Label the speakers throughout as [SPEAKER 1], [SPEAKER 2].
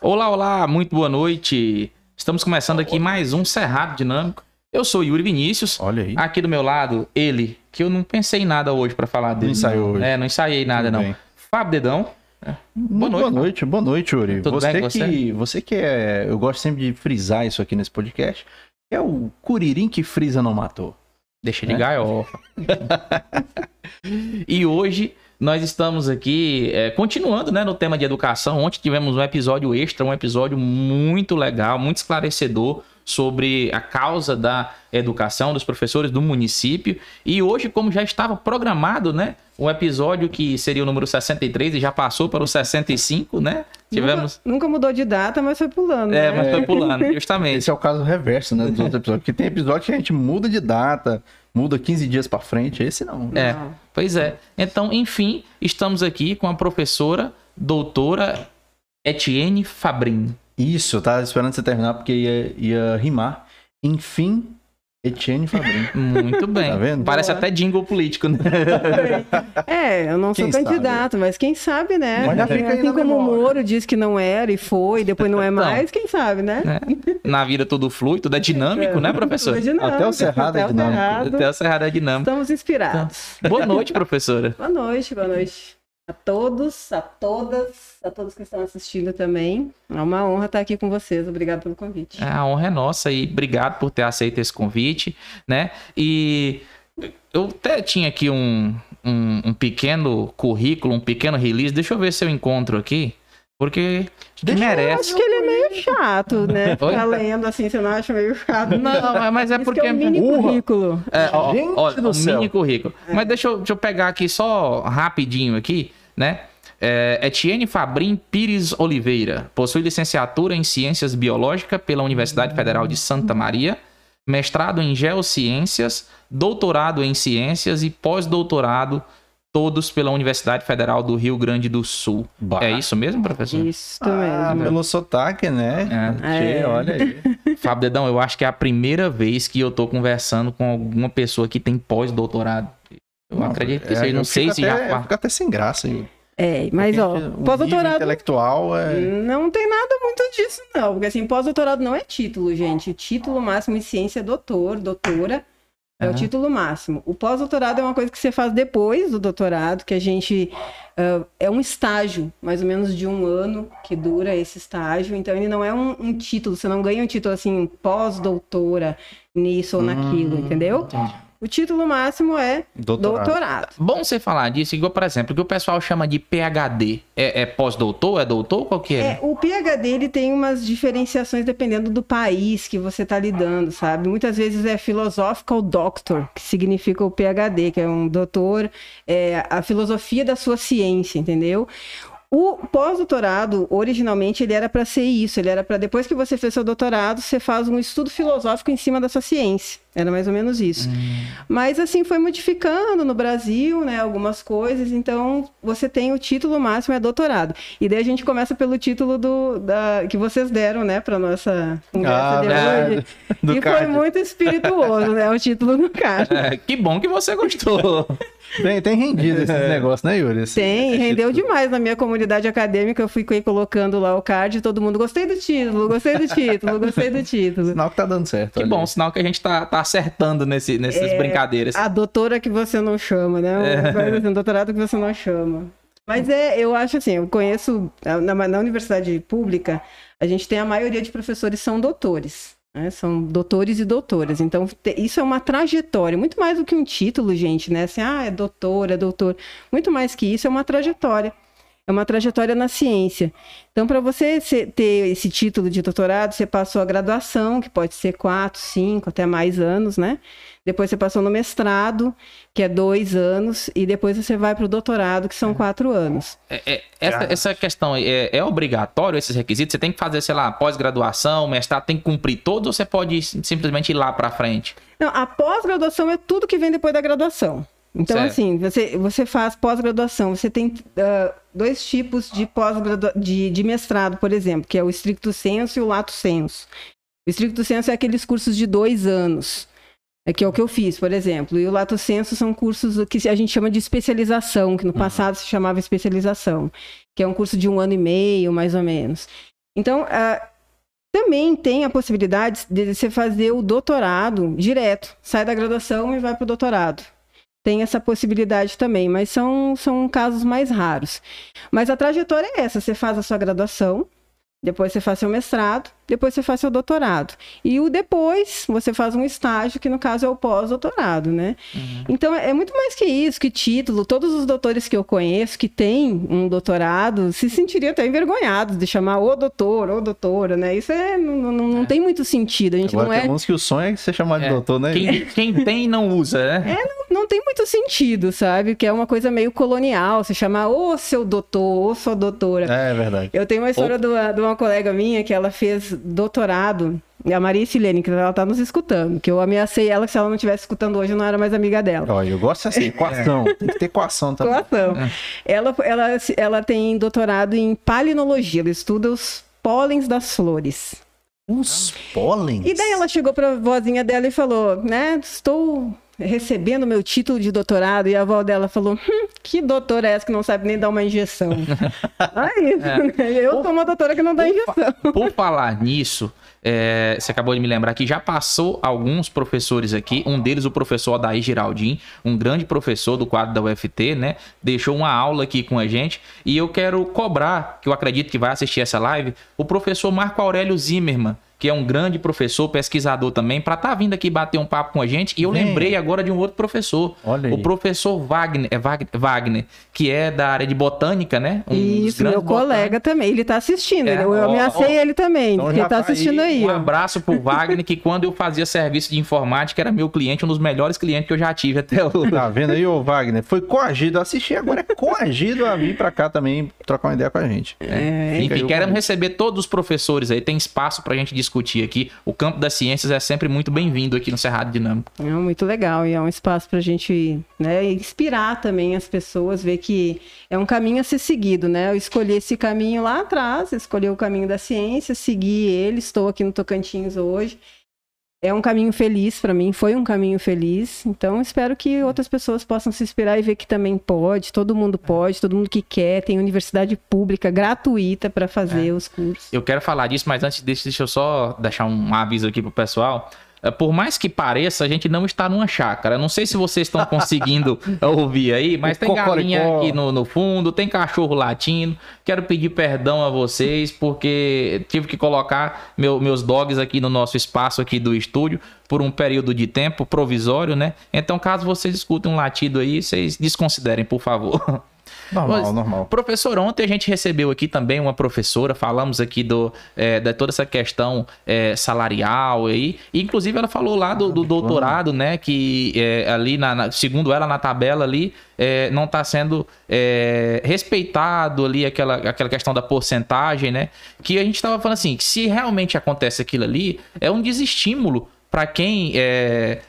[SPEAKER 1] Olá, olá, muito boa noite. Estamos começando aqui mais um Cerrado Dinâmico. Eu sou Yuri Vinícius.
[SPEAKER 2] Olha aí.
[SPEAKER 1] Aqui do meu lado, ele, que eu não pensei em nada hoje pra falar dele.
[SPEAKER 2] Não ensaiou hoje.
[SPEAKER 1] É, não ensaiei nada,
[SPEAKER 2] Tudo
[SPEAKER 1] não.
[SPEAKER 2] bem.
[SPEAKER 1] Fábio Dedão.
[SPEAKER 2] Boa
[SPEAKER 1] noite.
[SPEAKER 2] Boa noite, boa noite, Yuri.
[SPEAKER 1] Tudo
[SPEAKER 2] você
[SPEAKER 1] bem com
[SPEAKER 2] que você que é, eu gosto sempre de frisar isso aqui nesse podcast, é o Curirim que frisa não matou.
[SPEAKER 1] Deixa de
[SPEAKER 2] É.
[SPEAKER 1] gaiola. e hoje nós estamos aqui é, continuando né, no tema de educação. Ontem tivemos um episódio extra, um episódio muito legal, muito esclarecedor sobre a causa da educação dos professores do município. E hoje, como já estava programado, né? Um episódio que seria o número 63 e já passou para o 65, né? Tivemos.
[SPEAKER 3] Nunca, nunca mudou de data, mas foi pulando.
[SPEAKER 1] É,
[SPEAKER 3] né?
[SPEAKER 1] mas foi pulando, justamente.
[SPEAKER 2] Esse é o caso reverso, né, dos outros episódios, porque tem episódio que a gente muda de data, muda 15 dias pra frente, esse não.
[SPEAKER 1] É,
[SPEAKER 3] Não.
[SPEAKER 1] pois é. Então, enfim, estamos aqui com a professora doutora Etienne Fabrin.
[SPEAKER 2] Isso, eu tava esperando você terminar porque ia, ia rimar. Enfim, Etienne Fabrin.
[SPEAKER 1] Muito bem.
[SPEAKER 2] Tá vendo?
[SPEAKER 1] Parece
[SPEAKER 3] Boa.
[SPEAKER 1] até jingle político, né?
[SPEAKER 3] É, eu não sou
[SPEAKER 2] Quem sabe?
[SPEAKER 3] candidato, mas quem sabe, né?
[SPEAKER 2] Mas já fica aí
[SPEAKER 3] assim como o
[SPEAKER 2] memória.
[SPEAKER 3] Moro disse que não era e foi, depois não é
[SPEAKER 1] Então.
[SPEAKER 3] mais, quem sabe, né?
[SPEAKER 1] Na vida tudo flui, tudo é dinâmico, né, professor?
[SPEAKER 3] Tudo dinâmico,
[SPEAKER 2] Até o Cerrado é
[SPEAKER 3] até o
[SPEAKER 2] dinâmico.
[SPEAKER 3] Cerrado.
[SPEAKER 1] Até o Cerrado é dinâmico.
[SPEAKER 3] Estamos inspirados.
[SPEAKER 1] Boa noite, professora.
[SPEAKER 3] Boa noite, boa noite a todos, a todas, a todos que estão assistindo também. É uma honra estar aqui com vocês. Obrigado pelo convite.
[SPEAKER 1] A honra é nossa e obrigado por ter aceito esse convite, né? E eu até tinha aqui um, um, um pequeno currículo, um pequeno release. Deixa eu ver se eu encontro aqui, porque
[SPEAKER 2] Deixa eu
[SPEAKER 1] merece.
[SPEAKER 3] Acho que ele é meio chato, né?
[SPEAKER 1] Oi?
[SPEAKER 3] Ficar lendo assim, você não acha meio chato?
[SPEAKER 1] Não, mas é
[SPEAKER 3] Isso
[SPEAKER 1] porque
[SPEAKER 3] que é um mini currículo.
[SPEAKER 1] É, ó,
[SPEAKER 2] Gente
[SPEAKER 1] olha,
[SPEAKER 2] do
[SPEAKER 1] um
[SPEAKER 2] céu.
[SPEAKER 1] mini currículo. Mas deixa eu, deixa eu pegar aqui só rapidinho aqui, né? É, Etienne Fabrim Pires Oliveira. Possui licenciatura em Ciências Biológicas pela Universidade Federal de Santa Maria, mestrado em Geociências, doutorado em Ciências e pós-doutorado, todos pela Universidade Federal do Rio Grande do Sul.
[SPEAKER 2] Bah.
[SPEAKER 1] É isso mesmo, professor?
[SPEAKER 3] Isso
[SPEAKER 2] Ah,
[SPEAKER 3] mesmo.
[SPEAKER 2] pelo sotaque, né?
[SPEAKER 3] É.
[SPEAKER 2] Tchê, olha aí.
[SPEAKER 1] Fábio Dedão, eu acho que é a primeira vez que eu tô conversando com alguma pessoa que tem pós-doutorado. Eu
[SPEAKER 2] Não,
[SPEAKER 1] acredito que
[SPEAKER 2] é,
[SPEAKER 1] seja, não sei se
[SPEAKER 2] até,
[SPEAKER 1] já
[SPEAKER 2] Fica até sem graça. hein?
[SPEAKER 3] É, mas
[SPEAKER 2] Porque
[SPEAKER 3] ó, pós-doutorado
[SPEAKER 2] intelectual é...
[SPEAKER 3] não tem nada muito disso, não. Porque assim, pós-doutorado não é título, gente. O título máximo em ciência é doutor, doutora. É o
[SPEAKER 1] Aham.
[SPEAKER 3] título máximo. O pós-doutorado é uma coisa que você faz depois do doutorado, que a gente. ah, é um estágio, mais ou menos de um ano, que dura esse estágio. Então, ele não é um, um título, você não ganha um título assim, pós-doutora, nisso ou naquilo,
[SPEAKER 2] Hum,
[SPEAKER 3] entendeu?
[SPEAKER 1] entendi.
[SPEAKER 3] O título máximo é
[SPEAKER 2] Doutorado.
[SPEAKER 3] doutorado.
[SPEAKER 1] Bom você falar disso, igual, por exemplo, o que o pessoal chama de PhD. É, é pós-doutor? É doutor? Qual que é?
[SPEAKER 3] É, o PhD ele tem umas diferenciações dependendo do país que você está lidando, sabe? Muitas vezes é philosophical doctor, que significa o PhD, que é um doutor, é a filosofia da sua ciência, entendeu? O pós-doutorado, originalmente, ele era para ser isso. Ele era para depois que você fez seu doutorado, você faz um estudo filosófico em cima da sua ciência. Era mais ou menos isso. Mas assim foi modificando no Brasil, né, algumas coisas. Então você tem o título máximo é doutorado. E daí a gente começa pelo título do da, que vocês deram, né, para nossa conversa
[SPEAKER 2] Ah,
[SPEAKER 3] de
[SPEAKER 2] né,
[SPEAKER 3] hoje.
[SPEAKER 2] do
[SPEAKER 3] e foi
[SPEAKER 2] card.
[SPEAKER 3] muito espirituoso, né, o título do cara.
[SPEAKER 1] É, que bom que você gostou.
[SPEAKER 2] Tem, tem rendido esses negócios, né, Yuri? Esse-
[SPEAKER 3] Tem,
[SPEAKER 2] esse
[SPEAKER 3] rendeu
[SPEAKER 2] título.
[SPEAKER 3] demais na minha comunidade acadêmica. Eu fiquei colocando lá o card e todo mundo gostei do título, gostei do título, gostei do título.
[SPEAKER 2] Sinal que tá dando certo.
[SPEAKER 1] Que
[SPEAKER 2] olha
[SPEAKER 1] bom, sinal que a gente tá, tá acertando nesse, nessas
[SPEAKER 3] É,
[SPEAKER 1] brincadeiras.
[SPEAKER 3] A doutora que você não chama, né?
[SPEAKER 1] É.
[SPEAKER 3] Assim, um doutorado que você não chama. Mas é, eu acho assim, eu conheço, na, na universidade pública, a gente tem a maioria de professores são doutores. Né? São doutores e doutoras. Então, isso é uma trajetória, muito mais do que um título, gente, né? Assim, ah, é doutor, é doutor. Muito mais que isso, é uma trajetória. É uma trajetória na ciência. Então, para você ter esse título de doutorado, você passou a graduação, que pode ser quatro, cinco, até mais anos, né? Depois você passou no mestrado, que é dois anos, e depois você vai para o doutorado, que são quatro anos.
[SPEAKER 1] É, é, essa, essa questão aí, é, é obrigatório esses requisitos? Você tem que fazer, sei lá, pós-graduação, mestrado, tem que cumprir todos ou você pode simplesmente ir lá pra frente?
[SPEAKER 3] Não, a pós-graduação é tudo que vem depois da graduação. Então,
[SPEAKER 1] Certo.
[SPEAKER 3] assim, você, você faz pós-graduação, você tem ah, dois tipos de pós-gradua- de, de mestrado, por exemplo, que é o estricto senso e o lato senso. O estricto senso é aqueles cursos de dois anos, é que é o que eu fiz, por exemplo. E o lato senso são cursos que a gente chama de especialização, que no passado se chamava especialização, que é um curso de um ano e meio, mais ou menos. Então, uh, também tem a possibilidade de você fazer o doutorado direto, sai da graduação e vai para o doutorado. Tem essa possibilidade também, mas são, são casos mais raros. Mas a trajetória é essa: você faz a sua graduação, depois você faz seu mestrado, depois você faz seu doutorado. E o depois, você faz um estágio, que no caso é o pós-doutorado, né? Uhum. Então, é muito mais que isso, que título. Todos os doutores que eu conheço que têm um doutorado se sentiriam até envergonhados de chamar o doutor, ou doutora, né? Isso é, não, não, não é. tem muito sentido. A gente
[SPEAKER 2] Agora
[SPEAKER 3] não é...
[SPEAKER 2] tem uns que o sonho é ser chamado é. de doutor, né?
[SPEAKER 1] Quem, quem tem não usa,
[SPEAKER 3] né? É, não, não, tem muito sentido, sabe? Que é uma coisa meio colonial, se chamar ô seu doutor, ô sua doutora.
[SPEAKER 2] É, é verdade.
[SPEAKER 3] Eu tenho uma história de uma colega minha que ela fez doutorado, a Maria Silene, que ela tá nos escutando, que eu ameacei ela que se ela não estivesse escutando hoje, eu não era mais amiga dela.
[SPEAKER 2] Olha, eu gosto assim, equação, tem que ter equação também. Equação.
[SPEAKER 3] É. Ela, ela, ela tem doutorado em palinologia, ela estuda os pólens das flores.
[SPEAKER 2] Os pólens?
[SPEAKER 3] E daí ela chegou pra vozinha dela e falou, né, estou recebendo meu título de doutorado e a avó dela falou: hum, que doutora é essa que não sabe nem dar uma injeção? Aí, é. eu por, sou uma doutora que não dá injeção.
[SPEAKER 1] Por falar nisso, é, você acabou de me lembrar que já passou alguns professores aqui, um deles o professor Adair Giraldin, um grande professor do quadro da UFT, né? Deixou uma aula aqui com a gente e eu quero cobrar, que eu acredito que vai assistir essa live, o professor Marco Aurélio Zimmermann que é um grande professor, pesquisador também, para estar tá vindo aqui bater um papo com a gente. E eu Vem. lembrei agora de um outro professor, o professor Wagner, é Wagner, que é da área de botânica, né?
[SPEAKER 3] Um Isso, meu colega também. Ele está assistindo. É, eu, eu ameacei ele também, então ele está tá assistindo aí.
[SPEAKER 1] Um ó. abraço pro Wagner, que quando eu fazia serviço de informática, era meu cliente, um dos melhores clientes que eu já tive até hoje.
[SPEAKER 2] Tá vendo aí, ô Wagner? Foi coagido a assistir, agora é coagido a vir para cá também trocar uma ideia com a gente.
[SPEAKER 1] É, Enfim, queremos receber todos os professores aí, tem espaço para a gente discutir discutir aqui. O campo das ciências é sempre muito bem-vindo aqui no Cerrado Dinâmico.
[SPEAKER 3] É muito legal e é um espaço para a gente né, inspirar também as pessoas, ver que é um caminho a ser seguido, né? Eu escolhi esse caminho lá atrás, escolhi o caminho da ciência, segui ele, estou aqui no Tocantins hoje é um caminho feliz para mim, foi um caminho feliz. Então, espero que outras pessoas possam se inspirar e ver que também pode, todo mundo pode, todo mundo que quer, tem universidade pública gratuita para fazer é. os cursos.
[SPEAKER 1] Eu quero falar disso, mas antes disso, deixa eu só deixar um aviso aqui pro pessoal. É, por mais que pareça, a gente não está numa chácara. Não sei se vocês estão conseguindo ouvir aí, mas o tem cocoricó. galinha aqui no, no fundo, tem cachorro latindo. Quero pedir perdão a vocês, porque tive que colocar meu, meus dogs aqui no nosso espaço aqui do estúdio por um período de tempo provisório, né? Então, caso vocês escutem um latido aí, vocês desconsiderem, por favor.
[SPEAKER 2] Normal, Mas, normal.
[SPEAKER 1] Professor, ontem a gente recebeu aqui também uma professora, falamos aqui do, é, de toda essa questão é, salarial aí. E, inclusive, ela falou lá do, do doutorado, né? Que é, ali, na, na, segundo ela, na tabela ali, é, não está sendo é, respeitado ali aquela, aquela questão da porcentagem, né? Que a gente estava falando assim, que se realmente acontece aquilo ali, é um desestímulo para quem é,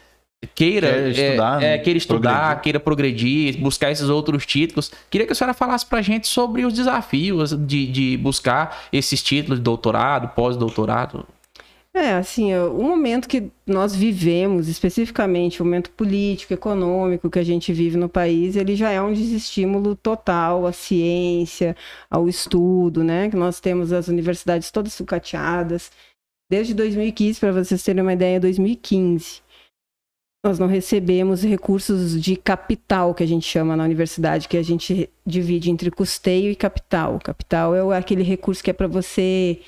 [SPEAKER 1] queira quer estudar, é, é, queira, estudar progredir. queira progredir, buscar esses outros títulos. Queria que a senhora falasse para a gente sobre os desafios de, de buscar esses títulos de doutorado, pós-doutorado.
[SPEAKER 3] É, assim, o momento que nós vivemos, especificamente o momento político, econômico que a gente vive no país, ele já é um desestímulo total à ciência, ao estudo, né? Que nós temos as universidades todas sucateadas. Desde 2015, para vocês terem uma ideia, 2015 nós não recebemos recursos de capital, que a gente chama na universidade, que a gente divide entre custeio e capital. Capital é aquele recurso que é para você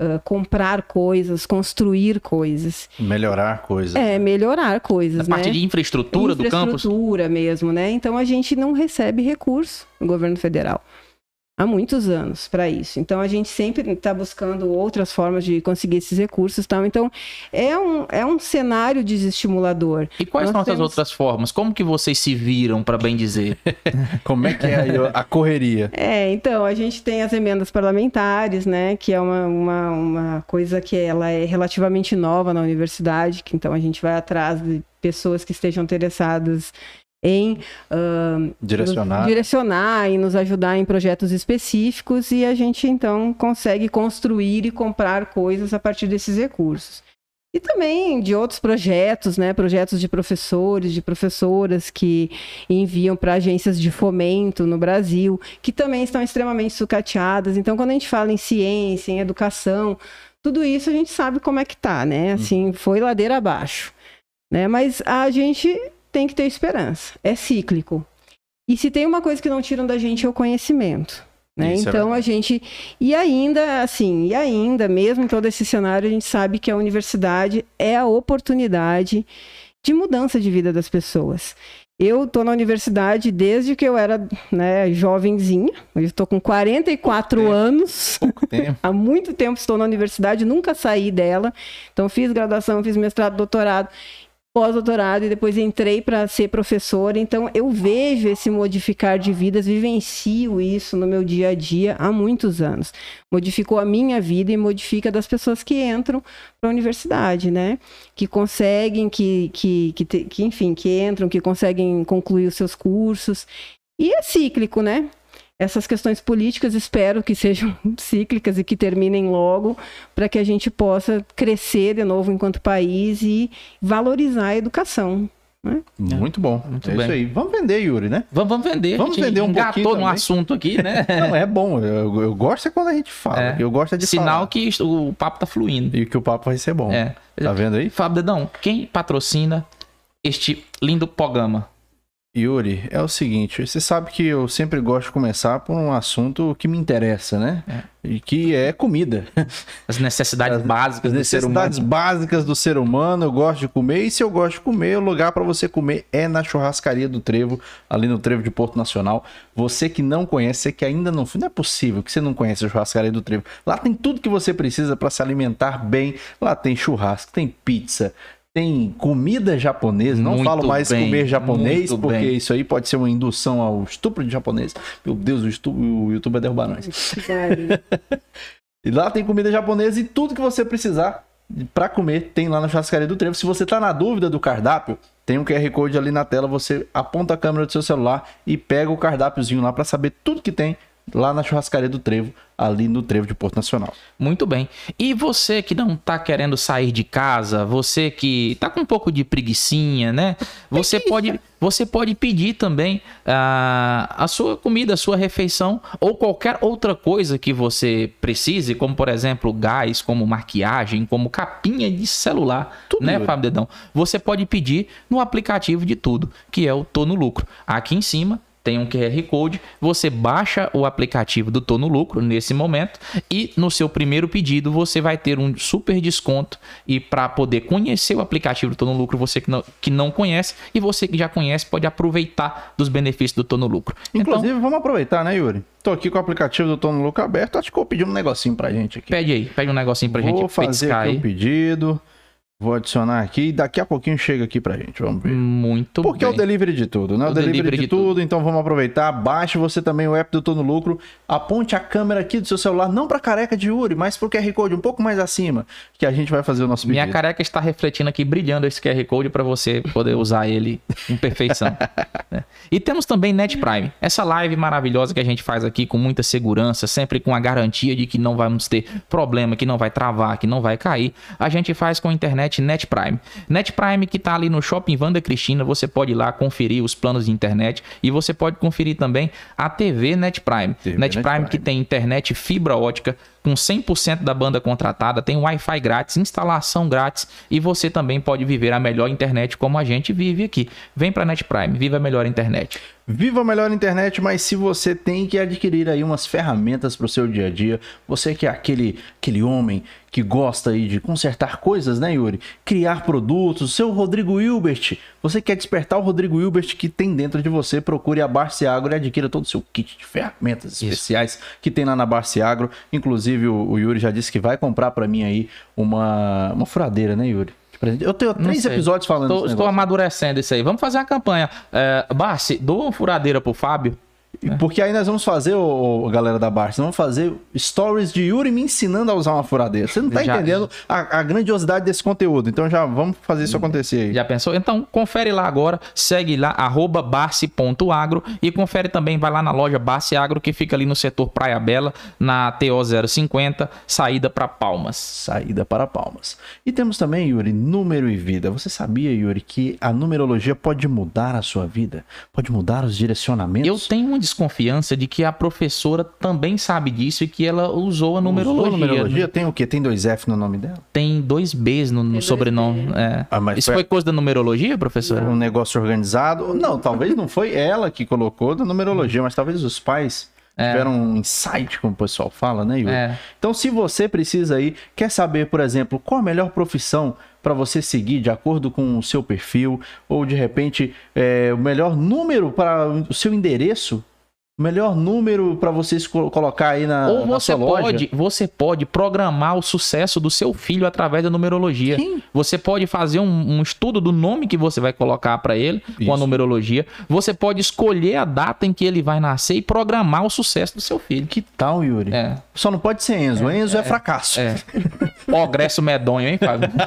[SPEAKER 3] uh, comprar coisas, construir coisas.
[SPEAKER 2] Melhorar coisas.
[SPEAKER 3] É, melhorar coisas.
[SPEAKER 1] A parte
[SPEAKER 3] né?
[SPEAKER 1] de infraestrutura, infraestrutura do campus?
[SPEAKER 3] Infraestrutura mesmo, né? Então a gente não recebe recurso no governo federal há muitos anos para isso. Então a gente sempre está buscando outras formas de conseguir esses recursos, tal. Então é um, é um cenário desestimulador.
[SPEAKER 1] E quais Nós são temos... essas outras formas? Como que vocês se viram, para bem dizer?
[SPEAKER 2] Como é que é a correria?
[SPEAKER 3] É, então a gente tem as emendas parlamentares, né, que é uma, uma, uma coisa que ela é relativamente nova na universidade, que então a gente vai atrás de pessoas que estejam interessadas em uh,
[SPEAKER 2] direcionar.
[SPEAKER 3] direcionar e nos ajudar em projetos específicos e a gente então consegue construir e comprar coisas a partir desses recursos. E também de outros projetos, né? Projetos de professores, de professoras que enviam para agências de fomento no Brasil, que também estão extremamente sucateadas. Então, quando a gente fala em ciência, em educação, tudo isso a gente sabe como é que tá, né? Assim, foi ladeira abaixo. Né? Mas a gente tem que ter esperança. É cíclico. E se tem uma coisa que não tiram da gente é o conhecimento. Né?
[SPEAKER 2] É
[SPEAKER 3] então a gente. E ainda, assim, e ainda, mesmo em todo esse cenário, a gente sabe que a universidade é a oportunidade de mudança de vida das pessoas. Eu estou na universidade desde que eu era né, jovenzinha. Eu estou com 44
[SPEAKER 2] tempo.
[SPEAKER 3] anos.
[SPEAKER 2] Pouco tempo.
[SPEAKER 3] Há muito tempo estou na universidade, nunca saí dela. Então fiz graduação, fiz mestrado, doutorado pós-doutorado e depois entrei para ser professora. Então eu vejo esse modificar de vidas, vivencio isso no meu dia a dia há muitos anos. Modificou a minha vida e modifica das pessoas que entram para a universidade, né? Que conseguem, que, que, que, que, enfim, que entram, que conseguem concluir os seus cursos. E é cíclico, né? Essas questões políticas espero que sejam cíclicas e que terminem logo, para que a gente possa crescer de novo enquanto país e valorizar a educação. Né?
[SPEAKER 2] Muito bom.
[SPEAKER 1] Muito
[SPEAKER 2] é
[SPEAKER 1] bem.
[SPEAKER 2] isso aí. Vamos vender, Yuri, né?
[SPEAKER 1] Vamos, vamos vender.
[SPEAKER 2] Vamos vender um pouquinho
[SPEAKER 1] no
[SPEAKER 2] também.
[SPEAKER 1] assunto aqui, né?
[SPEAKER 2] Não, é bom. Eu, eu gosto é quando a gente fala.
[SPEAKER 1] É.
[SPEAKER 2] Eu gosto é de
[SPEAKER 1] Sinal
[SPEAKER 2] falar.
[SPEAKER 1] que o papo tá fluindo.
[SPEAKER 2] E que o papo vai ser bom.
[SPEAKER 1] É.
[SPEAKER 2] Tá vendo aí?
[SPEAKER 1] Fábio Dedão, quem patrocina este lindo programa?
[SPEAKER 2] Yuri, é o seguinte, você sabe que eu sempre gosto de começar por um assunto que me interessa, né? E que é comida.
[SPEAKER 1] As necessidades básicas
[SPEAKER 2] As
[SPEAKER 1] do ser humano.
[SPEAKER 2] necessidades básicas do ser humano, eu gosto de comer. E se eu gosto de comer, o lugar para você comer é na churrascaria do Trevo, ali no Trevo de Porto Nacional. Você que não conhece, você que ainda não foi, não é possível que você não conheça a churrascaria do Trevo. Lá tem tudo que você precisa para se alimentar bem. Lá tem churrasco, tem pizza, tem comida japonesa. Não
[SPEAKER 1] Muito
[SPEAKER 2] falo mais
[SPEAKER 1] bem,
[SPEAKER 2] comer japonês, porque
[SPEAKER 1] bem.
[SPEAKER 2] isso aí pode ser uma indução ao estupro de japonês. Meu Deus, o, estu- o YouTube vai derrubar nós. E lá tem comida japonesa e tudo que você precisar pra comer tem lá na churrascaria do Trevo. Se você tá na dúvida do cardápio, tem um QR Code ali na tela, você aponta a câmera do seu celular e pega o cardápiozinho lá pra saber tudo que tem lá na churrascaria do Trevo, ali no Trevo de Porto Nacional.
[SPEAKER 1] Muito bem. E você que não tá querendo sair de casa, você que tá com um pouco de preguiçinha, né? Você pode, você pode pedir também ah, a sua comida, a sua refeição ou qualquer outra coisa que você precise, como por exemplo gás, como maquiagem, como capinha de celular,
[SPEAKER 2] Tudo,
[SPEAKER 1] né. Fábio Dedão? Você pode pedir no aplicativo de tudo, que é o Tô no Lucro. Aqui em cima tem um QR Code, você baixa o aplicativo do Tô no Lucro nesse momento e no seu primeiro pedido você vai ter um super desconto e para poder conhecer o aplicativo do Tô no Lucro, você que não, que não conhece e você que já conhece pode aproveitar dos benefícios do Tô no Lucro. Então,
[SPEAKER 2] Inclusive, vamos aproveitar, né, Yuri? Tô aqui com o aplicativo do Tono Louco aberto, acho que eu vou pedir um negocinho pra gente aqui.
[SPEAKER 1] pede aí, pede um negocinho pra
[SPEAKER 2] vou
[SPEAKER 1] gente
[SPEAKER 2] fazer aqui o pedido, vou adicionar aqui e daqui a pouquinho chega aqui pra gente, vamos ver.
[SPEAKER 1] Muito
[SPEAKER 2] Porque é
[SPEAKER 1] bem.
[SPEAKER 2] o delivery de tudo, né? O,
[SPEAKER 1] O
[SPEAKER 2] delivery,
[SPEAKER 1] delivery
[SPEAKER 2] de,
[SPEAKER 1] de
[SPEAKER 2] tudo, então vamos aproveitar. Baixe você também o app do Tô no Lucro. Aponte a câmera aqui do seu celular, não pra careca de Yuri, mas pro QR Code um pouco mais acima, que a gente vai fazer o nosso pedido.
[SPEAKER 1] Minha careca está refletindo aqui, brilhando esse QR Code para você poder usar ele em perfeição. né? E temos também Net Prime, essa live maravilhosa que a gente faz aqui com muita segurança, sempre com a garantia de que não vamos ter problema, que não vai travar, que não vai cair. A gente faz com a internet Net Prime. Net Prime que está ali no Shopping Vanda Cristina, você pode ir lá conferir os planos de internet e você pode conferir também a TV Net Prime.
[SPEAKER 2] TV
[SPEAKER 1] Net
[SPEAKER 2] Net
[SPEAKER 1] Prime
[SPEAKER 2] Prime.
[SPEAKER 1] que tem internet fibra ótica com 100% da banda contratada, tem Wi-Fi grátis, instalação grátis e você também pode viver a melhor internet como a gente vive aqui. Vem para Net Prime, viva a melhor internet.
[SPEAKER 2] Viva a melhor internet, mas se você tem que adquirir aí umas ferramentas para o seu dia a dia, você que é aquele, aquele homem que gosta aí de consertar coisas, né, Yuri? Criar produtos, seu Rodrigo Hilbert, você quer despertar o Rodrigo Hilbert que tem dentro de você, procure a Barce Agro e adquira todo o seu kit de ferramentas especiais que tem lá na Barce Agro. Inclusive, o, o Yuri já disse que vai comprar para mim aí uma, uma furadeira, né, Yuri? Eu tenho três episódios falando
[SPEAKER 1] Estou, estou amadurecendo isso aí. Vamos fazer uma campanha. É, Barsi, doa uma furadeira pro Fábio.
[SPEAKER 2] Porque aí nós vamos fazer, ô, galera da Barça, vamos fazer stories de Yuri me ensinando a usar uma furadeira. Você não tá
[SPEAKER 1] Já-
[SPEAKER 2] entendendo a, a grandiosidade desse conteúdo. Então já vamos fazer isso acontecer aí.
[SPEAKER 1] Já pensou? Então, confere lá agora, segue lá, arroba barce.agro e confere também, vai lá na loja Barce Agro, que fica ali no setor Praia Bela, na TO 050, saída para Palmas.
[SPEAKER 2] Saída para Palmas. E temos também, Yuri, número e vida. Você sabia, Yuri, que a numerologia pode mudar a sua vida? Pode mudar os direcionamentos?
[SPEAKER 1] Eu tenho uma desconfiança de que a professora também sabe disso e que ela usou a
[SPEAKER 2] Usou
[SPEAKER 1] numerologia. né?
[SPEAKER 2] numerologia? Tem o quê? Tem dois F no nome dela?
[SPEAKER 1] Tem dois Bs no, no sobrenome.
[SPEAKER 3] B.
[SPEAKER 1] é.
[SPEAKER 2] Ah, mas
[SPEAKER 1] Isso
[SPEAKER 2] foi-
[SPEAKER 1] foi coisa da numerologia, professora?
[SPEAKER 2] Um negócio organizado? Não, talvez não foi ela que colocou da numerologia, mas talvez os pais tiveram um insight, como o pessoal fala, né, Yuri?
[SPEAKER 1] É.
[SPEAKER 2] Então, se você precisa aí, quer saber, por exemplo, qual a melhor profissão para você seguir de acordo com o seu perfil, ou de repente é, o melhor número para o seu endereço, melhor número para você esco- colocar aí na,
[SPEAKER 1] Ou
[SPEAKER 2] na
[SPEAKER 1] você
[SPEAKER 2] sua loja.
[SPEAKER 1] pode, você pode programar o sucesso do seu filho através da numerologia.
[SPEAKER 2] Sim.
[SPEAKER 1] Você pode fazer um, um estudo do nome que você vai colocar para ele com a
[SPEAKER 2] Isso.
[SPEAKER 1] numerologia. Você pode escolher a data em que ele vai nascer e programar o sucesso do seu filho.
[SPEAKER 2] Que tal, Yuri?
[SPEAKER 1] É,
[SPEAKER 2] Só não pode ser Enzo. Enzo é, fracasso.
[SPEAKER 1] é. Progresso medonho, hein, Fábio?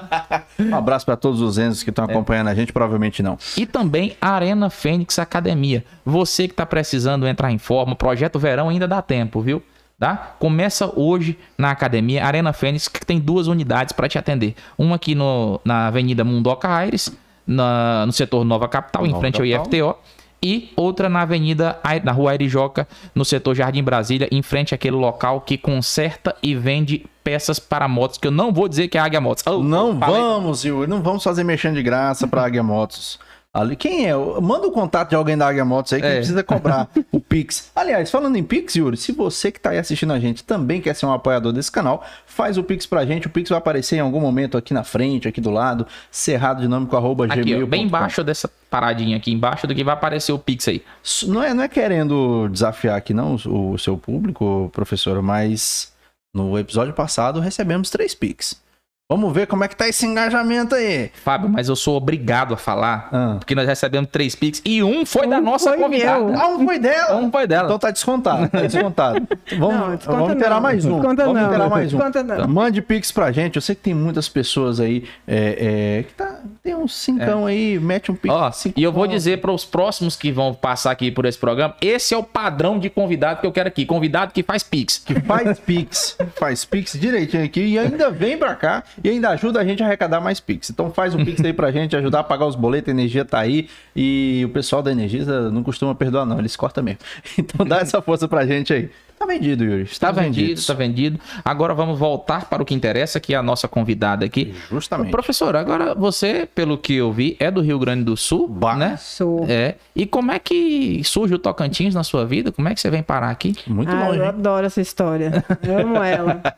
[SPEAKER 2] Um abraço para todos os Enzos que estão
[SPEAKER 1] É.
[SPEAKER 2] acompanhando a gente, provavelmente não.
[SPEAKER 1] E também a Arena Fênix Academia. Você que está precisando entrar em forma, projeto verão ainda dá tempo, viu? Tá? Começa hoje na academia Arena Fênix, que tem duas unidades para te atender. Uma aqui no, na Avenida Mundoca Aires, na- no setor Nova Capital, em
[SPEAKER 2] Nova
[SPEAKER 1] frente ao
[SPEAKER 2] Capital.
[SPEAKER 1] IFTO. E outra na Avenida, na Rua Airijoca, no setor Jardim Brasília, em frente àquele local que conserta e vende peças para motos, que eu não vou dizer que é a Águia Motos. Oh,
[SPEAKER 2] Não vamos, Yuri, não vamos fazer mexendo de graça pra Águia Motos. Ali, quem é? Manda o contato de alguém da Águia Motos aí que
[SPEAKER 1] É.
[SPEAKER 2] precisa cobrar o Pix. Aliás, falando em Pix, Yuri, se você que tá aí assistindo a gente também quer ser um apoiador desse canal, faz o Pix pra gente. O Pix vai aparecer em algum momento aqui na frente, aqui do lado, cerrado dinâmico arroba
[SPEAKER 1] Aqui, ó,
[SPEAKER 2] gmail.com.
[SPEAKER 1] bem embaixo dessa paradinha aqui embaixo do que vai aparecer o Pix aí.
[SPEAKER 2] Não é, não é querendo desafiar aqui não o, o seu público, professor, mas no episódio passado recebemos três Pix. Vamos ver como é que tá esse engajamento aí.
[SPEAKER 1] Fábio, mas eu sou obrigado a falar,
[SPEAKER 2] Ah.
[SPEAKER 1] porque nós recebemos três Pix e um foi da
[SPEAKER 3] Um
[SPEAKER 1] nossa
[SPEAKER 3] foi
[SPEAKER 1] convidada.
[SPEAKER 3] meu.
[SPEAKER 2] Ah, um foi dela.
[SPEAKER 1] Um foi dela.
[SPEAKER 2] Então tá descontado, tá descontado. Vamos,
[SPEAKER 3] Não,
[SPEAKER 2] vamos
[SPEAKER 3] não.
[SPEAKER 2] mais um.
[SPEAKER 3] Desconta
[SPEAKER 2] vamos
[SPEAKER 3] não.
[SPEAKER 2] interar mais um.
[SPEAKER 3] Desconta não.
[SPEAKER 2] Mande Pix pra gente. Eu sei que tem muitas pessoas aí é, é, que tá, tem uns cincão aí, mete um Pix.
[SPEAKER 1] Ó, e eu vou dizer para os próximos que vão passar aqui por esse programa, esse é o padrão de convidado que eu quero aqui. Convidado que faz Pix.
[SPEAKER 2] que faz Pix, faz Pix direitinho aqui e ainda vem pra cá e ainda ajuda a gente a arrecadar mais Pix. Então faz um Pix aí pra gente, ajudar a pagar os boletos, a energia tá aí e o pessoal da Energisa não costuma perdoar não, eles cortam mesmo. Então dá essa força pra gente aí. Tá vendido, Yuri.
[SPEAKER 1] Tá
[SPEAKER 2] Estamos
[SPEAKER 1] vendido,
[SPEAKER 2] vendidos.
[SPEAKER 1] tá vendido. Agora vamos voltar para o que interessa, que é a nossa convidada aqui.
[SPEAKER 2] Justamente.
[SPEAKER 1] Professor, agora você, pelo que eu vi, é do Rio Grande do Sul,
[SPEAKER 2] Bah.
[SPEAKER 1] né?
[SPEAKER 3] Sou.
[SPEAKER 1] É. E como é que surge o Tocantins na sua vida? Como é que você vem parar aqui?
[SPEAKER 2] Muito
[SPEAKER 3] ah,
[SPEAKER 2] longe.
[SPEAKER 3] eu
[SPEAKER 2] hein?
[SPEAKER 3] adoro essa história. Eu amo ela.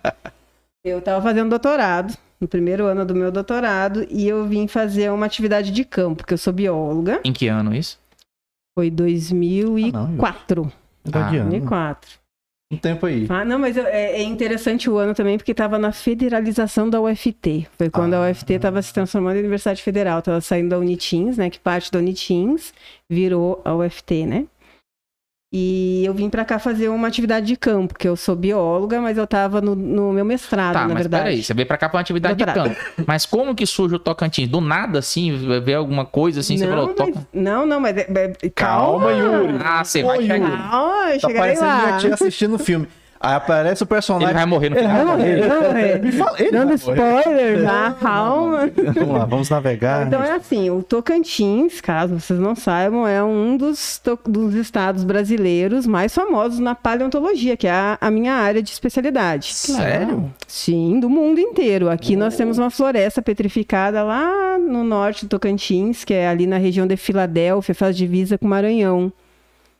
[SPEAKER 3] Eu estava fazendo doutorado, no primeiro ano do meu doutorado, e eu vim fazer uma atividade de campo, porque eu sou bióloga.
[SPEAKER 1] Em que ano isso?
[SPEAKER 3] Foi 2004.
[SPEAKER 2] Tá
[SPEAKER 1] Ah,
[SPEAKER 2] adiando.
[SPEAKER 3] 2004.
[SPEAKER 2] Um tempo aí.
[SPEAKER 3] Ah, não, mas eu- é, é interessante o ano também, porque estava na federalização da UFT. Foi quando
[SPEAKER 2] Ah.
[SPEAKER 3] a UFT estava se transformando em Universidade Federal. Estava saindo da Unitins, né? Que parte da Unitins virou a UFT, né? E eu vim para cá fazer uma atividade de campo, porque eu sou bióloga, mas eu estava no, no meu mestrado,
[SPEAKER 1] Tá,
[SPEAKER 3] na
[SPEAKER 1] mas
[SPEAKER 3] verdade.
[SPEAKER 1] peraí, você veio pra cá pra uma atividade
[SPEAKER 3] Doutorado.
[SPEAKER 1] de campo. Mas como que surge o Tocantins? Do nada, assim, vê alguma coisa assim, você
[SPEAKER 3] não,
[SPEAKER 1] falou,
[SPEAKER 3] mas-
[SPEAKER 1] toca.
[SPEAKER 3] não, não, mas é- é-
[SPEAKER 2] Calma,
[SPEAKER 3] calma,
[SPEAKER 2] Yuri.
[SPEAKER 1] Ah, você vai
[SPEAKER 2] Ô,
[SPEAKER 1] chegar.
[SPEAKER 2] Yuri.
[SPEAKER 3] Calma,
[SPEAKER 2] Tá
[SPEAKER 3] chegarei
[SPEAKER 2] parecendo
[SPEAKER 3] lá.
[SPEAKER 2] minha tia assistindo o filme. Aí aparece o personagem.
[SPEAKER 1] Ele vai morrer no
[SPEAKER 2] Ele
[SPEAKER 1] final.
[SPEAKER 2] vai morrer.
[SPEAKER 3] Ele vai morrer.
[SPEAKER 2] Me fala- ele
[SPEAKER 3] Dando
[SPEAKER 2] vai morrer.
[SPEAKER 3] spoiler já, calma.
[SPEAKER 2] Vamos lá, vamos navegar.
[SPEAKER 3] Então é assim, o Tocantins, caso vocês não saibam, é um dos, dos estados brasileiros mais famosos na paleontologia, que é a, a minha área de especialidade.
[SPEAKER 1] Sério?
[SPEAKER 3] Sim, do mundo inteiro. Aqui nós temos uma floresta petrificada lá no norte do Tocantins, que é ali na região de Filadélfia, faz divisa com Maranhão.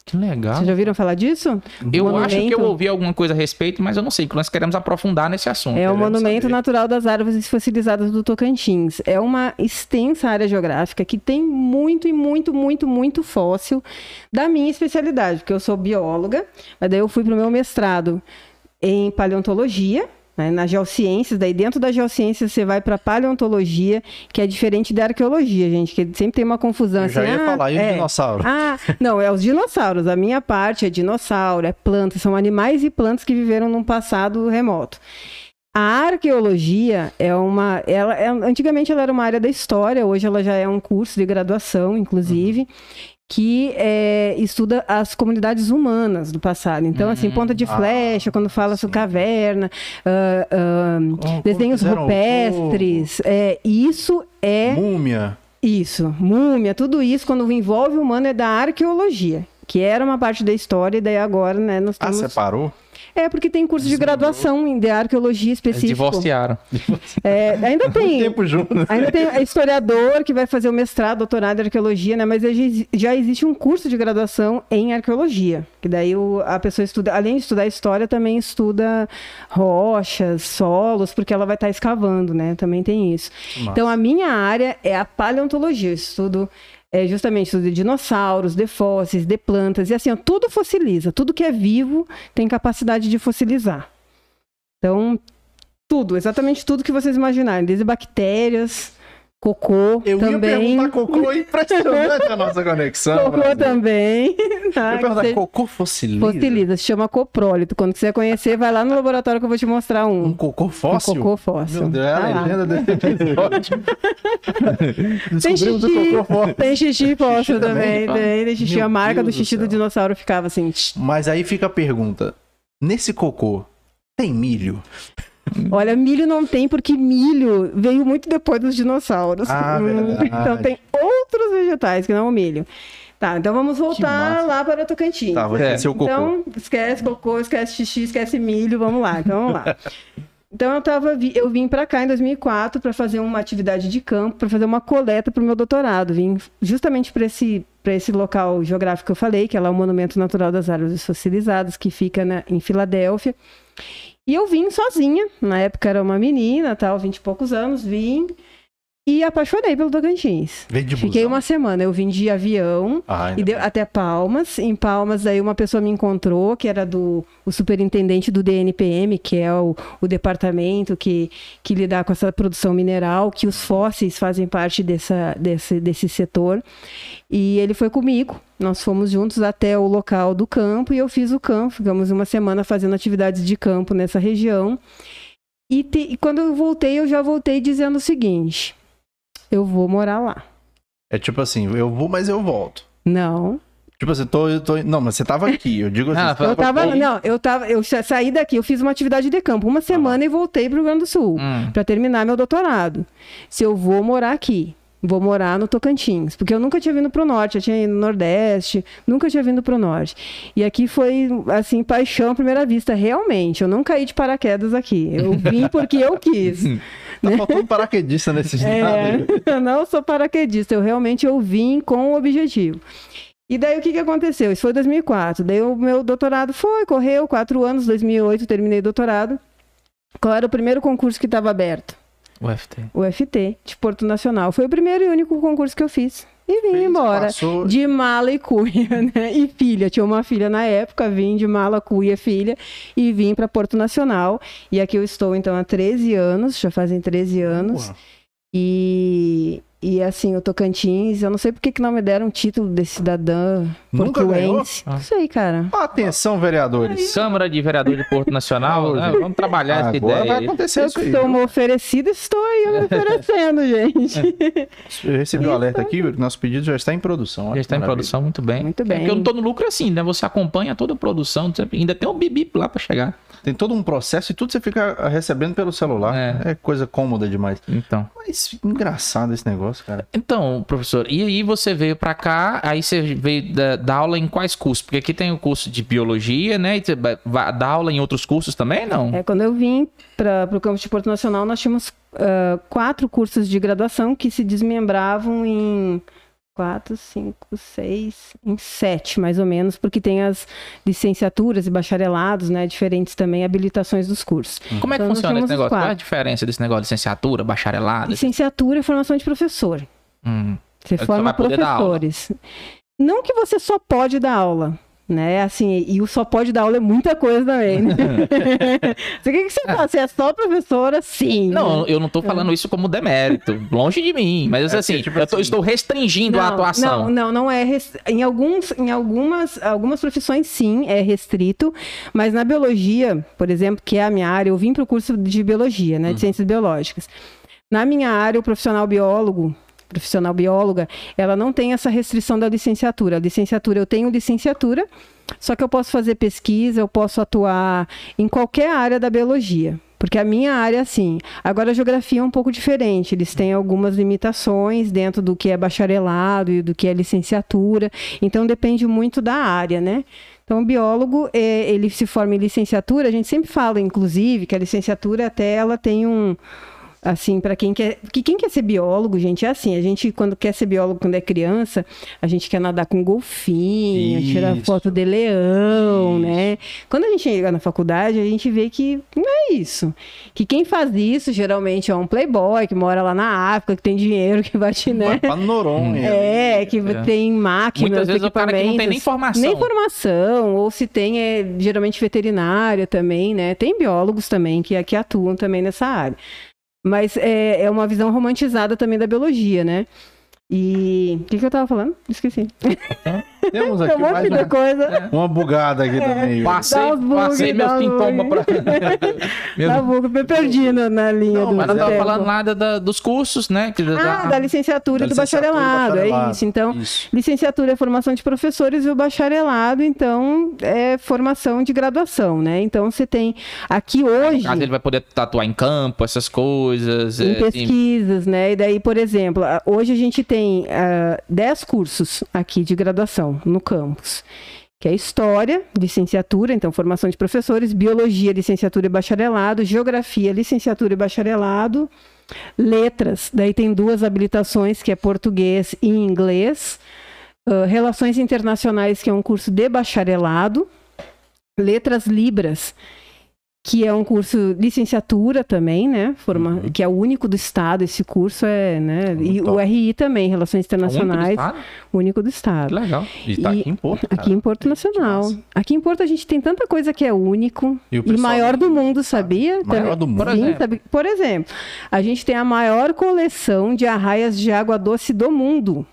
[SPEAKER 1] Que legal.
[SPEAKER 3] Vocês já ouviram falar disso?
[SPEAKER 1] Eu
[SPEAKER 3] Monumento-
[SPEAKER 1] acho que eu ouvi alguma coisa a respeito, mas eu não sei, que nós queremos aprofundar nesse assunto.
[SPEAKER 3] É o Monumento
[SPEAKER 2] saber.
[SPEAKER 3] Natural das Árvores Fossilizadas do Tocantins. É uma extensa área geográfica que tem muito e muito, muito, muito fóssil da minha especialidade, porque eu sou bióloga, mas daí eu fui para o meu mestrado em paleontologia, né, nas geociências, daí dentro da geociência você vai para paleontologia, que é diferente da arqueologia, gente, que sempre tem uma confusão.
[SPEAKER 2] Eu já
[SPEAKER 3] assim,
[SPEAKER 2] ia
[SPEAKER 3] ah,
[SPEAKER 2] falar, e
[SPEAKER 3] é,
[SPEAKER 2] dinossauro?
[SPEAKER 3] Ah, não, é os dinossauros. A minha parte é dinossauro, é planta, são animais e plantas que viveram num passado remoto. A arqueologia é uma. Ela, é- antigamente ela era uma área da história, hoje ela já é um curso de graduação, inclusive, que é, estuda as comunidades humanas do passado. Então, assim, ponta de
[SPEAKER 2] Ah,
[SPEAKER 3] flecha, quando fala sobre caverna, ah, ah,
[SPEAKER 2] Como-
[SPEAKER 3] desenhos
[SPEAKER 2] como
[SPEAKER 3] rupestres. É, isso é.
[SPEAKER 2] Múmia.
[SPEAKER 3] Isso, múmia, tudo isso, quando envolve o humano, é da arqueologia. Que era uma parte da história, e daí agora, né, nós
[SPEAKER 2] Ah,
[SPEAKER 3] temos...
[SPEAKER 2] separou?
[SPEAKER 3] É, porque tem curso de graduação em de arqueologia
[SPEAKER 1] Eles
[SPEAKER 3] específico.
[SPEAKER 1] divorciaram.
[SPEAKER 3] É, ainda tem.
[SPEAKER 2] Tempo junto.
[SPEAKER 3] Ainda tem historiador que vai fazer o mestrado, doutorado em arqueologia, né? Mas já exi- já existe um curso de graduação em arqueologia. Que daí a pessoa estuda, além de estudar história, também estuda rochas, solos, porque ela vai estar escavando, né? Também tem isso.
[SPEAKER 2] Massa.
[SPEAKER 3] Então a minha área é a paleontologia. Eu estudo é, justamente de dinossauros, de fósseis, de plantas, e assim, ó, tudo fossiliza. Tudo que é vivo tem capacidade de fossilizar. Então, tudo, exatamente tudo que vocês imaginarem, desde bactérias, cocô
[SPEAKER 2] Eu ia
[SPEAKER 3] também.
[SPEAKER 2] perguntar cocô, impressionante a nossa conexão.
[SPEAKER 3] Cocô
[SPEAKER 2] Brasil.
[SPEAKER 3] também.
[SPEAKER 2] Eu
[SPEAKER 3] tá?
[SPEAKER 2] ia
[SPEAKER 3] Que
[SPEAKER 2] perguntar,
[SPEAKER 3] você-
[SPEAKER 2] cocô fossiliza?
[SPEAKER 3] Fossiliza, se chama coprólito. Quando quiser conhecer, vai lá no laboratório que eu vou te mostrar
[SPEAKER 2] Um
[SPEAKER 3] um.
[SPEAKER 2] cocô fóssil?
[SPEAKER 3] Um cocô fóssil.
[SPEAKER 2] Meu Deus, é a
[SPEAKER 3] Tá
[SPEAKER 2] legenda desse episódio.
[SPEAKER 3] Tem
[SPEAKER 2] Descobrimos o
[SPEAKER 3] xixi,
[SPEAKER 2] cocô fóssil.
[SPEAKER 3] tem xixi fóssil
[SPEAKER 2] também?
[SPEAKER 3] também. Tem, tem xixi.
[SPEAKER 2] Meu
[SPEAKER 3] a marca do
[SPEAKER 2] Deus do
[SPEAKER 3] xixi do,
[SPEAKER 2] céu.
[SPEAKER 3] dinossauro ficava assim.
[SPEAKER 2] Mas aí fica a pergunta. Nesse cocô, tem milho?
[SPEAKER 3] Olha, milho não tem, porque milho veio muito depois dos dinossauros.
[SPEAKER 2] Ah,
[SPEAKER 3] Hum. Então tem outros vegetais que não o milho. Tá, então vamos voltar lá para Tocantins.
[SPEAKER 2] Tá, vai
[SPEAKER 1] É.
[SPEAKER 2] o cocô.
[SPEAKER 3] Então, esquece cocô, esquece xixi, esquece milho, vamos lá, então vamos lá. Então eu tava, vi- eu vim para cá em 2004 para fazer uma atividade de campo, para fazer uma coleta para o meu doutorado. Vim justamente para esse para esse local geográfico que eu falei, que é lá o Monumento Natural das Árvores Fossilizadas, que fica na- em Filadélfia. E eu vim sozinha, na época era uma menina, tal, vinte e poucos anos, vim e apaixonei pelo Tocantins.
[SPEAKER 2] Vem de
[SPEAKER 3] Fiquei
[SPEAKER 2] busão.
[SPEAKER 3] uma semana, eu vim de avião,
[SPEAKER 2] Ah,
[SPEAKER 3] e deu até Palmas. Em Palmas, aí uma pessoa me encontrou, que era do o superintendente do DNPM, que é o, o departamento que, que lida com essa produção mineral, que os fósseis fazem parte dessa, desse, desse setor. E ele foi comigo. Nós fomos juntos até o local do campo e eu fiz o campo. Ficamos uma semana fazendo atividades de campo nessa região. E, te- e quando eu voltei, eu já voltei dizendo o seguinte: eu vou morar lá.
[SPEAKER 2] É tipo assim, eu vou, mas eu volto.
[SPEAKER 3] Não,
[SPEAKER 2] Tipo assim, tô, eu tô... Não, mas você tava aqui. Eu digo assim,
[SPEAKER 1] Ah,
[SPEAKER 3] Eu tava, não, eu tava, eu sa- saí daqui, eu fiz uma atividade de campo uma semana e voltei pro Rio Grande do Sul
[SPEAKER 1] Hum.
[SPEAKER 3] para terminar meu doutorado. Se eu vou morar aqui, vou morar no Tocantins, porque eu nunca tinha vindo pro norte, eu tinha ido no Nordeste, nunca tinha vindo pro norte. E aqui foi assim paixão à primeira vista, realmente. Eu não caí de paraquedas aqui. Eu vim porque eu quis.
[SPEAKER 2] Tá faltando paraquedista nesse
[SPEAKER 3] É, não sou paraquedista, eu realmente eu vim com o objetivo. E daí o que, que aconteceu? Isso foi 2004. Daí o meu doutorado foi, correu, quatro anos, 2008 terminei o doutorado. Qual era o primeiro concurso que estava aberto?
[SPEAKER 1] UFT.
[SPEAKER 3] O FT, de Porto Nacional. Foi o primeiro e único concurso que eu fiz. E vim
[SPEAKER 2] Fez,
[SPEAKER 3] embora.
[SPEAKER 2] Passou...
[SPEAKER 3] De mala e cuia, né? E filha. Tinha uma filha na época, vim de mala, cuia, filha. E vim para Porto Nacional. E aqui eu estou, então, há 13 anos. Já fazem 13 anos. E, e assim, o Tocantins, eu não sei por que que não me deram o título de cidadã
[SPEAKER 2] Nunca ganhou?
[SPEAKER 3] portuense.
[SPEAKER 1] Ah.
[SPEAKER 3] Não sei, cara.
[SPEAKER 2] Atenção, vereadores.
[SPEAKER 1] Câmara de Vereador de Porto Nacional, né? vamos trabalhar essa
[SPEAKER 2] Agora
[SPEAKER 1] ideia.
[SPEAKER 2] vai acontecer
[SPEAKER 3] Eu
[SPEAKER 2] isso
[SPEAKER 3] que
[SPEAKER 2] aí.
[SPEAKER 3] uma oferecida, estou aí me oferecendo, gente.
[SPEAKER 2] Eu recebi o alerta aqui, nosso pedido já está em produção. Olha
[SPEAKER 1] Já está em
[SPEAKER 2] maravilha.
[SPEAKER 1] produção, muito bem.
[SPEAKER 3] Muito
[SPEAKER 1] É
[SPEAKER 3] bem.
[SPEAKER 1] porque eu não tô no lucro assim, né? Você acompanha toda a produção, você- ainda tem um bibip lá pra chegar.
[SPEAKER 2] Tem todo um processo e tudo você fica recebendo pelo celular.
[SPEAKER 1] É.
[SPEAKER 2] É, coisa cômoda demais.
[SPEAKER 1] Então.
[SPEAKER 2] Mas engraçado esse negócio, cara.
[SPEAKER 1] Então, professor, e aí você veio pra cá, aí você veio da, dar aula em quais cursos? Porque aqui tem o curso de biologia, né? E você dar aula em outros cursos também, não?
[SPEAKER 3] É, quando eu vim para o campus de Porto Nacional, nós tínhamos ah, quatro cursos de graduação que se desmembravam em quatro, cinco, seis, em sete, mais ou menos, porque tem as licenciaturas e bacharelados, né? Diferentes também, habilitações dos cursos.
[SPEAKER 1] Como é que
[SPEAKER 3] Então,
[SPEAKER 1] funciona esse negócio? Qual é a diferença desse negócio de licenciatura, bacharelado?
[SPEAKER 3] Licenciatura e formação de professor.
[SPEAKER 1] Hum.
[SPEAKER 3] Você
[SPEAKER 1] Você
[SPEAKER 3] forma professores. Não que você só pode dar aula. Né? Assim, e o só pode dar aula é muita coisa também. Né? o que, que você faz? Você é só professora? Sim.
[SPEAKER 1] Não, eu não tô falando isso como demérito, longe de mim, mas
[SPEAKER 2] É,
[SPEAKER 1] assim,
[SPEAKER 2] tipo
[SPEAKER 1] eu tô-
[SPEAKER 2] assim-
[SPEAKER 1] estou restringindo a atuação.
[SPEAKER 3] Não, não, não é. res- Em, alguns, em algumas, algumas profissões, sim, é restrito, mas na biologia, por exemplo, que é a minha área, eu vim para o curso de biologia, né, de
[SPEAKER 1] Uhum.
[SPEAKER 3] ciências biológicas. Na minha área, o profissional biólogo, profissional bióloga, ela não tem essa restrição da licenciatura. A licenciatura, eu tenho licenciatura, só que eu posso fazer pesquisa, eu posso atuar em qualquer área da biologia. Porque a minha área, assim. Agora, a geografia é um pouco diferente. Eles têm algumas limitações dentro do que é bacharelado e do que é licenciatura. Então, depende muito da área, né? Então, o biólogo, eh, ele se forma em licenciatura. A gente sempre fala, inclusive, que a licenciatura até ela tem um assim, para quem quer. Que quem quer ser biólogo, gente, é assim. A gente, quando quer ser biólogo, quando é criança, a gente quer nadar com golfinho, tirar
[SPEAKER 2] Isso.
[SPEAKER 3] foto de leão, né? Quando a gente chega na faculdade, a gente vê que não é isso. Que quem faz isso, geralmente, é um playboy que mora lá na África, que tem dinheiro, que vai te,
[SPEAKER 2] Vai
[SPEAKER 3] né?
[SPEAKER 2] pra Noronha.
[SPEAKER 3] É, que
[SPEAKER 1] É.
[SPEAKER 3] tem máquinas,
[SPEAKER 1] Muitas vezes o cara que não tem nem
[SPEAKER 3] equipamentos.
[SPEAKER 1] formação.
[SPEAKER 3] Nem formação, ou se tem, é geralmente veterinária também, né? Tem biólogos também que, que atuam também nessa área. Mas é, é uma visão romantizada também da biologia, né? E. O que, que eu tava falando? Esqueci.
[SPEAKER 2] Temos
[SPEAKER 3] Tem
[SPEAKER 2] aqui
[SPEAKER 3] um monte
[SPEAKER 2] mais
[SPEAKER 3] de coisa.
[SPEAKER 2] uma bugada aqui também.
[SPEAKER 1] Passei,
[SPEAKER 3] bugs,
[SPEAKER 1] passei meu
[SPEAKER 3] dá uns
[SPEAKER 1] sintoma pra. Meu-
[SPEAKER 3] Tá bom, eu me perdi na, na linha
[SPEAKER 2] Não,
[SPEAKER 3] do
[SPEAKER 1] Mas não tava falando nada da- dos cursos, né? Que,
[SPEAKER 3] Ah, da licenciatura
[SPEAKER 2] Da
[SPEAKER 3] e do
[SPEAKER 2] licenciatura e
[SPEAKER 3] bacharelado,
[SPEAKER 2] bacharelado.
[SPEAKER 3] é isso. Então,
[SPEAKER 2] Isso.
[SPEAKER 3] licenciatura é formação de professores e o bacharelado, então, é formação de graduação, né? Então, você tem aqui hoje...
[SPEAKER 1] Caso ele vai poder tatuar em campo, essas coisas.
[SPEAKER 3] Em
[SPEAKER 1] é, assim,
[SPEAKER 3] pesquisas, né? E daí, por exemplo, hoje a gente tem ah, 10 cursos aqui de graduação no campus. Que é História, licenciatura, então formação de professores, Biologia, licenciatura e bacharelado, Geografia, licenciatura e bacharelado, Letras, daí tem duas habilitações, que é Português e Inglês, ah, Relações Internacionais, que é um curso de bacharelado, Letras Libras, que é um curso licenciatura também, né? Forma,
[SPEAKER 1] Uhum.
[SPEAKER 3] Que é o único do estado, esse curso é, né? E
[SPEAKER 2] Muito
[SPEAKER 3] o
[SPEAKER 2] top.
[SPEAKER 3] RI também, Relações
[SPEAKER 1] é o único do
[SPEAKER 3] Internacionais,
[SPEAKER 1] estado?
[SPEAKER 3] único do
[SPEAKER 1] Que
[SPEAKER 3] estado.
[SPEAKER 1] legal.
[SPEAKER 2] E tá
[SPEAKER 3] E-
[SPEAKER 2] aqui em Porto.
[SPEAKER 3] Aqui
[SPEAKER 2] cara.
[SPEAKER 3] em Porto Nacional.
[SPEAKER 2] massa.
[SPEAKER 3] Aqui em Porto a gente tem tanta coisa que é único
[SPEAKER 2] E o
[SPEAKER 3] e, maior do mundo, sabia?
[SPEAKER 2] Maior
[SPEAKER 3] Também-
[SPEAKER 2] do mundo.
[SPEAKER 1] Por exemplo.
[SPEAKER 3] Por exemplo, a gente tem a maior coleção de arraias de água doce do mundo.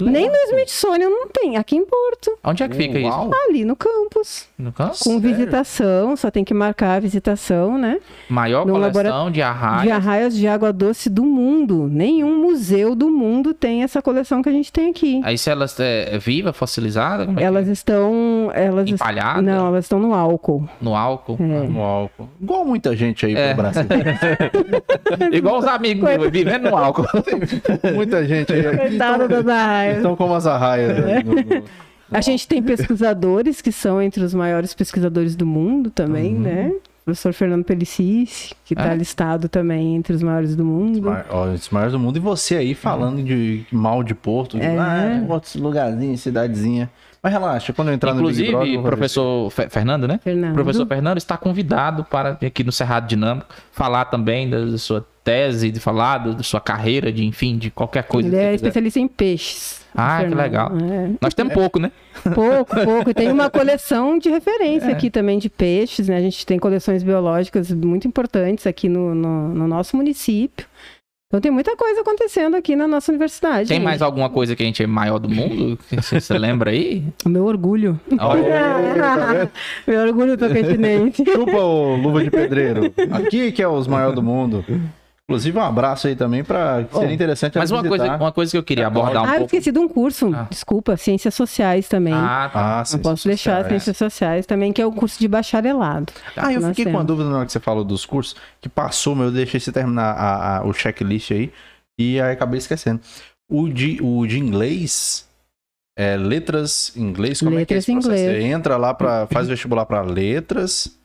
[SPEAKER 1] Legal.
[SPEAKER 3] Nem no Smithsonian não tem, aqui em Porto,
[SPEAKER 1] Onde é que fica
[SPEAKER 2] Uau.
[SPEAKER 1] isso?
[SPEAKER 3] ali no campus.
[SPEAKER 1] No campo?
[SPEAKER 3] Com
[SPEAKER 2] Sério?
[SPEAKER 3] visitação, só tem que marcar a visitação, né?
[SPEAKER 1] Maior
[SPEAKER 3] No
[SPEAKER 1] coleção
[SPEAKER 3] labora-
[SPEAKER 1] de arraias.
[SPEAKER 3] de arraias de água doce do mundo. Nenhum museu do mundo tem essa coleção que a gente tem aqui.
[SPEAKER 1] Aí se elas é, é viva, fossilizada, como é que
[SPEAKER 3] Elas estão. Elas est-
[SPEAKER 1] Empalhada?
[SPEAKER 3] Não, elas estão no álcool.
[SPEAKER 1] é? no álcool?
[SPEAKER 3] É.
[SPEAKER 2] No álcool. Igual muita gente aí
[SPEAKER 1] É.
[SPEAKER 2] pro Brasil.
[SPEAKER 1] Igual os amigos vivendo no álcool.
[SPEAKER 2] muita gente aí.
[SPEAKER 3] Coitada das arraias.
[SPEAKER 2] Estão como as arraias. né, no- no-
[SPEAKER 3] A gente tem pesquisadores que são entre os maiores pesquisadores do mundo também, né? O professor Fernando Pelicici, que está
[SPEAKER 1] É?
[SPEAKER 3] listado também entre os maiores do mundo.
[SPEAKER 2] Ó, os maiores do mundo. E você aí falando de mal de Porto, de
[SPEAKER 3] É.
[SPEAKER 2] ah, outros lugarzinhos, cidadezinha. Mas relaxa, quando eu entrar no Big
[SPEAKER 1] Inclusive,
[SPEAKER 2] Brother,
[SPEAKER 1] professor Fe- Fernando, né?
[SPEAKER 3] Fernando.
[SPEAKER 1] O professor Fernando está convidado para vir aqui no Cerrado Dinâmico falar também da sua tese, de falar da da sua carreira, de enfim, de qualquer coisa.
[SPEAKER 3] Ele
[SPEAKER 1] que
[SPEAKER 3] é
[SPEAKER 1] quiser.
[SPEAKER 3] especialista em peixes.
[SPEAKER 1] Ah, que legal.
[SPEAKER 3] É.
[SPEAKER 1] Nós temos pouco, né?
[SPEAKER 3] Pouco, pouco. E tem uma coleção de referência
[SPEAKER 1] É.
[SPEAKER 3] aqui também de peixes, né? A gente tem coleções biológicas muito importantes aqui no, no, no nosso município. Então tem muita coisa acontecendo aqui na nossa universidade.
[SPEAKER 1] Tem
[SPEAKER 3] gente.
[SPEAKER 1] mais alguma coisa que a gente é maior do mundo? Você você lembra aí?
[SPEAKER 3] O meu orgulho.
[SPEAKER 1] Olha,
[SPEAKER 3] meu orgulho tocantinense.
[SPEAKER 2] Chupa o Luva de Pedreiro. Aqui que é os maiores do mundo. Inclusive, um abraço aí também pra.
[SPEAKER 1] Bom,
[SPEAKER 2] Seria interessante
[SPEAKER 1] Mas uma coisa, uma coisa que eu queria abordar um
[SPEAKER 3] ah, eu
[SPEAKER 1] pouco.
[SPEAKER 3] esqueci de um curso.
[SPEAKER 1] Ah.
[SPEAKER 3] Desculpa, Ciências Sociais também.
[SPEAKER 1] Ah, tá.
[SPEAKER 2] Ah.
[SPEAKER 3] Não posso deixar Ciências Sociais também, que é o curso de bacharelado.
[SPEAKER 2] Ah, eu fiquei com uma
[SPEAKER 3] temos.
[SPEAKER 2] dúvida na hora que você falou dos cursos, que passou, mas eu deixei você terminar a- a- o checklist aí, e aí acabei esquecendo. O de, o de inglês, é letras em inglês, como é que é
[SPEAKER 3] Letras
[SPEAKER 2] esse
[SPEAKER 3] em
[SPEAKER 2] processo?
[SPEAKER 3] inglês.
[SPEAKER 2] Você entra lá, pra, faz vestibular pra letras,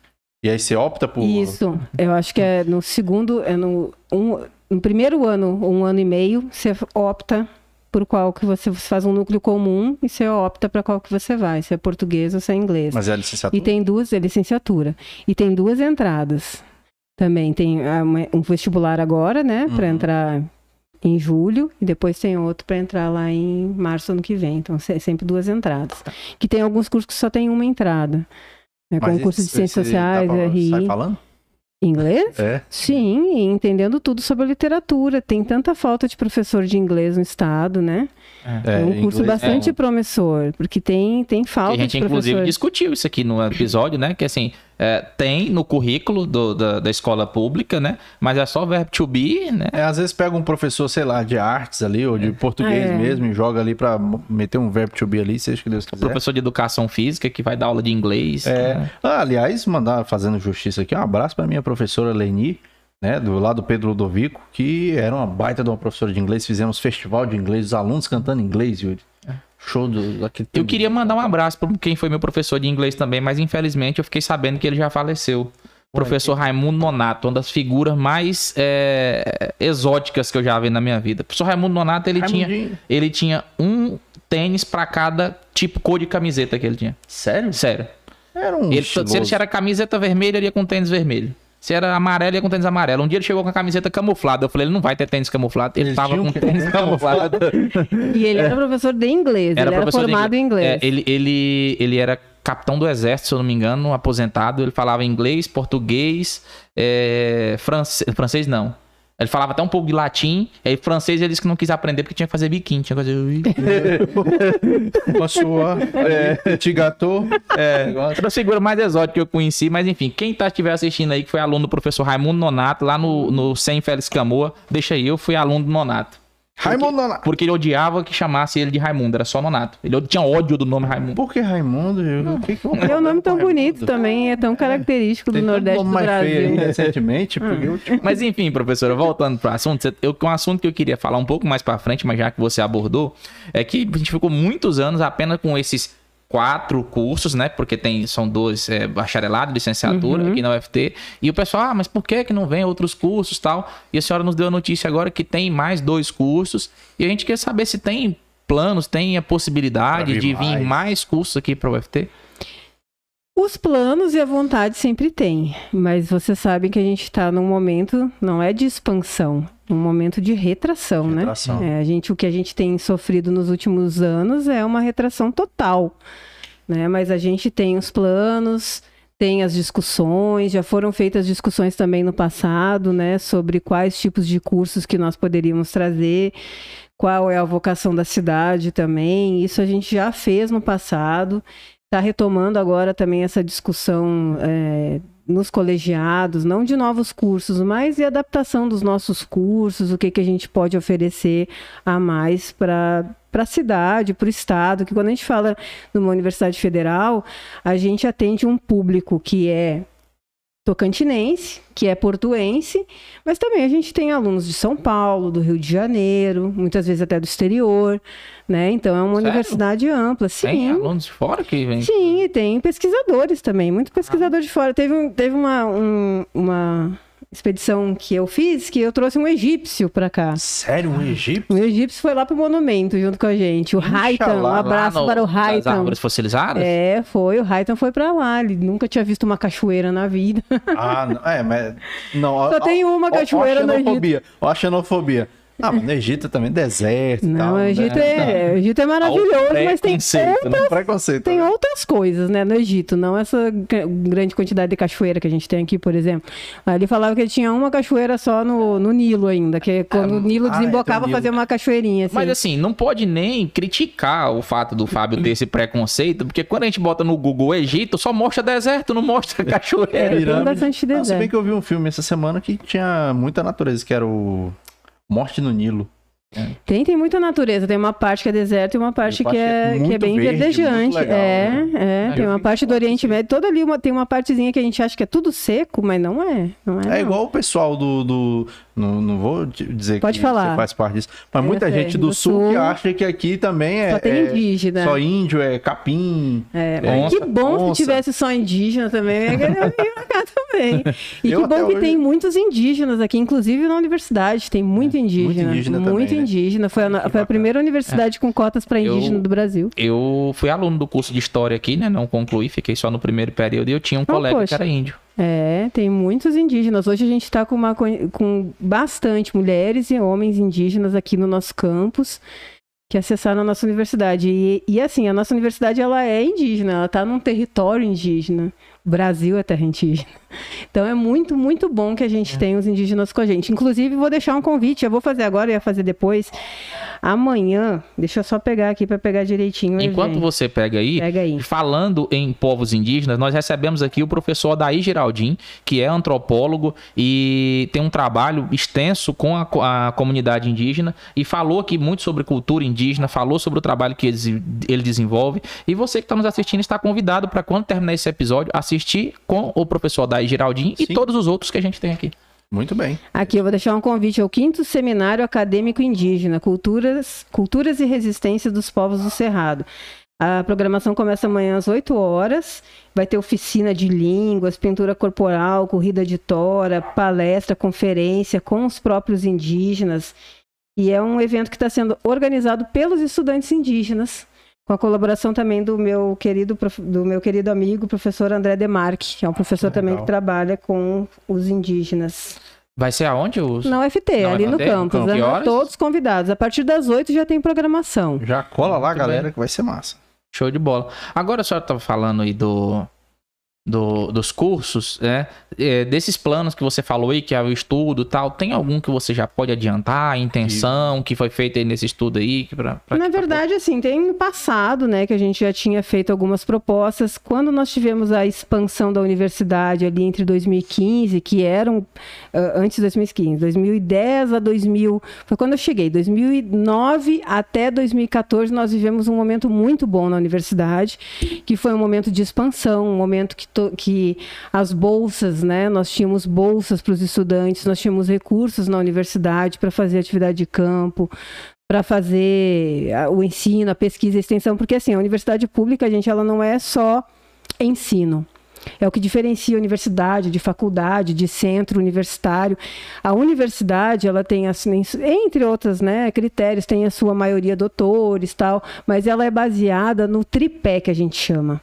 [SPEAKER 2] e aí você opta por...
[SPEAKER 3] Isso, eu acho que é no segundo, é no, um, no primeiro ano, um ano e meio, você opta por qual que você, você faz um núcleo comum e você opta para qual que você vai, se é português ou se é inglês.
[SPEAKER 2] Mas é a licenciatura?
[SPEAKER 3] E tem duas, é licenciatura. E tem duas entradas. Também tem ah, uma- um vestibular agora, né, para
[SPEAKER 2] Uhum.
[SPEAKER 3] entrar em julho e depois tem outro para entrar lá em março ano que vem. Então, sempre duas entradas. Que tem alguns cursos que só tem uma entrada. Né, como curso de Ciências Sociais,
[SPEAKER 2] pra,
[SPEAKER 3] RI.
[SPEAKER 2] Sai falando?
[SPEAKER 3] Inglês?
[SPEAKER 2] É.
[SPEAKER 3] Sim, e entendendo tudo sobre a literatura. Tem tanta falta de professor de inglês no estado, né? É, é um curso inglês, bastante é. promissor, porque tem, tem falta
[SPEAKER 1] a gente,
[SPEAKER 3] de
[SPEAKER 1] inclusive, discutiu isso aqui no episódio, né? Que assim, é, tem no currículo do, da, da, escola pública, né? Mas é só verbo to be, né?
[SPEAKER 2] É, às vezes pega um professor, sei lá, de artes ali, ou de português é. mesmo, e joga ali para meter um verbo to be ali, seja que Deus quiser.
[SPEAKER 1] professor de educação física que vai dar aula de inglês.
[SPEAKER 2] É. Né? Ah, aliás, mandar fazendo justiça aqui, um abraço para minha professora Leni. Né, do lado do Pedro Ludovico, que era uma baita de uma professora de inglês. Fizemos festival de inglês, os alunos cantando inglês, Yuri. Show do.
[SPEAKER 1] Eu queria mandar um abraço para quem foi meu professor de inglês também, mas infelizmente eu fiquei sabendo que ele já faleceu. professor Raimundo Nonato, uma das figuras mais é, exóticas que eu já vi na minha vida. O professor Raimundo Nonato, ele tinha, ele tinha um tênis para cada tipo cor de camiseta que ele tinha.
[SPEAKER 2] Sério?
[SPEAKER 1] Sério.
[SPEAKER 2] Era um
[SPEAKER 1] ele, se ele era camiseta vermelha, ele ia com tênis vermelho. Se era amarelo, ia com tênis amarelo. Um dia ele chegou com a camiseta camuflada. Eu falei, ele não vai ter tênis camuflado. Ele Eles tava com tênis camuflado.
[SPEAKER 3] e ele era professor de inglês. Era ele era formado em inglês.
[SPEAKER 1] É, ele, ele, ele era capitão do exército, se eu não me engano, aposentado. Ele falava inglês, português, é, francês, francês não. Ele falava até um pouco de latim, aí francês ele disse que não quis aprender porque tinha que fazer biquinho, tinha que fazer.
[SPEAKER 2] Posso é, te gatou.
[SPEAKER 1] É, outra figura mais exótica que eu conheci, mas enfim, quem tá estiver assistindo aí, que foi aluno do professor Raimundo Nonato, lá no, no Sem Félix Camoa, deixa aí, eu fui aluno do Nonato.
[SPEAKER 2] Raimundo
[SPEAKER 1] Nonato. Porque ele odiava que chamasse ele de Raimundo, era só Nonato. Ele tinha ódio do nome Raimundo.
[SPEAKER 2] Por que Raimundo?
[SPEAKER 3] O que que é um nome tão bonito também, é tão característico do Nordeste do Brasil.
[SPEAKER 2] recentemente,
[SPEAKER 1] hum. Mas enfim, professora, voltando para o assunto, eu, um assunto que eu queria falar um pouco mais para frente, mas já que você abordou, é que a gente ficou muitos anos apenas com esses quatro cursos, né? Porque tem, são dois, é, bacharelado, licenciatura uhum. aqui na UFT. E o pessoal, ah, mas por que que não vem outros cursos tal? E a senhora nos deu a notícia agora que tem mais dois cursos. E a gente quer saber se tem planos, tem a possibilidade vir de vir mais. mais cursos aqui para o UFT?
[SPEAKER 3] Os planos e a vontade sempre tem, mas você sabe que a gente está num momento, não é de expansão, um momento de retração, de né? retração. né? É, a gente, o que a gente tem sofrido nos últimos anos é uma retração total, né? Mas a gente tem os planos, tem as discussões, já foram feitas discussões também no passado, né? Sobre quais tipos de cursos que nós poderíamos trazer, qual é a vocação da cidade também. Isso a gente já fez no passado está retomando agora também essa discussão é, nos colegiados, não de novos cursos, mas de adaptação dos nossos cursos, o que, que a gente pode oferecer a mais para para a cidade, para o estado, que quando a gente fala numa universidade federal, a gente atende um público que é tocantinense, que é portuense, mas também a gente tem alunos de São Paulo, do Rio de Janeiro, muitas vezes até do exterior, né? Então é uma Sério? universidade ampla, sim.
[SPEAKER 1] Tem alunos de fora que vêm?
[SPEAKER 3] Sim, e tem pesquisadores também, muito pesquisador ah. de fora. Teve, teve uma, um, uma expedição que eu fiz que eu trouxe um egípcio para cá.
[SPEAKER 2] Sério, um egípcio?
[SPEAKER 3] O egípcio foi lá pro monumento junto com a gente. O Raitan, um abraço no, para o Raitan. As
[SPEAKER 1] árvores fossilizadas?
[SPEAKER 3] É, foi. O Raitan foi para lá. Ele nunca tinha visto uma cachoeira na vida.
[SPEAKER 2] Ah, não, é, mas não.
[SPEAKER 3] Só ó, tem uma cachoeira ó, ó, no Egito.
[SPEAKER 2] Ó a xenofobia. Ah, mas no Egito também, deserto
[SPEAKER 3] Não,
[SPEAKER 2] tal,
[SPEAKER 3] o Egito, né? é, o Egito é maravilhoso, mas tem outras,
[SPEAKER 2] né?
[SPEAKER 3] tem outras coisas, né, no Egito. Não essa grande quantidade de cachoeira que a gente tem aqui, por exemplo. Ele falava que ele tinha uma cachoeira só no, no Nilo ainda, que é quando ah, o Nilo ah, é, desembocava, é, fazia uma cachoeirinha. Assim.
[SPEAKER 1] Mas assim, não pode nem criticar o fato do Fábio ter esse preconceito, porque quando a gente bota no Google Egito, só mostra deserto, não mostra cachoeira.
[SPEAKER 3] É, tem bastante deserto. Não, se
[SPEAKER 2] bem que eu vi um filme essa semana que tinha muita natureza, que era o Morte no Nilo.
[SPEAKER 3] É. Tem, tem muita natureza. Tem uma parte que é deserto e uma parte, que, é, que é bem verde, verdejante. Legal, é, né? é. tem uma parte do Oriente Médio. Toda ali uma, tem uma partezinha que a gente acha que é tudo seco, mas não é. Não é,
[SPEAKER 2] é
[SPEAKER 3] não.
[SPEAKER 2] igual o pessoal do, do, não, não vou dizer
[SPEAKER 3] Pode
[SPEAKER 2] que
[SPEAKER 3] falar.
[SPEAKER 2] você faz parte disso. Mas é, muita gente do, do sul, sul, que acha que aqui também é.
[SPEAKER 3] Só tem é indígena.
[SPEAKER 2] Só índio, é capim.
[SPEAKER 3] É, é onça, que bom onça. se tivesse só indígena também. Eu ia cá também. E eu que bom que hoje... tem muitos indígenas aqui, inclusive na universidade. Tem muito indígena. Muito indígena. Muito também, né? indígena. Foi, a, foi a primeira universidade com cotas para indígena eu, do Brasil.
[SPEAKER 1] Eu fui aluno do curso de história aqui, né? Não concluí, fiquei só no primeiro período e eu tinha um oh, colega poxa. que era índio.
[SPEAKER 3] É, tem muitos indígenas. Hoje a gente está com, uma, com bastante mulheres e homens indígenas aqui no nosso campus que acessaram a nossa universidade. E, e assim, a nossa universidade ela é indígena, ela está num território indígena. O Brasil é terra indígena. Então é muito, muito bom que a gente é. tenha os indígenas com a gente. Inclusive, vou deixar um convite, eu vou fazer agora, e ia fazer depois. Amanhã, deixa eu só pegar aqui para pegar direitinho.
[SPEAKER 1] Enquanto você pega aí, pega aí, falando em povos indígenas, nós recebemos aqui o professor Adair Geraldin, que é antropólogo e tem um trabalho extenso com a, a comunidade indígena e falou aqui muito sobre cultura indígena, falou sobre o trabalho que ele, ele desenvolve. E você que está nos assistindo está convidado para, quando terminar esse episódio, assistir com o professor Adair Geraldin Sim. e todos os outros que a gente tem aqui.
[SPEAKER 2] Muito bem.
[SPEAKER 3] Aqui eu vou deixar um convite ao quinto seminário acadêmico indígena, culturas, culturas e resistência dos povos do Cerrado. A programação começa amanhã às 8 horas. Vai ter oficina de línguas, pintura corporal, corrida de tora, palestra, conferência com os próprios indígenas. E é um evento que está sendo organizado pelos estudantes indígenas com a colaboração também do meu querido, do meu querido amigo, professor André Demarque, que é um professor Legal. também que trabalha com os indígenas.
[SPEAKER 1] Vai ser aonde? Os...
[SPEAKER 3] Na UFT, Na ali no campus. Né? Todos convidados. A partir das 8 já tem programação.
[SPEAKER 2] Já cola lá, Muito galera, bem. que vai ser massa.
[SPEAKER 1] Show de bola. Agora a senhora estava falando aí do, do, dos cursos, né? É, desses planos que você falou aí, que é o estudo e tal, tem algum que você já pode adiantar, a intenção que foi feita nesse estudo aí? Pra,
[SPEAKER 3] pra Na verdade, pra... assim, tem no passado, né, que a gente já tinha feito algumas propostas. Quando nós tivemos a expansão da universidade ali entre 2015, que eram uh, antes de 2015, 2010 a 2000, foi quando eu cheguei, 2009 até 2014, nós vivemos um momento muito bom na universidade, que foi um momento de expansão, um momento que que as bolsas, né? Nós tínhamos bolsas para os estudantes, nós tínhamos recursos na universidade para fazer atividade de campo, para fazer o ensino, a pesquisa, a extensão, porque assim, a universidade pública, gente, ela não é só ensino. É o que diferencia a universidade de faculdade, de centro universitário. A universidade, ela tem, assim, entre outros né, critérios, tem a sua maioria doutores tal, mas ela é baseada no tripé que a gente chama,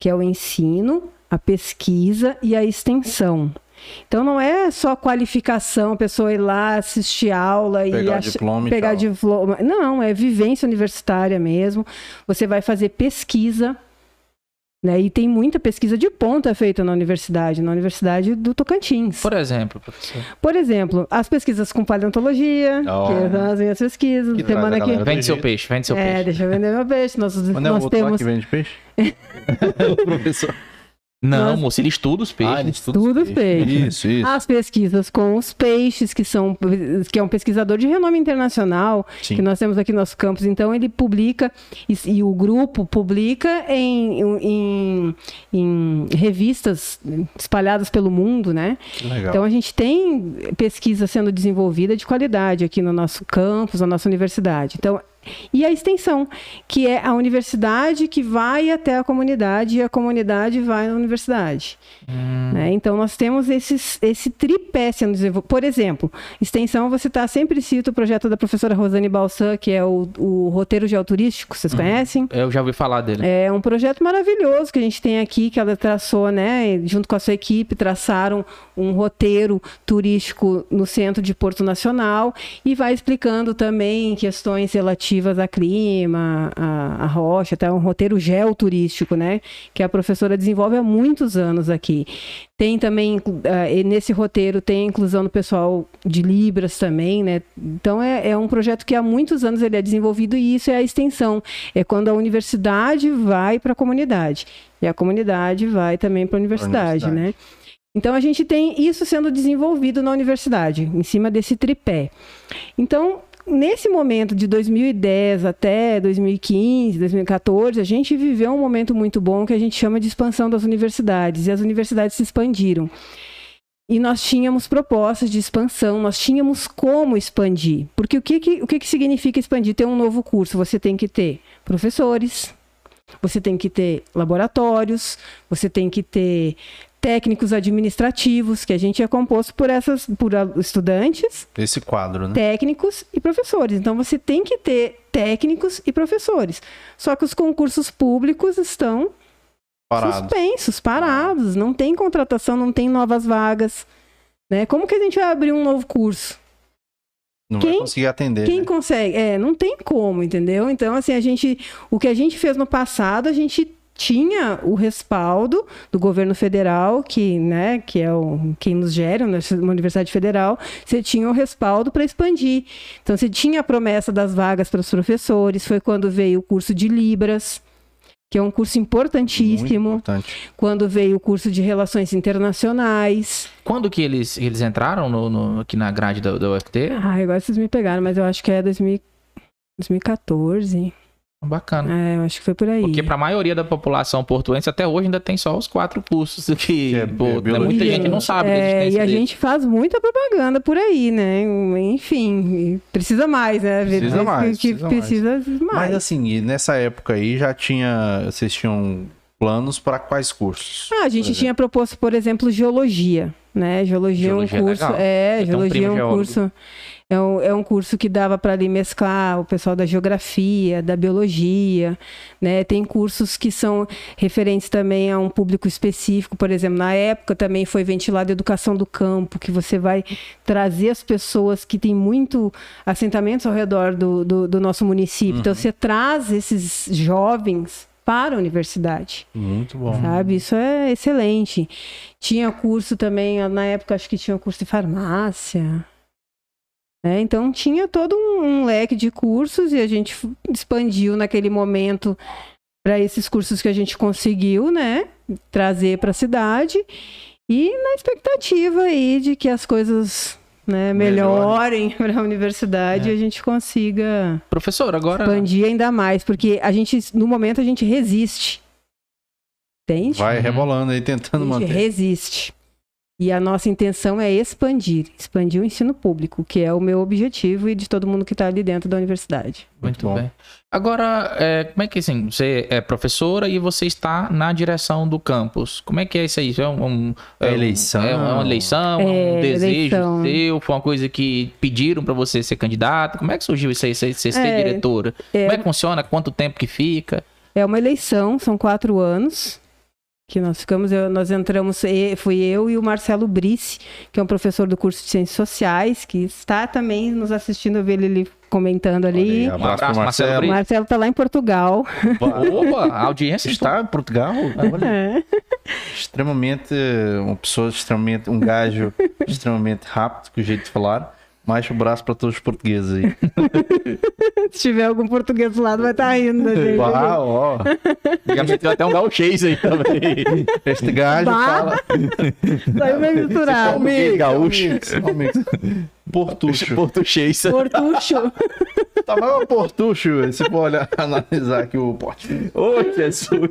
[SPEAKER 3] que é o ensino, a pesquisa e a extensão. Então não é só qualificação, a pessoa ir lá assistir aula
[SPEAKER 2] pegar
[SPEAKER 3] e
[SPEAKER 2] diploma
[SPEAKER 3] pegar
[SPEAKER 2] e
[SPEAKER 3] diploma. Não, é vivência universitária mesmo. Você vai fazer pesquisa. Né? E tem muita pesquisa de ponta feita na universidade, na Universidade do Tocantins.
[SPEAKER 1] Por exemplo, professor?
[SPEAKER 3] Por exemplo, as pesquisas com paleontologia, oh. que são as minhas pesquisas. Que semana
[SPEAKER 1] que... Vende seu peixe, vende seu
[SPEAKER 3] é,
[SPEAKER 1] peixe.
[SPEAKER 3] É, deixa eu vender meu peixe. Nós, Quando nós é o temos...
[SPEAKER 2] que vende peixe?
[SPEAKER 1] professor. Não, moço, ele estuda os peixes. Ah, ele
[SPEAKER 3] estuda, estuda os peixes. peixes. Isso, isso. As pesquisas com os peixes, que são que é um pesquisador de renome internacional, Sim. que nós temos aqui no nosso campus. Então, ele publica, e, e o grupo publica em, em, em, revistas espalhadas pelo mundo, né? Legal. Então, a gente tem pesquisa sendo desenvolvida de qualidade aqui no nosso campus, na nossa universidade. Então, e a extensão, que é a universidade que vai até a comunidade e a comunidade vai na universidade. Hum. Né? Então, nós temos esses, esse tripé sendo desenvolvido. Por exemplo, extensão, você está sempre cita o projeto da professora Rosane Balsan, que é o, o roteiro geoturístico, vocês hum. conhecem?
[SPEAKER 1] Eu já ouvi falar dele.
[SPEAKER 3] É um projeto maravilhoso que a gente tem aqui, que ela traçou, né, junto com a sua equipe, traçaram um roteiro turístico no centro de Porto Nacional e vai explicando também questões relativas relativas a clima, a, a rocha, até um roteiro geoturístico, né? Que a professora desenvolve há muitos anos aqui. Tem também, uh, nesse roteiro, tem a inclusão do pessoal de Libras também, né? Então, é, é um projeto que há muitos anos ele é desenvolvido e isso é a extensão. É quando a universidade vai para a comunidade. E a comunidade vai também para a universidade, né? Então a gente tem isso sendo desenvolvido na universidade, em cima desse tripé. Então, nesse momento de 2010 até 2015, 2014, a gente viveu um momento muito bom que a gente chama de expansão das universidades, e as universidades se expandiram. E nós tínhamos propostas de expansão, nós tínhamos como expandir. Porque o que, que, o que, que significa expandir? Ter um novo curso? Você tem que ter professores, você tem que ter laboratórios, você tem que ter técnicos administrativos, que a gente é composto por essas por estudantes,
[SPEAKER 2] esse quadro, né?
[SPEAKER 3] Técnicos e professores. Então você tem que ter técnicos e professores. Só que os concursos públicos estão
[SPEAKER 2] Parado.
[SPEAKER 3] suspensos, parados. Não tem contratação, não tem novas vagas. Né? Como que a gente vai abrir um novo curso?
[SPEAKER 2] Não vai
[SPEAKER 3] Quem-
[SPEAKER 2] conseguir atender.
[SPEAKER 3] Quem
[SPEAKER 2] né?
[SPEAKER 3] consegue? É, não tem como, entendeu? Então, assim, a gente. O que a gente fez no passado, a gente tinha o respaldo do governo federal, que, né, que é o, quem nos gera, né, uma universidade federal, você tinha o respaldo para expandir. Então, você tinha a promessa das vagas para os professores, foi quando veio o curso de Libras, que é um curso
[SPEAKER 2] Muito
[SPEAKER 3] importantíssimo,
[SPEAKER 2] importante.
[SPEAKER 3] quando veio o curso de Relações Internacionais.
[SPEAKER 1] Quando que eles, eles entraram no, no- aqui na grade da, da UFT?
[SPEAKER 3] Ai, agora vocês me pegaram, mas eu acho que é 2000 2014.
[SPEAKER 1] Bacana.
[SPEAKER 3] É, eu acho que foi por aí.
[SPEAKER 1] Porque para a maioria da população portuense, até hoje ainda tem só os quatro cursos que,
[SPEAKER 2] Que é
[SPEAKER 1] pô, né,
[SPEAKER 2] biologia.
[SPEAKER 1] muita gente não sabe da
[SPEAKER 3] É,
[SPEAKER 1] existência
[SPEAKER 3] e a
[SPEAKER 1] deles.
[SPEAKER 3] gente faz muita propaganda por aí, né? Enfim, precisa mais, né?
[SPEAKER 2] Precisa mais,
[SPEAKER 3] que- que
[SPEAKER 2] precisa mais.
[SPEAKER 3] precisa mais.
[SPEAKER 2] Mas assim, e nessa época aí já tinha. Vocês tinham planos para quais cursos?
[SPEAKER 3] Ah, a gente tinha proposto, por exemplo, geologia, né? Geologia,
[SPEAKER 1] Geologia
[SPEAKER 3] é
[SPEAKER 1] é
[SPEAKER 3] um curso,
[SPEAKER 1] legal.
[SPEAKER 3] é,
[SPEAKER 1] Eu um
[SPEAKER 3] geologia
[SPEAKER 1] primo
[SPEAKER 3] é um
[SPEAKER 1] geólogo.
[SPEAKER 3] curso é um, é um curso que dava para ali mesclar o pessoal da geografia, da biologia, né? Tem cursos que são referentes também a um público específico, por exemplo, na época também foi ventilado a educação do campo, que você vai trazer as pessoas que têm muito assentamentos ao redor do, do, do nosso município. Então você traz esses jovens para a universidade
[SPEAKER 2] Muito bom.
[SPEAKER 3] sabe? Isso é excelente. Tinha curso também, na época acho que tinha curso de farmácia. Né? Então tinha todo um, um leque de cursos e a gente expandiu naquele momento para esses cursos que a gente conseguiu, né, trazer para a cidade e na expectativa aí de que as coisas né, melhorem para a universidade e a gente consiga
[SPEAKER 1] Professor, agora
[SPEAKER 3] expandir ainda mais, porque a gente no momento a gente resiste. Entende?
[SPEAKER 2] Vai rebolando aí, tentando
[SPEAKER 3] a gente
[SPEAKER 2] manter.
[SPEAKER 3] resiste. E a nossa intenção é expandir, expandir o ensino público, que é o meu objetivo e de todo mundo que está ali dentro da universidade.
[SPEAKER 1] Muito,
[SPEAKER 2] Muito bom.
[SPEAKER 1] bem. Agora, é, como é que assim, você é professora e você está na direção do campus. Como é que é isso aí? É, um, um-
[SPEAKER 2] É
[SPEAKER 1] um-
[SPEAKER 2] eleição?
[SPEAKER 1] É uma eleição? É um
[SPEAKER 3] É,
[SPEAKER 1] desejo
[SPEAKER 3] eleição.
[SPEAKER 1] seu? Foi uma coisa que pediram para você ser candidato? Como é que surgiu isso aí, você você ser
[SPEAKER 3] É,
[SPEAKER 1] diretora?
[SPEAKER 3] é.
[SPEAKER 1] Como é que funciona? Quanto tempo que fica?
[SPEAKER 3] É uma eleição, são quatro anos que nós ficamos, eu- nós entramos, e- fui eu e o Marcelo Brice, que é um professor do curso de Ciências Sociais, que está também nos assistindo, eu vi ele ali comentando ali.
[SPEAKER 2] aí,
[SPEAKER 1] Um
[SPEAKER 2] abraço
[SPEAKER 1] abraço,
[SPEAKER 2] pro
[SPEAKER 1] Marcelo
[SPEAKER 3] O
[SPEAKER 2] Marcelo.
[SPEAKER 3] Marcelo está lá em Portugal.
[SPEAKER 1] Opa, a audiência
[SPEAKER 2] Está em Portugal? Olha,
[SPEAKER 3] É.
[SPEAKER 2] extremamente. Uma pessoa extremamente. Um gajo extremamente rápido, com o jeito de falar. Mais um abraço para todos os portugueses aí.
[SPEAKER 3] Se tiver algum português do lado, vai estar rindo da gente.
[SPEAKER 2] Uau, ó.
[SPEAKER 1] Meteu até um gauchês aí também.
[SPEAKER 2] Este gajo
[SPEAKER 3] Bah.
[SPEAKER 2] fala.
[SPEAKER 3] Saiu meio misturado.
[SPEAKER 1] Português gaúcho.
[SPEAKER 2] Portucho.
[SPEAKER 1] Português.
[SPEAKER 3] Portucho.
[SPEAKER 2] Tá mais um portucho, se for olhar, analisar aqui o porte.
[SPEAKER 1] Ô, Jesus.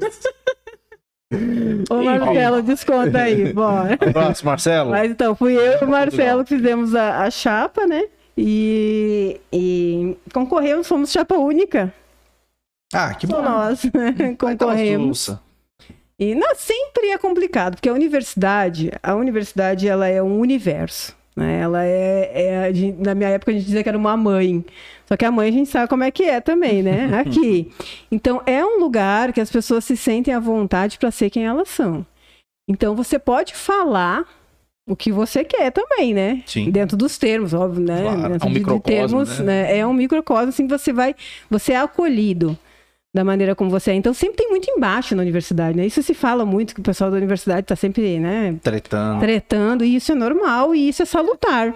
[SPEAKER 3] Ô, Marcelo, desconta aí, bora.
[SPEAKER 2] Abraço, Marcelo.
[SPEAKER 3] Mas então, fui eu e o Marcelo que fizemos a, a chapa, né? E, e concorremos, fomos chapa única.
[SPEAKER 2] Ah, que
[SPEAKER 3] Só
[SPEAKER 2] bom.
[SPEAKER 3] nós, né? Concorremos. E não, sempre é complicado, porque a universidade, a universidade ela é um universo. Né? Ela é, é na minha época a gente dizia que era uma mãe. Só que a mãe a gente sabe como é que é também, né? Aqui. Então é um lugar que as pessoas se sentem à vontade para ser quem elas são. Então você pode falar o que você quer também, né?
[SPEAKER 2] Sim.
[SPEAKER 3] Dentro dos termos, óbvio, né?
[SPEAKER 2] Claro.
[SPEAKER 3] Dentro
[SPEAKER 1] É um
[SPEAKER 3] de-
[SPEAKER 1] microcosmo,
[SPEAKER 3] termos,
[SPEAKER 1] né?
[SPEAKER 3] né? É um microcosmo, assim, que você vai, você é acolhido da maneira como você é. Então sempre tem muito embaixo na universidade, né? Isso se fala muito que o pessoal da universidade está sempre, né,
[SPEAKER 2] Tretando.
[SPEAKER 3] tretando, e isso é normal e isso é salutar.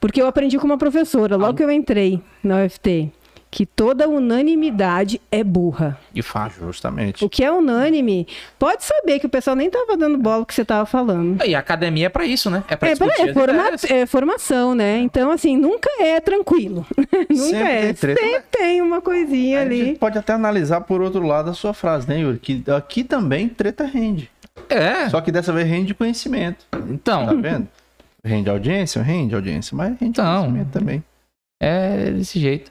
[SPEAKER 3] Porque eu aprendi com uma professora, logo que eu entrei na UFT, que toda unanimidade é burra.
[SPEAKER 1] De fato.
[SPEAKER 2] Justamente.
[SPEAKER 3] O que é unânime, pode saber que o pessoal nem tava dando bola que você tava falando.
[SPEAKER 1] E a academia é pra isso, né? É pra
[SPEAKER 3] É, pra-
[SPEAKER 1] discutir
[SPEAKER 3] é forma- é formação, né? Então, assim, nunca é tranquilo. nunca
[SPEAKER 2] Sempre
[SPEAKER 3] é.
[SPEAKER 2] tem treta,
[SPEAKER 3] Sempre tem uma coisinha
[SPEAKER 2] A
[SPEAKER 3] ali.
[SPEAKER 2] gente pode até analisar por outro lado a sua frase, né, Yuri? Que aqui também treta rende.
[SPEAKER 1] É,
[SPEAKER 2] Só que dessa vez rende conhecimento. Tá
[SPEAKER 1] então,
[SPEAKER 2] vendo? Rende audiência? Rende audiência, mas rende
[SPEAKER 1] Então.
[SPEAKER 2] conhecimento também.
[SPEAKER 1] é desse jeito.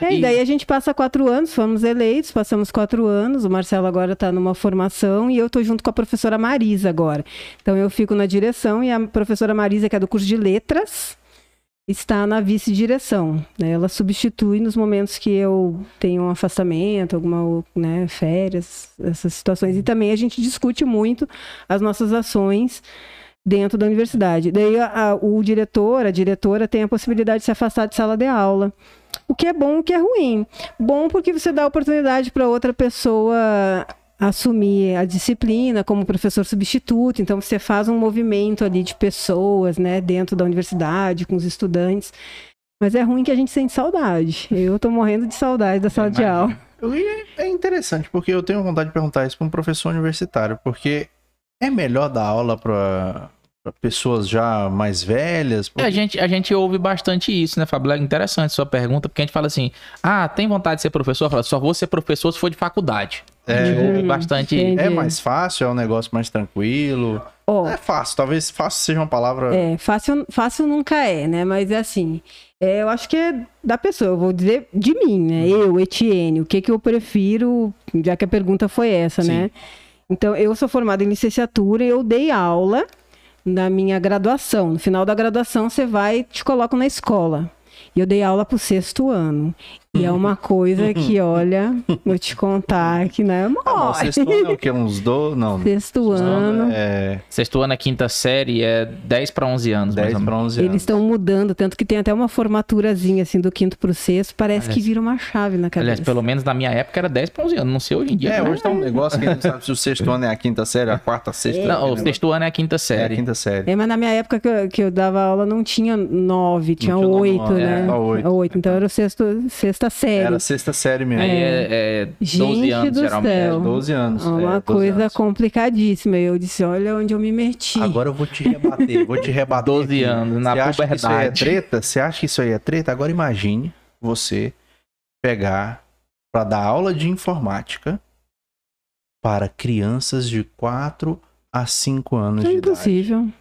[SPEAKER 3] É, e daí a gente passa quatro anos, fomos eleitos, passamos quatro anos. O Marcelo agora está numa formação e eu estou junto com a professora Marisa agora. Então eu fico na direção e a professora Marisa, que é do curso de letras, está na vice-direção. Né? Ela substitui nos momentos que eu tenho um afastamento, alguma né, férias, essas situações. E também a gente discute muito as nossas ações dentro da universidade. Daí a, a, o diretor, a diretora tem a possibilidade de se afastar de sala de aula. O que é bom, o que é ruim. Bom porque você dá oportunidade para outra pessoa assumir a disciplina como professor substituto, então você faz um movimento ali de pessoas, né, dentro da universidade, com os estudantes. Mas é ruim que a gente sente saudade. Eu tô morrendo de saudade da sala de aula.
[SPEAKER 2] É interessante, porque eu tenho vontade de perguntar isso para um professor universitário, porque é melhor dar aula para pessoas já mais velhas?
[SPEAKER 1] Porque... É, a, gente, a gente ouve bastante isso, né, Fábio? É interessante sua pergunta, porque a gente fala assim: ah, tem vontade de ser professor? Fala, só vou ser professor se for de faculdade. É, ouve bastante.
[SPEAKER 2] É mais fácil, é um negócio mais tranquilo. Oh, é fácil, talvez fácil seja uma palavra.
[SPEAKER 3] É, fácil, fácil nunca é, né? Mas é assim. É, eu acho que é da pessoa, eu vou dizer de mim, né? Eu, Etienne, o que, que eu prefiro, já que a pergunta foi essa, Sim. né? Então, eu sou formada em licenciatura e eu dei aula na minha graduação. No final da graduação, você vai e te colocam na escola. E eu dei aula pro sexto ano. E é uma coisa que, olha, vou te contar que não é mole. Ah,
[SPEAKER 2] sexto ano é o quê? Uns do... Não.
[SPEAKER 3] Sexto ano.
[SPEAKER 1] É... Sexto ano é quinta série, é 10 para 11 anos.
[SPEAKER 2] 10 para 11
[SPEAKER 3] anos. Eles estão mudando, tanto que tem até uma formaturazinha, assim, do quinto pro sexto. Parece aliás, que vira uma chave na cabeça. Aliás,
[SPEAKER 1] pelo menos na minha época era 10 para 11 anos. Não sei hoje em dia.
[SPEAKER 2] É, hoje tá um negócio que a gente não sabe se o sexto ano é a quinta série, a quarta, a sexta. É.
[SPEAKER 1] Não, o sexto ano é a quinta série. É a
[SPEAKER 2] quinta série.
[SPEAKER 3] É, mas na minha época que eu, que eu dava aula não tinha 9, tinha 8, né? É, 8. 8. Então era o sexto, sexta série.
[SPEAKER 2] Era sexta sexta série mesmo.
[SPEAKER 1] É, é 12 Gente anos,
[SPEAKER 3] do
[SPEAKER 1] geralmente.
[SPEAKER 3] Céu.
[SPEAKER 2] É 12 anos.
[SPEAKER 3] Uma
[SPEAKER 2] é, 12
[SPEAKER 3] coisa
[SPEAKER 2] anos.
[SPEAKER 3] complicadíssima. Eu disse, olha onde eu me meti.
[SPEAKER 2] Agora eu vou te rebater, vou te rebater.
[SPEAKER 1] 12 aqui. anos, na
[SPEAKER 2] você
[SPEAKER 1] puberdade.
[SPEAKER 2] Acha que isso aí é treta? Você acha que isso aí é treta? Agora imagine você pegar para dar aula de informática para crianças de 4 a 5 anos
[SPEAKER 3] é
[SPEAKER 2] de
[SPEAKER 3] impossível.
[SPEAKER 2] idade.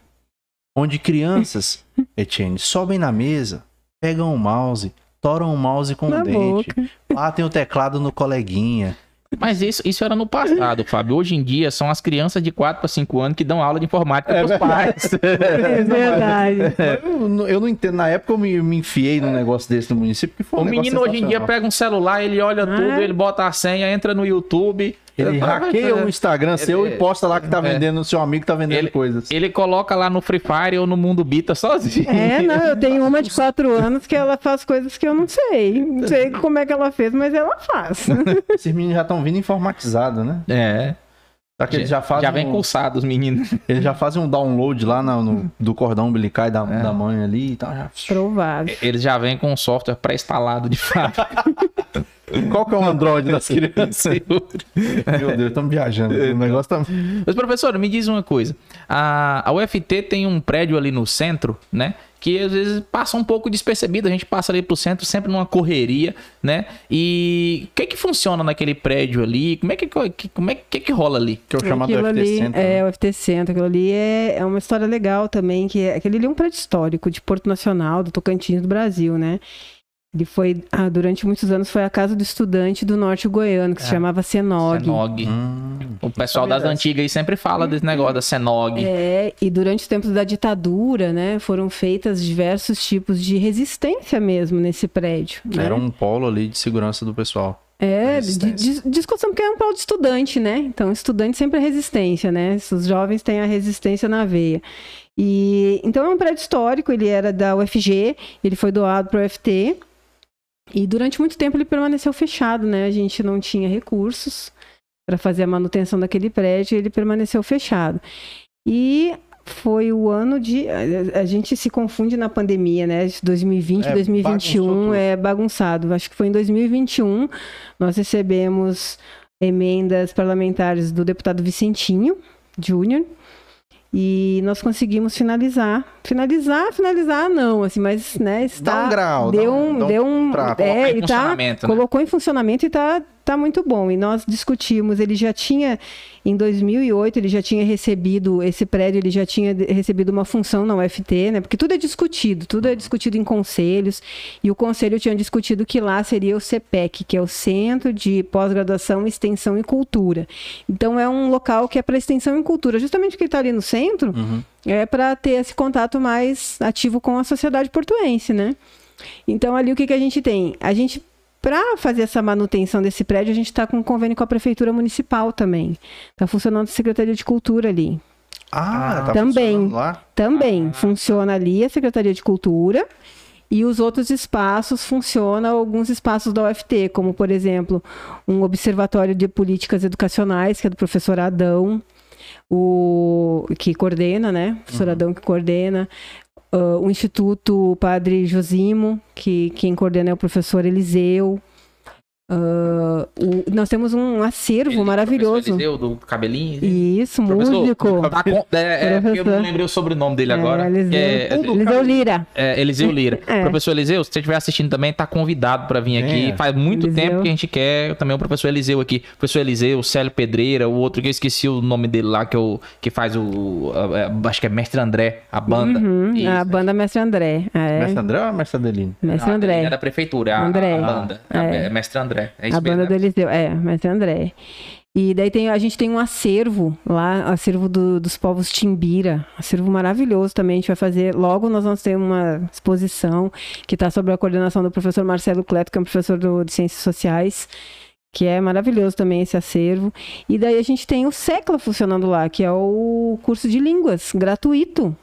[SPEAKER 2] Onde crianças, Etienne, sobem na mesa, pegam o mouse, toram o mouse com o dente, boca. batem o teclado no coleguinha.
[SPEAKER 1] Mas isso, isso era no passado, Fábio. Hoje em dia são as crianças de 4 para 5 anos que dão aula de informática é, pros pais.
[SPEAKER 3] É verdade.
[SPEAKER 2] Eu, eu, não entendo. Na época eu me, me enfiei num negócio desse no município. Que foi um
[SPEAKER 1] o menino hoje em dia pega um celular, ele olha ah. tudo, ele bota a senha, entra no YouTube.
[SPEAKER 2] Ele hackeia o Instagram seu e posta lá que tá é. vendendo, o seu amigo tá vendendo
[SPEAKER 1] ele,
[SPEAKER 2] coisas.
[SPEAKER 1] Ele coloca lá no Free Fire ou no Mundo Bita sozinho.
[SPEAKER 3] É, não, eu tenho uma de quatro anos que ela faz coisas que eu não sei. Não sei como é que ela fez, mas ela faz.
[SPEAKER 2] Esses meninos já estão vindo informatizados, né?
[SPEAKER 1] É.
[SPEAKER 2] Só que eles já fazem.
[SPEAKER 1] Já vem um... os meninos.
[SPEAKER 2] Eles já fazem um download lá no, no do cordão umbilical da, é. da mãe ali e tal. Já...
[SPEAKER 3] Provável.
[SPEAKER 1] Eles já vêm com um software pré-instalado de fábrica.
[SPEAKER 2] Qual que é o Android das crianças? Meu Deus, estamos viajando. O negócio tá...
[SPEAKER 1] Mas, professor, me diz uma coisa. A, a UFT tem um prédio ali no centro, né? Que às vezes passa um pouco despercebido. A gente passa ali pro centro sempre numa correria, né? E o que que funciona naquele prédio ali? Como é que, como é que, que rola ali?
[SPEAKER 2] Que é o chamado UFT
[SPEAKER 3] ali,
[SPEAKER 2] Centro.
[SPEAKER 3] É, né? o UFT Centro. Aquilo ali é, é uma história legal também. que é, Aquele ali é um prédio histórico de Porto Nacional, do Tocantins do Brasil, né? Ele foi, ah, durante muitos anos, foi a casa do estudante do norte goiano, que é. se chamava Senog.
[SPEAKER 1] Senog. Hum, o pessoal das antigas aí sempre fala desse negócio da Senog.
[SPEAKER 3] É, e durante os tempos da ditadura, né, foram feitas diversos tipos de resistência mesmo nesse prédio. Né?
[SPEAKER 2] Era um polo ali de segurança do pessoal.
[SPEAKER 3] É, de, de, discussão porque é um polo de estudante, né? Então, estudante sempre é resistência, né? Os jovens têm a resistência na veia. E então é um prédio histórico, ele era da UFG, ele foi doado para o UFT. E durante muito tempo ele permaneceu fechado, né? A gente não tinha recursos para fazer a manutenção daquele prédio, ele permaneceu fechado. E foi o ano de. A, gente se confunde na pandemia, né? 2020, é, 2021 é bagunçado. Acho que foi em 2021 nós recebemos emendas parlamentares do deputado Vicentinho Júnior e nós conseguimos finalizar. Finalizar, finalizar não, assim, mas né, está
[SPEAKER 2] dá um grau,
[SPEAKER 3] deu um, deu um,
[SPEAKER 1] pra, é, em tá, né?
[SPEAKER 3] colocou em funcionamento e está tá muito bom. E nós discutimos, ele já tinha em 2008 ele já tinha recebido esse prédio, ele já tinha recebido uma função na UFT, né? Porque tudo é discutido, tudo é discutido em conselhos, e o conselho tinha discutido que lá seria o CPEC, que é o Centro de Pós-Graduação, Extensão e Cultura. Então é um local que é para extensão e cultura, justamente porque ele está ali no centro. Uhum é para ter esse contato mais ativo com a sociedade portuense, né? Então ali o que, que a gente tem? A gente para fazer essa manutenção desse prédio, a gente está com um convênio com a Prefeitura Municipal também. Está funcionando a Secretaria de Cultura ali.
[SPEAKER 2] Ah, tá
[SPEAKER 3] Também.
[SPEAKER 2] funcionando lá?
[SPEAKER 3] Também funciona ali a Secretaria de Cultura. E os outros espaços funcionam alguns espaços da UFT, como, por exemplo, um observatório de políticas educacionais, que é do professor Adão, o, que coordena, né? O professor Adão que coordena. Ah, o Instituto Padre Josimo, que quem coordena é o professor Eliseu. Ah, o- nós temos um acervo maravilhoso.
[SPEAKER 1] Professor Eliseu, do cabelinho.
[SPEAKER 3] Isso,
[SPEAKER 1] Professor,
[SPEAKER 3] músico.
[SPEAKER 1] Tá com- é, é, porque eu não lembrei o sobrenome dele agora.
[SPEAKER 3] É, Eliseu,
[SPEAKER 1] que é,
[SPEAKER 3] Eliseu Lira.
[SPEAKER 1] é, Eliseu Lira.
[SPEAKER 3] É.
[SPEAKER 1] Professor Eliseu, se você estiver assistindo também, tá convidado para vir aqui.
[SPEAKER 2] Venha.
[SPEAKER 1] Faz muito
[SPEAKER 3] Eliseu.
[SPEAKER 1] tempo que a gente quer também o professor Eliseu aqui. Professor Eliseu, o Célio Pedreira, o outro que eu esqueci o nome dele lá, que, eu, que faz o. a- a- acho que é Mestre André, a banda.
[SPEAKER 3] Uhum,
[SPEAKER 1] Isso.
[SPEAKER 3] a banda Mestre André. É,
[SPEAKER 2] Mestre André ou Mestre Adelino?
[SPEAKER 3] Mestre
[SPEAKER 1] Ah,
[SPEAKER 3] André.
[SPEAKER 1] É da prefeitura, a,
[SPEAKER 3] André.
[SPEAKER 1] a banda.
[SPEAKER 3] É.
[SPEAKER 1] É. Mestre André. É isso
[SPEAKER 3] a banda do
[SPEAKER 1] né?
[SPEAKER 3] Eliseu, é, Mestre André. E daí tem, a gente tem um acervo lá, acervo do- dos povos Timbira, acervo maravilhoso também. A gente vai fazer, logo nós vamos ter uma exposição que está sob a coordenação do professor Marcelo Cleto, que é um professor do- de Ciências Sociais, que é maravilhoso também esse acervo. E daí a gente tem o SECLA funcionando lá, que é o curso de línguas, gratuito.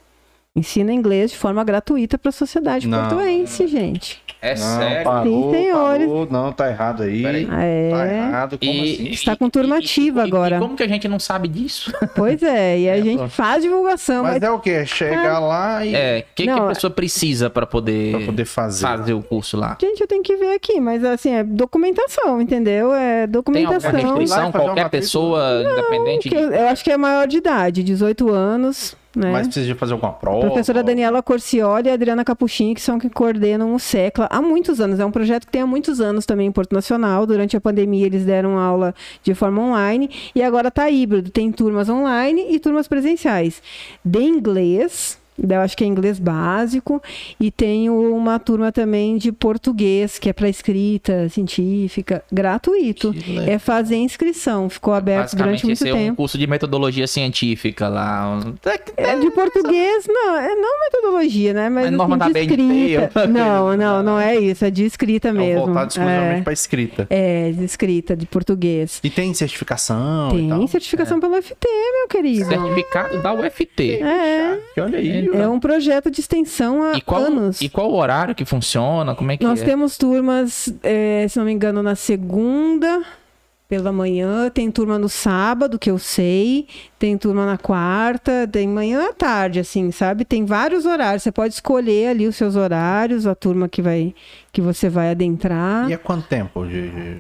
[SPEAKER 3] Ensina inglês de forma gratuita para a sociedade
[SPEAKER 2] Não.
[SPEAKER 3] portuense, gente.
[SPEAKER 1] É
[SPEAKER 2] não,
[SPEAKER 1] sério.
[SPEAKER 2] parou,
[SPEAKER 3] Sim, senhores.
[SPEAKER 2] parou. Não, tá errado aí.
[SPEAKER 1] Peraí.
[SPEAKER 2] Tá
[SPEAKER 3] É,
[SPEAKER 2] errado, como assim?
[SPEAKER 3] Está com turma ativa agora.
[SPEAKER 1] E como que a gente não sabe disso?
[SPEAKER 3] pois é, e a
[SPEAKER 2] É,
[SPEAKER 3] gente
[SPEAKER 2] pô.
[SPEAKER 3] faz divulgação, mas
[SPEAKER 2] Mas é o quê? É chegar lá e
[SPEAKER 1] É, o que, que
[SPEAKER 3] Não,
[SPEAKER 1] a pessoa precisa para poder,
[SPEAKER 2] pra poder fazer.
[SPEAKER 1] fazer o curso lá?
[SPEAKER 3] Gente, eu tenho que ver aqui, mas assim, é documentação, entendeu? É
[SPEAKER 1] Tem
[SPEAKER 3] documentação.
[SPEAKER 1] alguma
[SPEAKER 2] Lá
[SPEAKER 1] restrição?
[SPEAKER 2] e
[SPEAKER 1] Qualquer pessoa, independente
[SPEAKER 3] Que
[SPEAKER 1] de...
[SPEAKER 3] eu, eu acho que é maior de idade, 18 anos, né?
[SPEAKER 2] Mas precisa de fazer alguma
[SPEAKER 3] A
[SPEAKER 2] prova.
[SPEAKER 3] professora Daniela Corcioli e a Adriana Capuchin, que são que coordenam o SECLA há muitos anos. É um projeto que tem há muitos anos também em Porto Nacional. Durante a pandemia, eles deram aula de forma online e agora está híbrido. Tem turmas online e turmas presenciais. De inglês, eu acho que é inglês básico, e tem uma turma também de português, que é para escrita científica, gratuito. É fazer inscrição. Ficou aberto durante muito
[SPEAKER 1] esse é um
[SPEAKER 3] tempo.
[SPEAKER 1] curso de metodologia científica lá.
[SPEAKER 3] É de português, não, é não metodologia, né? Mas
[SPEAKER 1] Mas norma
[SPEAKER 3] assim,
[SPEAKER 1] da
[SPEAKER 3] de escrita. Não, não, não é isso, é de escrita
[SPEAKER 2] É
[SPEAKER 3] mesmo.
[SPEAKER 2] voltado exclusivamente
[SPEAKER 3] É,
[SPEAKER 2] pra escrita.
[SPEAKER 3] é, de escrita, de português.
[SPEAKER 2] E tem certificação.
[SPEAKER 3] Tem certificação pelo FT, meu querido.
[SPEAKER 1] Certificado da UFT.
[SPEAKER 3] É,
[SPEAKER 2] olha aí.
[SPEAKER 3] É um projeto de extensão há
[SPEAKER 1] E qual,
[SPEAKER 3] anos.
[SPEAKER 1] e qual o horário que funciona? Como é que
[SPEAKER 3] Nós
[SPEAKER 1] é?
[SPEAKER 3] temos turmas, é, se não me engano, na segunda pela manhã, tem turma no sábado, que eu sei, tem turma na quarta, tem manhã à tarde, assim, sabe? Tem vários horários, você pode escolher ali os seus horários, a turma que vai que você vai adentrar.
[SPEAKER 2] E há quanto tempo de...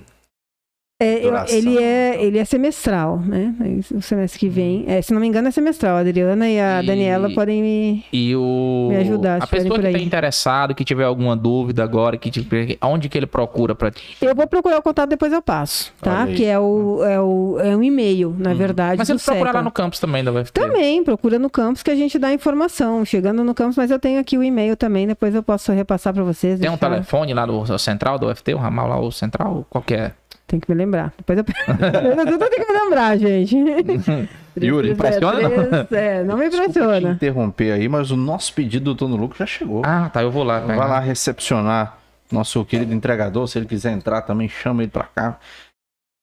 [SPEAKER 3] É,
[SPEAKER 2] duração,
[SPEAKER 3] ele é
[SPEAKER 2] então?
[SPEAKER 3] ele é semestral, né? O semestre que vem, é, se não me engano é semestral. A Adriana e a
[SPEAKER 1] E-
[SPEAKER 3] Daniela podem me
[SPEAKER 1] E o.
[SPEAKER 3] Me ajudar,
[SPEAKER 1] a pessoa que
[SPEAKER 3] por aí.
[SPEAKER 1] tá interessado, que tiver alguma dúvida agora, que tiver, onde que ele procura pra.
[SPEAKER 3] Eu vou procurar o contato depois eu passo, tá? Que é o, é o é um e-mail, na verdade.
[SPEAKER 1] Mas
[SPEAKER 3] do
[SPEAKER 1] ele procurar lá no campus também da UFT.
[SPEAKER 3] Também, procura no campus que a gente dá informação. Chegando no campus, mas eu tenho aqui o e-mail também, depois eu posso repassar para vocês.
[SPEAKER 1] Tem um telefone lá do central do UFT, o ramal lá, o central, qual que é?
[SPEAKER 3] Tem que me lembrar. Depois eu, eu tenho que me lembrar, gente.
[SPEAKER 2] Yuri,
[SPEAKER 1] impressiona,
[SPEAKER 3] É, não me
[SPEAKER 2] Desculpa te
[SPEAKER 3] impressiona.
[SPEAKER 2] interromper aí, mas o nosso pedido do Tono Lucro já chegou.
[SPEAKER 1] Ah, tá, eu vou lá.
[SPEAKER 2] Vai
[SPEAKER 1] pegar.
[SPEAKER 2] lá recepcionar nosso querido entregador. Se ele quiser entrar também, chama ele pra cá.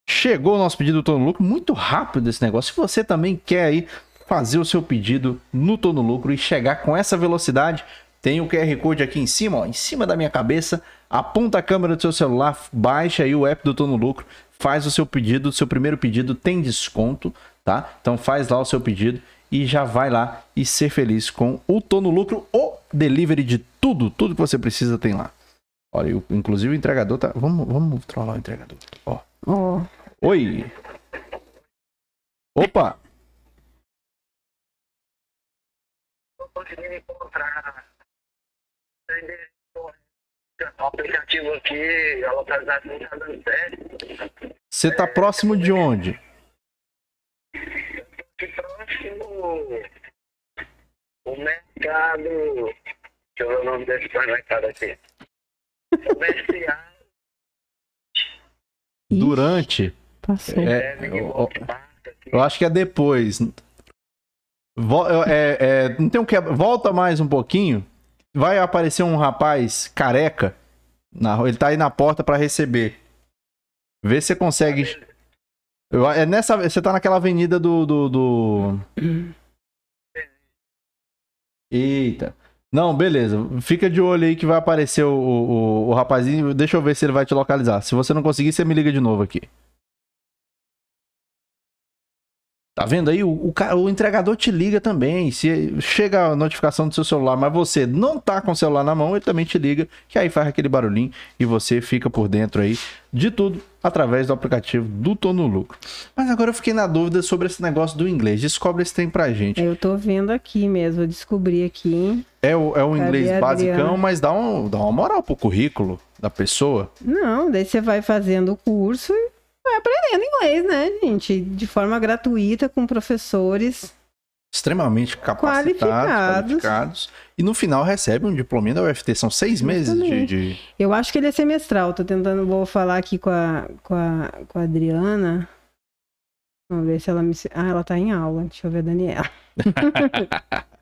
[SPEAKER 2] Chegou o nosso pedido do Tono Lucro. Muito rápido esse negócio. Se você também quer aí fazer o seu pedido no Tono Lucro e chegar com essa velocidade, tem o QR Code aqui em cima, ó, em cima da minha cabeça. Aponta a câmera do seu celular, baixa aí o app do Tono Lucro, faz o seu pedido. Seu primeiro pedido tem desconto, tá? Então faz lá o seu pedido e já vai lá e ser feliz com o Tono Lucro, o delivery de tudo, tudo que você precisa tem lá. Olha, eu- inclusive o entregador tá. Vamos, vamos trollar o entregador. Ó.
[SPEAKER 3] Ó,
[SPEAKER 2] Oi! Opa!
[SPEAKER 4] conseguindo encontrar o aplicativo aqui, a localização não tá dando certo.
[SPEAKER 2] Você tá próximo de onde?
[SPEAKER 4] Que próximo o mercado. Deixa eu ver o nome desse supermercado aqui. Comercial
[SPEAKER 2] Durante.
[SPEAKER 3] Passou.
[SPEAKER 2] É,
[SPEAKER 4] é,
[SPEAKER 2] eu,
[SPEAKER 4] aqui.
[SPEAKER 2] eu acho que é depois. Vo- é, é, não tem um quebra. Volta mais um pouquinho. Vai aparecer um rapaz careca. Na, ele tá aí na porta pra receber. Vê se você consegue. Eu- É nessa, você tá naquela avenida do, do, do- Eita. Não, beleza. Fica de olho aí que vai aparecer o, o, o rapazinho. Deixa eu ver se ele vai te localizar. Se você não conseguir, você me liga de novo aqui. Tá vendo aí? O, o, o entregador te liga também. Se chega a notificação do seu celular, mas você não tá com o celular na mão, ele também te liga, que aí faz aquele barulhinho e você fica por dentro aí de tudo através do aplicativo do Tô no Lucro. Mas agora eu fiquei na dúvida sobre esse negócio do inglês. Descobre esse tem pra gente.
[SPEAKER 3] Eu tô vendo aqui mesmo, eu descobri aqui.
[SPEAKER 2] É o, é o inglês
[SPEAKER 3] a
[SPEAKER 2] basicão,
[SPEAKER 3] Adriana?
[SPEAKER 2] mas dá, um, dá uma moral pro currículo da pessoa.
[SPEAKER 3] Não, daí você vai fazendo o curso e vai aprendendo inglês, né, gente? De forma gratuita, com professores.
[SPEAKER 2] Extremamente capacitados,
[SPEAKER 3] Qualificados.
[SPEAKER 2] qualificados. E no final recebe um diploma da UFT. São seis meses de, de-
[SPEAKER 3] Eu acho que ele é semestral. Tô tentando, vou falar aqui com a, com a, com a Adriana. Vamos ver se ela me. Ah, ela tá em aula. Deixa eu ver a Daniela.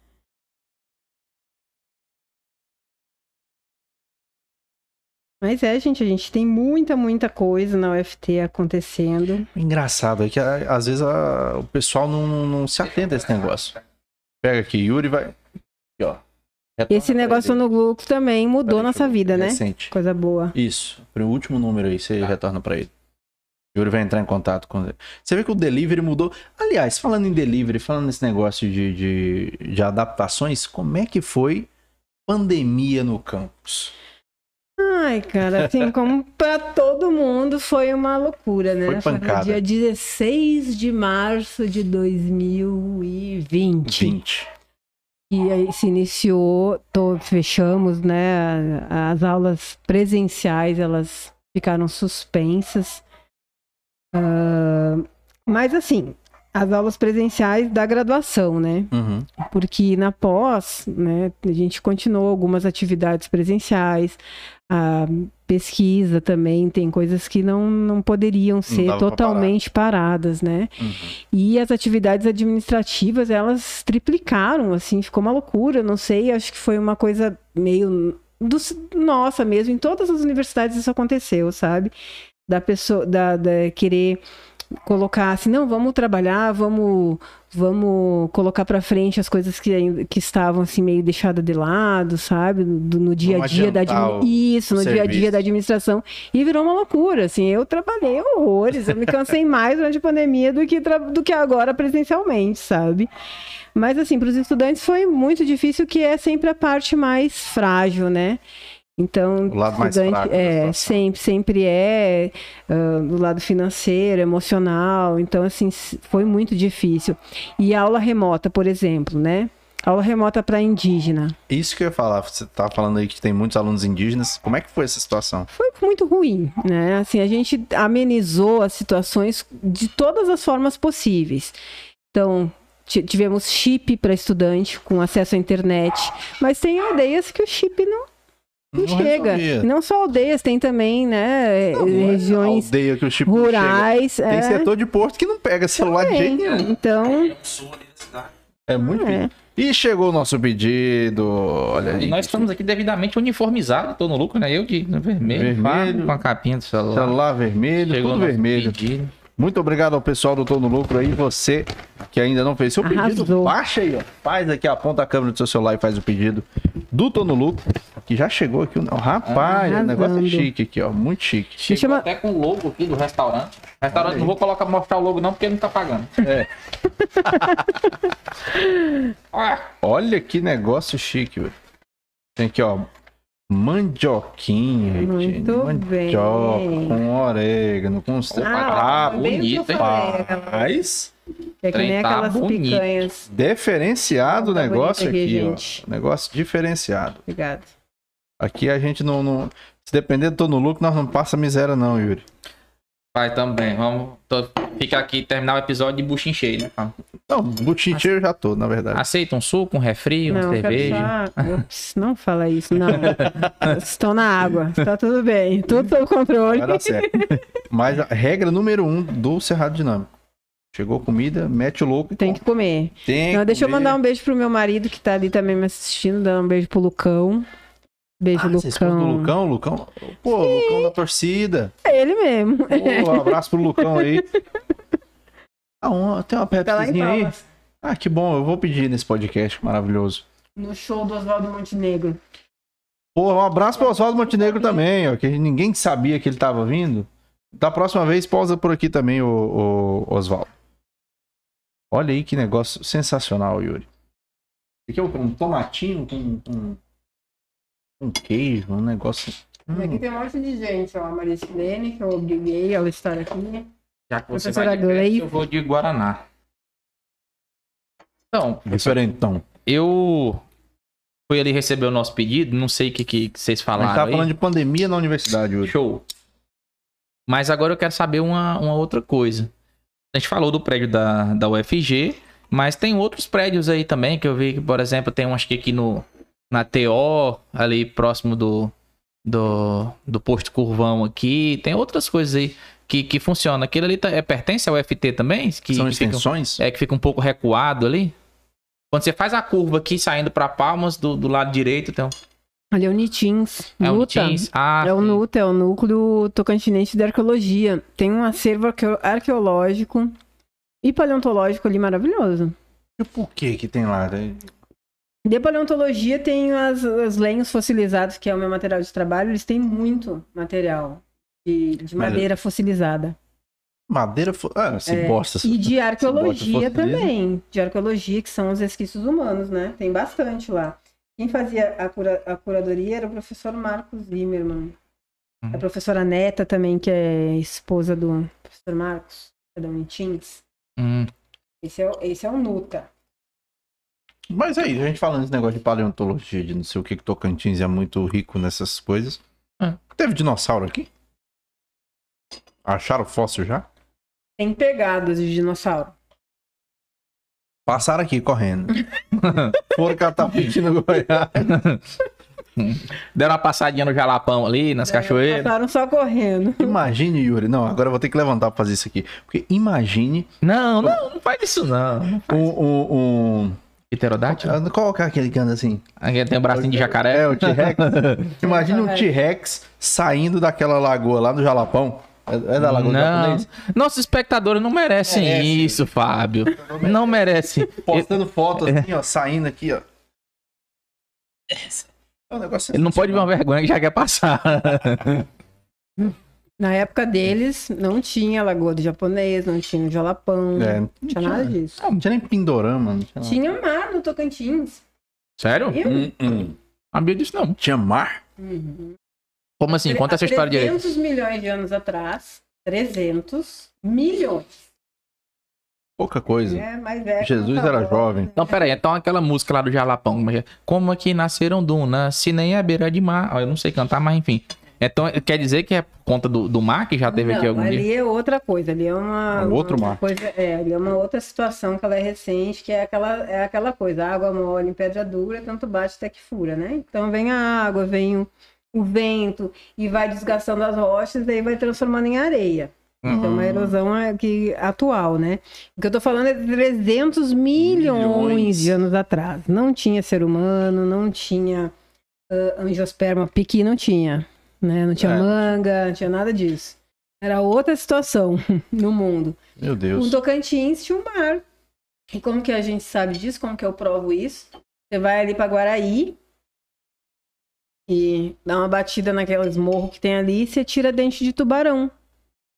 [SPEAKER 3] Mas é, gente, a gente tem muita, muita coisa na UFT acontecendo.
[SPEAKER 2] Engraçado é que às vezes a- o pessoal não, não- não se atenta a esse negócio. Pega aqui, Yuri vai. Aqui, ó. Retorna
[SPEAKER 3] Esse negócio no Gluco também mudou nossa vida, né?
[SPEAKER 2] Recente.
[SPEAKER 3] Coisa boa.
[SPEAKER 2] Isso. Pro último número aí, você retorna pra ele. Yuri vai entrar em contato com ele. Você vê que o delivery mudou. Aliás, falando em delivery, falando nesse negócio de, de, de adaptações, como é que foi pandemia no campus?
[SPEAKER 3] Ai, cara, assim, como pra todo mundo foi uma loucura, né?
[SPEAKER 2] Foi
[SPEAKER 3] no
[SPEAKER 2] pancada.
[SPEAKER 3] dia 16 de março de 2020.
[SPEAKER 2] 20.
[SPEAKER 3] E aí se iniciou, tô- fechamos, né? As aulas presenciais, elas ficaram suspensas. Ah, mas assim, as aulas presenciais da graduação, né?
[SPEAKER 2] Uhum.
[SPEAKER 3] porque na pós, né, a gente continuou algumas atividades presenciais, a pesquisa também tem coisas que não, não poderiam ser
[SPEAKER 2] pra
[SPEAKER 3] totalmente paradas, né?
[SPEAKER 2] Uhum.
[SPEAKER 3] E as atividades administrativas, elas triplicaram, assim, ficou uma loucura, não sei, acho que foi uma coisa meio do, nossa mesmo, em todas as universidades isso aconteceu, sabe? Da pessoa, da, da querer colocar assim, não, vamos trabalhar, vamos vamos colocar para frente as coisas que, que estavam assim meio deixadas de lado, sabe? Do- no dia a dia da
[SPEAKER 2] adiantar
[SPEAKER 3] admi-
[SPEAKER 2] o-
[SPEAKER 3] isso, no dia a dia da administração e virou uma loucura, assim. Eu trabalhei horrores, eu me cansei mais durante a pandemia do que tra- do que agora presencialmente, sabe? Mas assim, para os estudantes foi muito difícil, que é sempre a parte mais frágil, né? Então,
[SPEAKER 2] O lado mais
[SPEAKER 3] estudante-
[SPEAKER 2] fraco
[SPEAKER 3] é, sempre, sempre é ah, do lado financeiro, emocional. Então, assim, foi muito difícil. E aula remota, por exemplo, né? Aula remota para indígena.
[SPEAKER 2] Isso que eu ia falar. Você tá falando aí que tem muitos alunos indígenas. Como é que foi essa situação?
[SPEAKER 3] Foi muito ruim, né? Assim, a gente amenizou as situações de todas as formas possíveis. Então, ti- tivemos chip para estudante com acesso à internet, mas tem aldeias que o chip não, não chega.
[SPEAKER 2] resolvia.
[SPEAKER 3] Não só aldeias, tem também, né,
[SPEAKER 2] Não, não é
[SPEAKER 3] regiões
[SPEAKER 2] aldeia que o não chega.
[SPEAKER 3] rurais.
[SPEAKER 2] Tem
[SPEAKER 3] é,
[SPEAKER 2] setor de porto que não pega celular de jeito nenhum.
[SPEAKER 3] Então,
[SPEAKER 2] É muito
[SPEAKER 3] É.
[SPEAKER 2] E chegou o nosso pedido. Olha aí.
[SPEAKER 1] E nós estamos aqui devidamente uniformizados, tô no lucro, né? Eu de vermelho,
[SPEAKER 2] Vermelho.
[SPEAKER 1] Com a capinha do celular.
[SPEAKER 2] Celular vermelho,
[SPEAKER 1] Chegou
[SPEAKER 2] tudo
[SPEAKER 1] nosso
[SPEAKER 2] vermelho.
[SPEAKER 1] pedido.
[SPEAKER 2] Muito obrigado ao pessoal do Tô no Lucro aí. Você que ainda não fez seu pedido,
[SPEAKER 3] Arrasou.
[SPEAKER 2] baixa aí, ó. Faz aqui, aponta a câmera do seu celular e faz o pedido do Tô no Lucro. Que já chegou aqui. o- Rapaz, o negócio é chique aqui, ó. Muito chique.
[SPEAKER 1] Chegou
[SPEAKER 3] Chama-
[SPEAKER 1] até com o logo aqui do restaurante. Restaurante, não vou colocar, mostrar o logo não, porque ele não tá pagando.
[SPEAKER 2] É.
[SPEAKER 1] Ah,
[SPEAKER 2] Olha que negócio chique, velho. Tem aqui, ó. Mandioquinha,
[SPEAKER 3] Muito
[SPEAKER 2] gente. Mandioca
[SPEAKER 3] bem.
[SPEAKER 2] com orégano, com...
[SPEAKER 3] Ah,
[SPEAKER 2] Ah,
[SPEAKER 3] bem
[SPEAKER 1] bonito, hein?
[SPEAKER 2] rapaz.
[SPEAKER 3] é que nem
[SPEAKER 1] tá
[SPEAKER 3] aquelas
[SPEAKER 1] bonito.
[SPEAKER 3] picanhas.
[SPEAKER 2] Diferenciado o
[SPEAKER 3] Tá
[SPEAKER 2] negócio aqui,
[SPEAKER 3] aqui,
[SPEAKER 2] ó. Negócio diferenciado.
[SPEAKER 3] Obrigada.
[SPEAKER 2] Aqui a gente não, não- Se depender do Tô no lucro, nós não passa miséria, não, Yuri.
[SPEAKER 1] vai também. Vamos tô, ficar aqui e terminar o episódio de buchinho cheio, né?
[SPEAKER 2] Não, buchinche eu já tô, na verdade.
[SPEAKER 1] Aceita um suco, um refri, uma
[SPEAKER 3] Não, eu quero
[SPEAKER 1] cerveja.
[SPEAKER 3] só... Ups, não fala isso, não. Estou na água, tá tudo bem, tudo sob controle.
[SPEAKER 2] Vai dar certo. Mas a regra número um do Cerrado Dinâmico. Chegou comida, mete o louco. e
[SPEAKER 3] Tem que comer.
[SPEAKER 2] Tem que
[SPEAKER 3] Não, deixa eu
[SPEAKER 2] comer.
[SPEAKER 3] mandar um beijo pro meu marido que tá ali também me assistindo, dando um beijo pro Lucão. Beijo,
[SPEAKER 2] Ah, você esposa do
[SPEAKER 3] Lucão.
[SPEAKER 2] Lucão? Lucão? Pô, Lucão da torcida.
[SPEAKER 3] É ele mesmo.
[SPEAKER 2] Pô, um abraço pro Lucão aí. Ah, um- tem uma
[SPEAKER 3] Tá
[SPEAKER 2] Pepsizinha aí? Ah, que bom. Eu vou pedir nesse podcast maravilhoso.
[SPEAKER 3] No show do Oswaldo Montenegro.
[SPEAKER 2] Pô, um abraço pro Oswaldo Montenegro também, ó. Que ninguém sabia que ele tava vindo. Da próxima vez, pausa por aqui também, o, o Oswaldo. Olha aí que negócio sensacional, Yuri. Aqui é um tomatinho com, com, com queijo, um negócio.
[SPEAKER 3] E aqui
[SPEAKER 2] Hum,
[SPEAKER 3] tem um monte de gente, ó. A Maria Silene, que eu obriguei ela a estar aqui.
[SPEAKER 1] Já que você
[SPEAKER 3] Professora
[SPEAKER 1] vai de eu vou de Guaraná. Então,
[SPEAKER 2] diferentão.
[SPEAKER 1] eu fui ali receber o nosso pedido, não sei o que, que vocês
[SPEAKER 2] A gente
[SPEAKER 1] falaram
[SPEAKER 2] tava
[SPEAKER 1] aí.
[SPEAKER 2] falando de pandemia na universidade, Yuri.
[SPEAKER 1] Show. Mas agora eu quero saber uma, uma outra coisa. A gente falou do prédio da, da UFG, mas tem outros prédios aí também que eu vi que, por exemplo, tem um acho que aqui no, na TO, ali próximo do, do, do posto Curvão aqui. Tem outras coisas aí que, que funcionam. Aquilo ali tá- é, pertence ao FT também? Que,
[SPEAKER 2] São
[SPEAKER 1] que fica,
[SPEAKER 2] extensões?
[SPEAKER 1] é, que fica um pouco recuado ali? Quando você faz a curva aqui, saindo para Palmas, do, do lado direito, tem um,
[SPEAKER 3] Ali é o Nitins.
[SPEAKER 1] é
[SPEAKER 3] Nuta.
[SPEAKER 1] Teams. Ah,
[SPEAKER 3] É o. NUTA, é o Núcleo Tocantinense de Arqueologia. Tem um acervo arqueo- arqueológico e paleontológico ali maravilhoso.
[SPEAKER 2] E por que que tem lá?
[SPEAKER 3] De paleontologia tem as, os lenhos fossilizados, que é o meu material de trabalho. Eles têm muito material de, de
[SPEAKER 2] Mas-
[SPEAKER 3] madeira fossilizada.
[SPEAKER 2] Madeira... Fo... Ah, se
[SPEAKER 3] É,
[SPEAKER 2] bosta.
[SPEAKER 3] E de arqueologia também. De arqueologia, que são os resquícios humanos, né? Tem bastante lá. Quem fazia a, cura- a curadoria era o professor Marcos Zimmermann.
[SPEAKER 1] Uhum.
[SPEAKER 3] A professora Neta também, que é esposa do professor Marcos, da Unitins.
[SPEAKER 1] Hum.
[SPEAKER 3] Esse é, esse é o Nuta.
[SPEAKER 2] Mas aí, a gente falando desse negócio de paleontologia, de não sei o que, que Tocantins é muito rico nessas coisas.
[SPEAKER 1] É.
[SPEAKER 2] Teve dinossauro aqui? Acharam fóssil já?
[SPEAKER 3] Tem pegadas de dinossauro.
[SPEAKER 2] Passaram aqui correndo. Foram catar piti no Goiás.
[SPEAKER 1] Deram uma passadinha no Jalapão ali, nas cachoeiras.
[SPEAKER 3] Passaram só correndo.
[SPEAKER 2] Imagine, Yuri. Não, agora eu vou ter que levantar pra fazer isso aqui. Porque imagine
[SPEAKER 1] Não, não, não faz isso não.
[SPEAKER 2] um. um, um...
[SPEAKER 1] Pterodátilo?
[SPEAKER 2] Qual é aquele que anda assim?
[SPEAKER 1] Aqui tem um bracinho de jacaré.
[SPEAKER 2] É, o T-Rex. Imagine um
[SPEAKER 3] T-Rex.
[SPEAKER 2] Saindo daquela lagoa lá no Jalapão. É é da lagoa do
[SPEAKER 1] Não, nossos espectadores não merecem
[SPEAKER 2] Merece.
[SPEAKER 1] isso, Fábio. Não merece.
[SPEAKER 2] Postando foto assim, ó, saindo aqui, ó. É um negócio
[SPEAKER 1] Ele não pode ver uma vergonha que já quer passar.
[SPEAKER 3] Na época deles, não tinha Lagoa do Japonês, não tinha o Jalapão,
[SPEAKER 2] É,
[SPEAKER 3] não tinha nada disso.
[SPEAKER 2] Ah, não tinha nem Pindorama. Não tinha, nada.
[SPEAKER 3] Tinha mar no Tocantins.
[SPEAKER 1] Sério?
[SPEAKER 3] Eu?
[SPEAKER 2] Hum, hum.
[SPEAKER 1] Sabia disso não.
[SPEAKER 2] Tinha mar?
[SPEAKER 3] Uhum.
[SPEAKER 1] Como assim? Conta essa história direito.
[SPEAKER 3] 300 milhões de anos atrás. 300 milhões.
[SPEAKER 2] Pouca coisa.
[SPEAKER 3] É, mas é
[SPEAKER 2] Jesus
[SPEAKER 3] conta
[SPEAKER 2] era
[SPEAKER 3] boa.
[SPEAKER 2] jovem.
[SPEAKER 1] Não, pera aí. Então aquela música lá do Jalapão. como é que é? Como aqui nasceram dunas, se nem é beira de mar. Ó, Eu não sei cantar, mas enfim. Então, quer dizer que é por conta do, do mar que já teve
[SPEAKER 3] Não,
[SPEAKER 1] aqui algum
[SPEAKER 3] ali
[SPEAKER 1] dia?
[SPEAKER 3] é outra coisa, ali é uma,
[SPEAKER 2] É outro
[SPEAKER 3] uma
[SPEAKER 2] mar.
[SPEAKER 3] coisa, é, ali é uma outra situação que ela é recente, que é aquela, é aquela coisa, água mole em pedra dura, tanto bate até que fura, né? Então vem a água, vem o, o vento e vai desgastando as rochas, daí vai transformando em areia. Então,
[SPEAKER 2] Uhum.
[SPEAKER 3] uma erosão aqui atual, né? O que eu tô falando é de 300 milhões,
[SPEAKER 2] Milhões.
[SPEAKER 3] de anos atrás. Não tinha ser humano, não tinha ah, angiosperma piqui, não tinha. Né? Não tinha
[SPEAKER 2] É.
[SPEAKER 3] manga, não tinha nada disso. Era outra situação no mundo.
[SPEAKER 2] Meu
[SPEAKER 3] No
[SPEAKER 2] Deus.
[SPEAKER 3] Tocantins tinha um mar. E como que a gente sabe disso? Como que eu provo isso? Você vai ali para Guaraí e dá uma batida naqueles morros que tem ali e você tira dente de tubarão.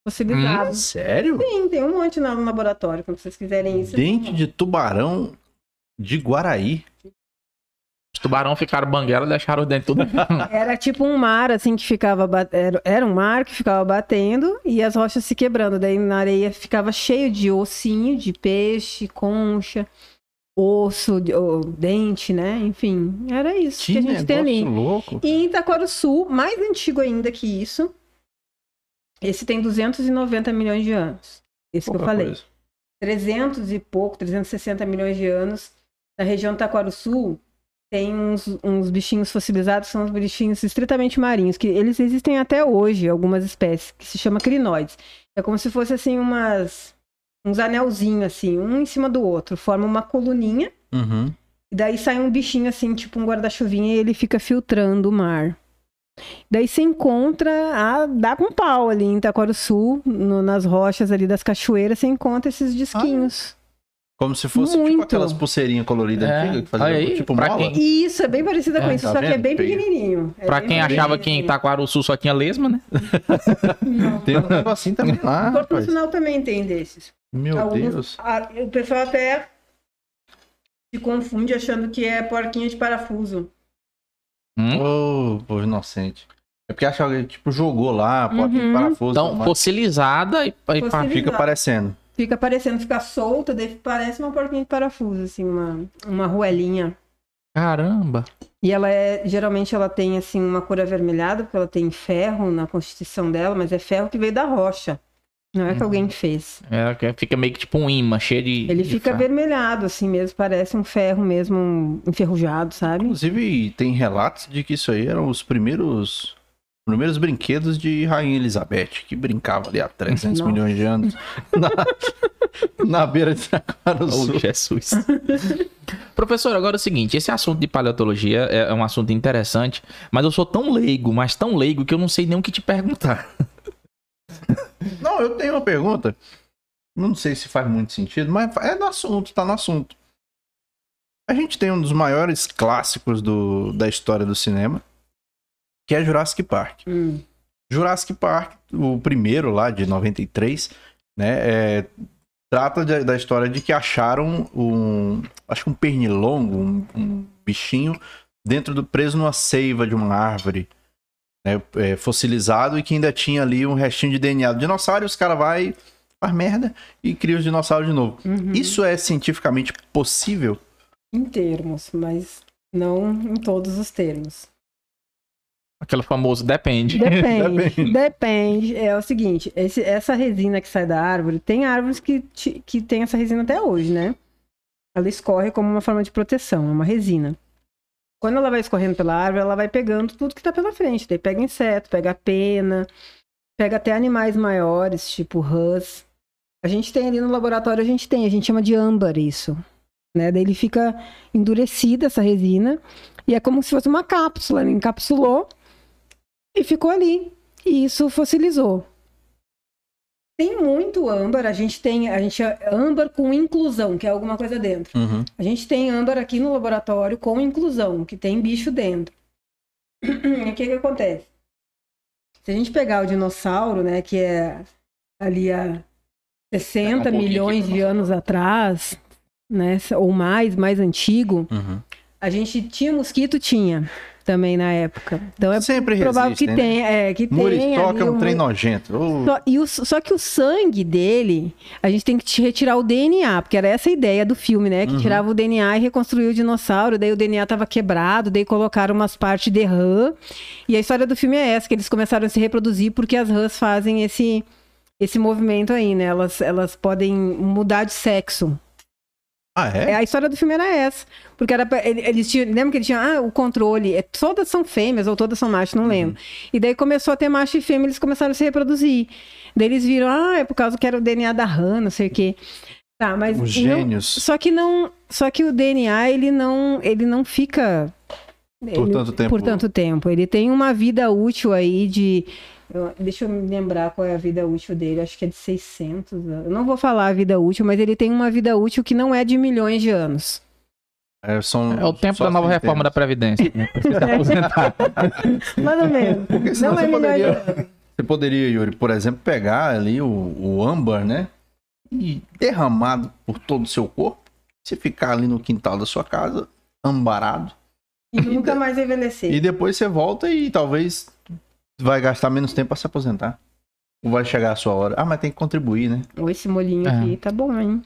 [SPEAKER 3] Fossilizado.
[SPEAKER 2] Sério?
[SPEAKER 3] Sim, tem um monte lá no laboratório, quando vocês quiserem isso.
[SPEAKER 2] Dente de tubarão de Guaraí.
[SPEAKER 1] Os tubarão ficaram banguela e deixaram o dente tudo.
[SPEAKER 3] Era tipo um mar, assim, que ficava... ba- Era, um mar que ficava batendo e as rochas se quebrando. Daí na areia ficava cheio de ossinho, de peixe, concha, osso, de- ô, dente, né? Enfim, era isso que,
[SPEAKER 2] Que
[SPEAKER 3] a gente tem ali.
[SPEAKER 2] louco.
[SPEAKER 3] E em Itaquaruçu, mais antigo ainda que isso, esse tem 290 milhões de anos. Esse que eu
[SPEAKER 2] Pouca
[SPEAKER 3] falei.
[SPEAKER 2] coisa.
[SPEAKER 3] 300 e pouco, 360 milhões de anos. Na região do Taquaruçu, tem uns, uns bichinhos fossilizados, são os bichinhos estritamente marinhos, que eles existem até hoje, algumas espécies, que se chama crinoides. É como se fosse assim umas uns anelzinhos assim, um em cima do outro, forma uma coluninha,
[SPEAKER 2] Uhum.
[SPEAKER 3] e daí sai um bichinho assim, tipo um guarda-chuvinha, e ele fica filtrando o mar. Daí você encontra, ah, dá com pau ali em Itaquaruçu, no- nas rochas ali das cachoeiras, você encontra esses disquinhos.
[SPEAKER 2] Como se fosse tipo
[SPEAKER 3] Muito.
[SPEAKER 2] aquelas pulseirinhas coloridas
[SPEAKER 1] É,
[SPEAKER 2] antigas que fazia
[SPEAKER 1] olha aí,
[SPEAKER 2] tipo
[SPEAKER 1] pra
[SPEAKER 2] mola.
[SPEAKER 1] quem-
[SPEAKER 3] isso é bem parecido com
[SPEAKER 1] É,
[SPEAKER 3] isso,
[SPEAKER 2] tá
[SPEAKER 3] só que é
[SPEAKER 2] vendo?
[SPEAKER 3] bem pequenininho. É
[SPEAKER 1] Pra
[SPEAKER 3] bem
[SPEAKER 1] quem achava que em
[SPEAKER 3] pequenininho.
[SPEAKER 1] Itaquaruçu só tinha lesma, né?
[SPEAKER 2] Tem um negocinho também lá,
[SPEAKER 3] O
[SPEAKER 2] rapaz.
[SPEAKER 3] Nacional também tem desses.
[SPEAKER 2] Meu
[SPEAKER 3] Alguns-
[SPEAKER 2] Deus.
[SPEAKER 3] Ah, o pessoal até se confunde achando que é porquinha de parafuso.
[SPEAKER 1] Hum?
[SPEAKER 2] Ô, povo inocente. É porque acha que tipo jogou lá, pode
[SPEAKER 3] Uhum.
[SPEAKER 2] parafuso.
[SPEAKER 1] Então, fossilizada e, e
[SPEAKER 2] fica parecendo.
[SPEAKER 3] Fica parecendo, fica solta, daí parece uma porquinha de parafuso, assim, uma, uma ruelinha.
[SPEAKER 1] Caramba.
[SPEAKER 3] E ela é, geralmente ela tem, assim, uma cor avermelhada, porque ela tem ferro na constituição dela, mas é ferro que veio da rocha. Não é que
[SPEAKER 1] Uhum.
[SPEAKER 3] alguém fez.
[SPEAKER 1] É, fica meio que tipo um imã, cheio de.
[SPEAKER 3] Ele
[SPEAKER 1] de
[SPEAKER 3] fica
[SPEAKER 1] ferro.
[SPEAKER 3] avermelhado, assim mesmo, parece um ferro mesmo enferrujado, sabe?
[SPEAKER 2] Inclusive, tem relatos de que isso aí eram os primeiros primeiros brinquedos de Rainha Elizabeth, que brincava ali há 300
[SPEAKER 3] Nossa.
[SPEAKER 2] milhões de anos na, na beira de Itaquaruçu.
[SPEAKER 1] Oh, Jesus. Professor, agora é o seguinte, esse assunto de paleontologia é é um assunto interessante, mas eu sou tão leigo, mas tão leigo que eu não sei nem o que te perguntar.
[SPEAKER 2] Não, eu tenho uma pergunta. Não sei se faz muito sentido, mas é no assunto, tá no assunto. A gente tem um dos maiores clássicos do, da história do cinema, que é Jurassic Park.
[SPEAKER 3] Hum.
[SPEAKER 2] Jurassic Park, o primeiro lá de 93, né, é, trata de- da história de que acharam um, acho que um pernilongo, um, um bichinho dentro do preso numa seiva de uma árvore, né, é, fossilizado e que ainda tinha ali um restinho de DNA do dinossauro. E os caras vai faz merda e cria os dinossauros de novo.
[SPEAKER 3] Uhum.
[SPEAKER 2] Isso é cientificamente possível?
[SPEAKER 3] Em termos, mas não em todos os termos.
[SPEAKER 1] Aquele famoso depende.
[SPEAKER 3] Depende, depende. É o seguinte, esse- essa resina que sai da árvore, tem árvores que, ti- que tem essa resina até hoje, né? Ela escorre como uma forma de proteção, é uma resina. Quando ela vai escorrendo pela árvore, ela vai pegando tudo que tá pela frente. Daí pega inseto, pega pena, pega até animais maiores, tipo rãs. A gente tem ali no laboratório, a gente tem, a gente chama de âmbar isso. Né? Daí ele fica endurecida, essa resina, e é como se fosse uma cápsula. Ele encapsulou e ficou ali. E isso fossilizou. Tem muito âmbar, a gente tem, a gente âmbar com inclusão, que é alguma coisa dentro.
[SPEAKER 2] Uhum.
[SPEAKER 3] A gente tem âmbar aqui no laboratório com inclusão, que tem bicho dentro. E o que que acontece? Se a gente pegar o dinossauro, né, que é ali há 60
[SPEAKER 1] Um pouquinho
[SPEAKER 3] milhões
[SPEAKER 1] aqui
[SPEAKER 3] de anos atrás, né, ou mais, mais antigo,
[SPEAKER 2] Uhum.
[SPEAKER 3] a gente tinha mosquito, tinha também na época. Então é
[SPEAKER 2] Sempre
[SPEAKER 3] provável
[SPEAKER 2] resiste,
[SPEAKER 3] que
[SPEAKER 2] né?
[SPEAKER 3] tenha, é, que
[SPEAKER 2] Muriçoca é um trem nojento.
[SPEAKER 3] Só, e o- só que o sangue dele, a gente tem que te retirar o DNA, porque era essa a ideia do filme, né? Que
[SPEAKER 2] Uhum.
[SPEAKER 3] tirava o DNA e reconstruía o dinossauro, daí o DNA tava quebrado, daí colocaram umas partes de rã. E a história do filme é essa, que eles começaram a se reproduzir porque as rãs fazem esse, esse movimento aí, né? Elas, elas podem mudar de sexo.
[SPEAKER 2] Ah,
[SPEAKER 3] É,
[SPEAKER 2] é?
[SPEAKER 3] a história do filme era essa. Porque era pra- ele- eles tinham. Lembra que eles tinham ah, o controle? É, todas são fêmeas ou todas são machos, não lembro. E daí começou a ter macho e fêmea, eles começaram a se reproduzir. Daí eles viram, ah, é por causa que era o DNA da rã, não sei o quê. Tá, mas.
[SPEAKER 2] Os
[SPEAKER 3] não-
[SPEAKER 2] gênios.
[SPEAKER 3] só que não. Só que o DNA, ele não, ele não fica.
[SPEAKER 2] Por
[SPEAKER 3] ele-
[SPEAKER 2] tanto tempo.
[SPEAKER 3] Por tanto tempo. Ele tem uma vida útil aí de. Eu- deixa eu me lembrar qual é a vida útil dele. Acho que é de 600 anos. Eu não vou falar a vida útil, mas ele tem uma vida útil que não é de milhões de anos.
[SPEAKER 2] É, são
[SPEAKER 1] É o tempo da nova reforma da. Previdência. né? Precisa se aposentar.
[SPEAKER 3] Mais ou menos.
[SPEAKER 2] Porque senão
[SPEAKER 3] Não é
[SPEAKER 2] você
[SPEAKER 3] milhões de
[SPEAKER 2] poderia,
[SPEAKER 3] anos.
[SPEAKER 2] você poderia, Yuri, por exemplo, pegar ali o, o âmbar, né? E derramado por todo o seu corpo. Você ficar ali no quintal da sua casa, ambarado.
[SPEAKER 3] E nunca mais envelhecer.
[SPEAKER 2] E depois você volta e talvez vai gastar menos tempo para se aposentar. Ou vai chegar a sua hora. Ah, mas tem que contribuir, né?
[SPEAKER 3] Ou esse molhinho
[SPEAKER 1] É.
[SPEAKER 3] aqui tá bom, hein?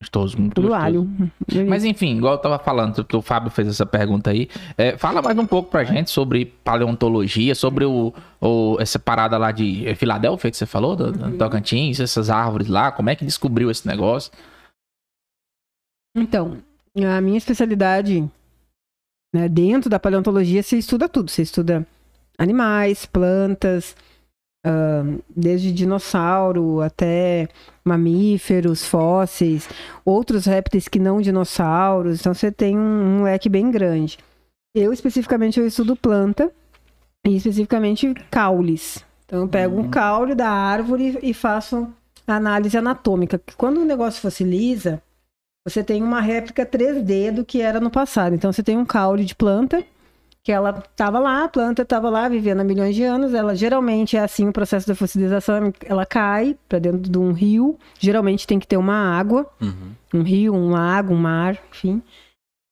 [SPEAKER 1] Gostoso, muito gostoso.
[SPEAKER 3] alho.
[SPEAKER 1] Mas enfim, igual eu tava falando, o Fábio fez essa pergunta aí. é, fala mais um pouco pra gente sobre paleontologia, sobre o, o- essa parada lá de Filadélfia que você falou, do, do Tocantins, essas árvores lá, como é que descobriu esse negócio?
[SPEAKER 3] Então, a minha especialidade, né, dentro da paleontologia, você estuda tudo. Você estuda animais, plantas, ah, desde dinossauro até mamíferos, fósseis, outros répteis que não dinossauros. Então você tem um, um leque bem grande. Eu especificamente eu estudo planta e especificamente caules. Então eu pego um caule da árvore e faço análise anatômica. Quando o negócio fossiliza, você tem uma réplica 3D do que era no passado. Então você tem um caule de planta que ela estava lá, a planta estava lá vivendo há milhões de anos. Ela geralmente é assim o processo da fossilização, ela cai para dentro de um rio. Geralmente tem que ter uma água, um rio, um lago, um mar, enfim.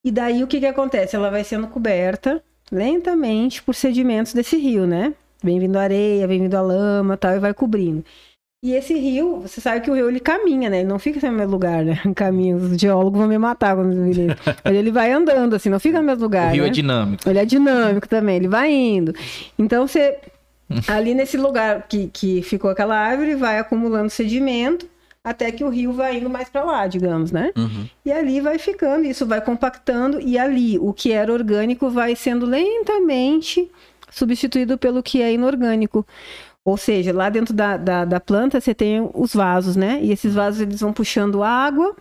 [SPEAKER 3] E daí o que que acontece? Ela vai sendo coberta lentamente por sedimentos desse rio, né? Vem vindo areia, vem vindo a lama, tal, e vai cobrindo. E esse rio, você sabe que o rio ele caminha, né? Ele não fica no mesmo lugar, né? Caminha, os geólogos vão me matar quando me virem. Mas ele vai andando assim, não fica no mesmo lugar.
[SPEAKER 1] O rio
[SPEAKER 3] né?
[SPEAKER 1] é dinâmico.
[SPEAKER 3] Ele é dinâmico também, ele vai indo. Então você, ali nesse lugar que, que ficou aquela árvore, vai acumulando sedimento até que o rio vai indo mais para lá, digamos, né?
[SPEAKER 2] Uhum.
[SPEAKER 3] E ali vai ficando, isso vai compactando, e ali o que era orgânico vai sendo lentamente substituído pelo que é inorgânico. Ou seja, lá dentro da, da, da planta você tem os vasos, né? E esses vasos eles vão puxando água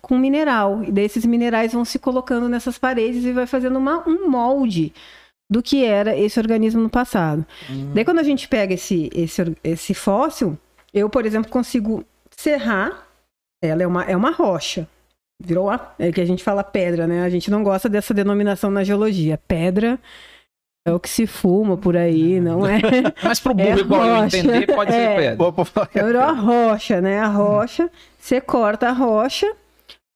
[SPEAKER 3] com mineral. E daí esses minerais vão se colocando nessas paredes e vai fazendo uma, um molde do que era esse organismo no passado. Daí quando a gente pega esse, esse, esse fóssil, eu, por exemplo, consigo serrar. Ela é uma, é uma rocha. Virou a, é que a gente fala pedra, né? A gente não gosta dessa denominação na geologia. Pedra é o que se fuma por aí, não é?
[SPEAKER 1] Mas pro burro
[SPEAKER 3] É
[SPEAKER 1] igual eu
[SPEAKER 3] rocha.
[SPEAKER 1] entender, pode ser
[SPEAKER 3] É.
[SPEAKER 1] pedra.
[SPEAKER 2] Pô.
[SPEAKER 3] Virou a rocha, né? A rocha. Você corta a rocha,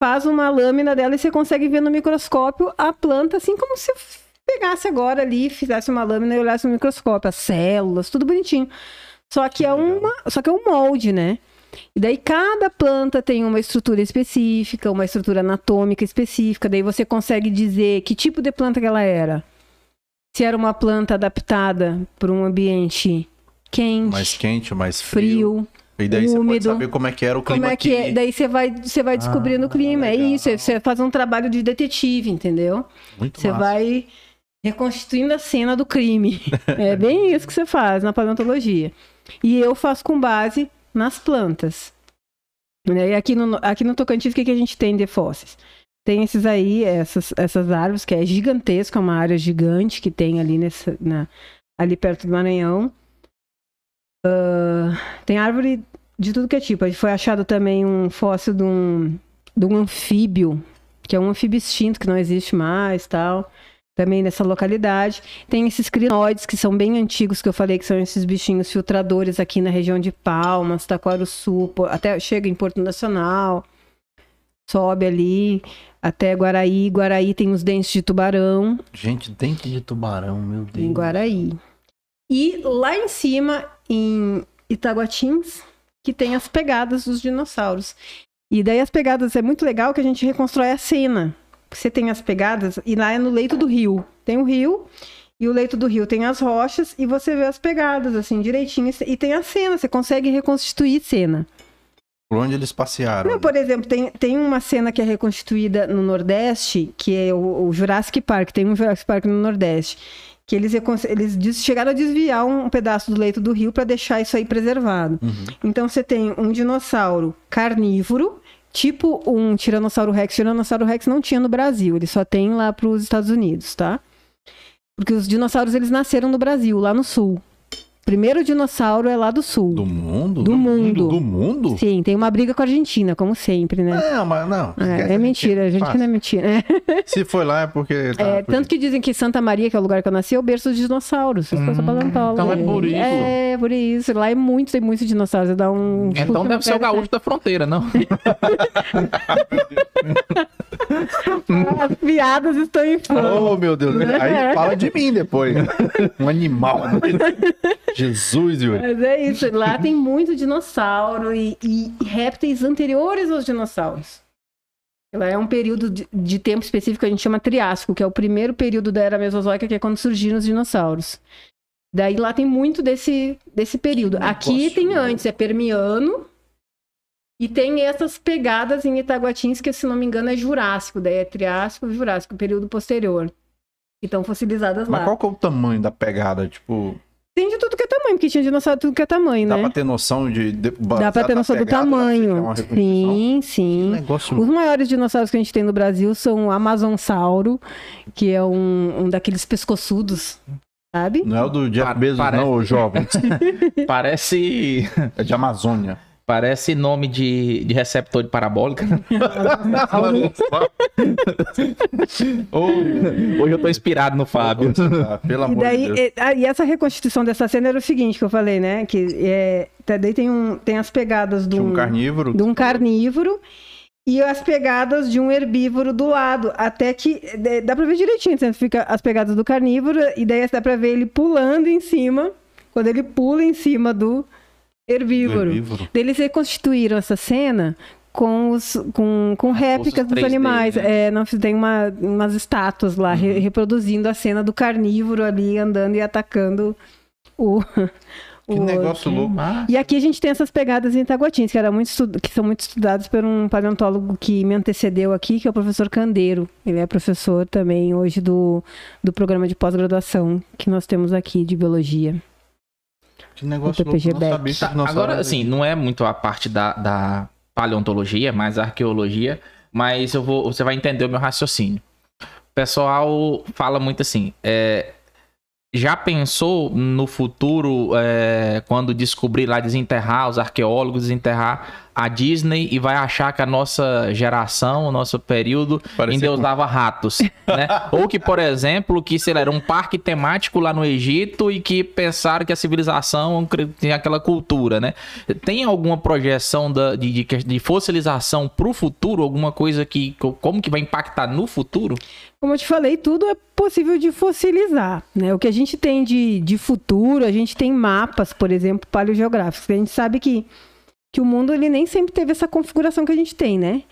[SPEAKER 3] faz uma lâmina dela e você consegue ver no microscópio a planta, assim como se pegasse agora ali, fizesse uma lâmina e olhasse no microscópio, as células, tudo bonitinho. Só que é uma, só que é um molde, né? E daí cada planta tem uma estrutura específica, uma estrutura anatômica específica, daí você consegue dizer que tipo de planta que ela era. Se era uma planta adaptada para um ambiente quente,
[SPEAKER 2] Mais quente, mais frio.
[SPEAKER 3] frio,
[SPEAKER 2] E daí você pode
[SPEAKER 3] úmido.
[SPEAKER 2] saber como é que era o clima
[SPEAKER 3] como é que é? Daí você vai, você vai descobrindo
[SPEAKER 2] Ah,
[SPEAKER 3] o clima. É
[SPEAKER 2] legal.
[SPEAKER 3] isso, você faz um trabalho de detetive, entendeu?
[SPEAKER 2] Muito
[SPEAKER 3] Você
[SPEAKER 2] massa.
[SPEAKER 3] vai reconstituindo a cena do crime. é bem isso que você faz na paleontologia. E eu faço com base nas plantas. E aqui no, aqui no Tocantins, o que, que a gente tem de fósseis? Tem esses aí, essas, essas árvores, que é gigantesca, uma área gigante que tem ali, nessa, na, ali perto do Maranhão. Ah, tem árvore de tudo que é tipo. Foi achado também um fóssil de um, de um anfíbio, que é um anfíbio extinto, que não existe mais tal. Também nessa localidade. Tem esses crinoides, que são bem antigos, que eu falei que são esses bichinhos filtradores aqui na região de Palmas, Taquaruçu, até chega em Porto Nacional, sobe ali até Guaraí. Guaraí tem os dentes de tubarão.
[SPEAKER 2] Gente, dente de tubarão, meu Deus.
[SPEAKER 3] Em Guaraí. E lá em cima, em Itaguatins, que tem as pegadas dos dinossauros. E daí as pegadas é muito legal que a gente reconstrói a cena. Você tem as pegadas e lá é no leito do rio. Tem o rio e o leito do rio tem as rochas e você vê as pegadas assim direitinho e tem a cena, você consegue reconstituir cena.
[SPEAKER 2] Por onde eles passearam?
[SPEAKER 3] Não, por exemplo, tem, tem uma cena que é reconstituída no Nordeste, que é o, o Jurassic Park, tem um Jurassic Park no Nordeste, que eles, eles chegaram a desviar um pedaço do leito do rio para deixar isso aí preservado.
[SPEAKER 2] Uhum.
[SPEAKER 3] Então você tem um dinossauro carnívoro, tipo um Tiranossauro Rex. Tiranossauro Rex não tinha no Brasil, ele só tem lá para os Estados Unidos, tá? Porque os dinossauros eles nasceram no Brasil, lá no sul. Primeiro dinossauro é lá do sul.
[SPEAKER 2] Do mundo?
[SPEAKER 3] Do mundo.
[SPEAKER 2] Do mundo?
[SPEAKER 3] Sim, tem uma briga com a Argentina, como sempre, né?
[SPEAKER 2] Não, mas não.
[SPEAKER 3] É, é mentira, a não é mentira. É,
[SPEAKER 2] Se foi lá é porque. tá,
[SPEAKER 3] É, tanto que dizem que Santa Maria, que é o lugar que eu nasci, é o berço dos dinossauros. Paleontólogo.
[SPEAKER 1] então é por isso.
[SPEAKER 3] É, por isso. Lá é muito, tem muitos dinossauros. Dá um.
[SPEAKER 1] Então deve ser o gaúcho da fronteira, não?
[SPEAKER 3] As piadas estão em fogo.
[SPEAKER 2] Oh, meu Deus. Aí fala de mim depois. Um animal. Jesus, Yuri.
[SPEAKER 3] Mas é isso. Lá tem muito dinossauro e, e répteis anteriores aos dinossauros. Lá é um período de, de tempo específico que a gente chama Triássico, que é o primeiro período da Era Mesozoica, que é quando surgiram os dinossauros. Daí lá tem muito desse, desse período. Aqui tem
[SPEAKER 2] louco.
[SPEAKER 3] antes, é Permiano. E tem essas pegadas em Itaguatins, que se não me engano é Jurássico. Daí é Triássico e Jurássico, período posterior. Que estão fossilizadas
[SPEAKER 2] Mas
[SPEAKER 3] lá.
[SPEAKER 2] qual que é o tamanho da pegada? Tipo.
[SPEAKER 3] Tem de tudo que é tamanho. porque tinha dinossauro de tudo que é tamanho,
[SPEAKER 2] Dá
[SPEAKER 3] né?
[SPEAKER 2] pra ter noção de. de
[SPEAKER 3] Dá pra ter noção do tamanho. Sim, sim.
[SPEAKER 2] Negócio
[SPEAKER 3] Os maiores dinossauros que a gente tem no Brasil são o Amazonsauro, que é um, um daqueles pescoçudos, sabe?
[SPEAKER 2] Não é o do Jeff
[SPEAKER 1] Pa-
[SPEAKER 2] Bezos,
[SPEAKER 1] parece-
[SPEAKER 2] não, o jovem.
[SPEAKER 1] Parece.
[SPEAKER 2] É de Amazônia.
[SPEAKER 1] Parece nome de, de receptor de parabólica. Hoje eu tô inspirado no Fábio.
[SPEAKER 2] Ah, Pelo
[SPEAKER 3] E
[SPEAKER 2] amor de
[SPEAKER 3] daí,
[SPEAKER 2] Deus.
[SPEAKER 3] e, ah, e essa reconstituição dessa cena era o seguinte que eu falei, né? Que é, tá- daí tem, um, tem as pegadas de um,
[SPEAKER 2] um carnívoro.
[SPEAKER 3] de um carnívoro e as pegadas de um herbívoro do lado. Até que é, dá pra ver direitinho, então fica as pegadas do carnívoro e daí dá pra ver ele pulando em cima, quando ele pula em cima do herbívoro.
[SPEAKER 2] herbívoro.
[SPEAKER 3] Eles reconstituíram essa cena com, os, com, com réplicas dos
[SPEAKER 1] 3D,
[SPEAKER 3] animais.
[SPEAKER 1] né?
[SPEAKER 3] É, não, tem uma, umas estátuas lá re- reproduzindo a cena do carnívoro ali andando e atacando o.
[SPEAKER 2] Que
[SPEAKER 3] o
[SPEAKER 2] negócio louco.
[SPEAKER 3] e aqui a gente tem essas pegadas em Taguatins, que, era muito que são muito estudadas por um paleontólogo que me antecedeu aqui, que é o professor Candeiro. Ele é professor também hoje do, do programa de pós-graduação que nós temos aqui de biologia.
[SPEAKER 2] Que negócio
[SPEAKER 3] O PPG
[SPEAKER 2] louco. Não sabia
[SPEAKER 3] Beck.
[SPEAKER 2] que dinossauro
[SPEAKER 1] Agora, assim, não é muito a parte da, da paleontologia, mais a arqueologia, mas eu vou, você vai entender o meu raciocínio. O pessoal fala muito assim, é, já pensou no futuro, é, quando descobrir lá, desenterrar, os arqueólogos desenterrar a Disney e vai achar que a nossa geração, o nosso período,
[SPEAKER 2] Parecia
[SPEAKER 1] endeusava ratos, né? Ou que, por exemplo, que, sei lá, era um parque temático lá no Egito e que pensaram que a civilização tinha aquela cultura, né? Tem alguma projeção da- de, de, de fossilização pro futuro? Alguma coisa que, como que vai impactar no futuro?
[SPEAKER 3] Como eu te falei, tudo é possível de fossilizar. Né? O que a gente tem de, de futuro, a gente tem mapas, por exemplo, paleogeográficos. A gente sabe que, que o mundo ele nem sempre teve essa configuração que a gente tem, né?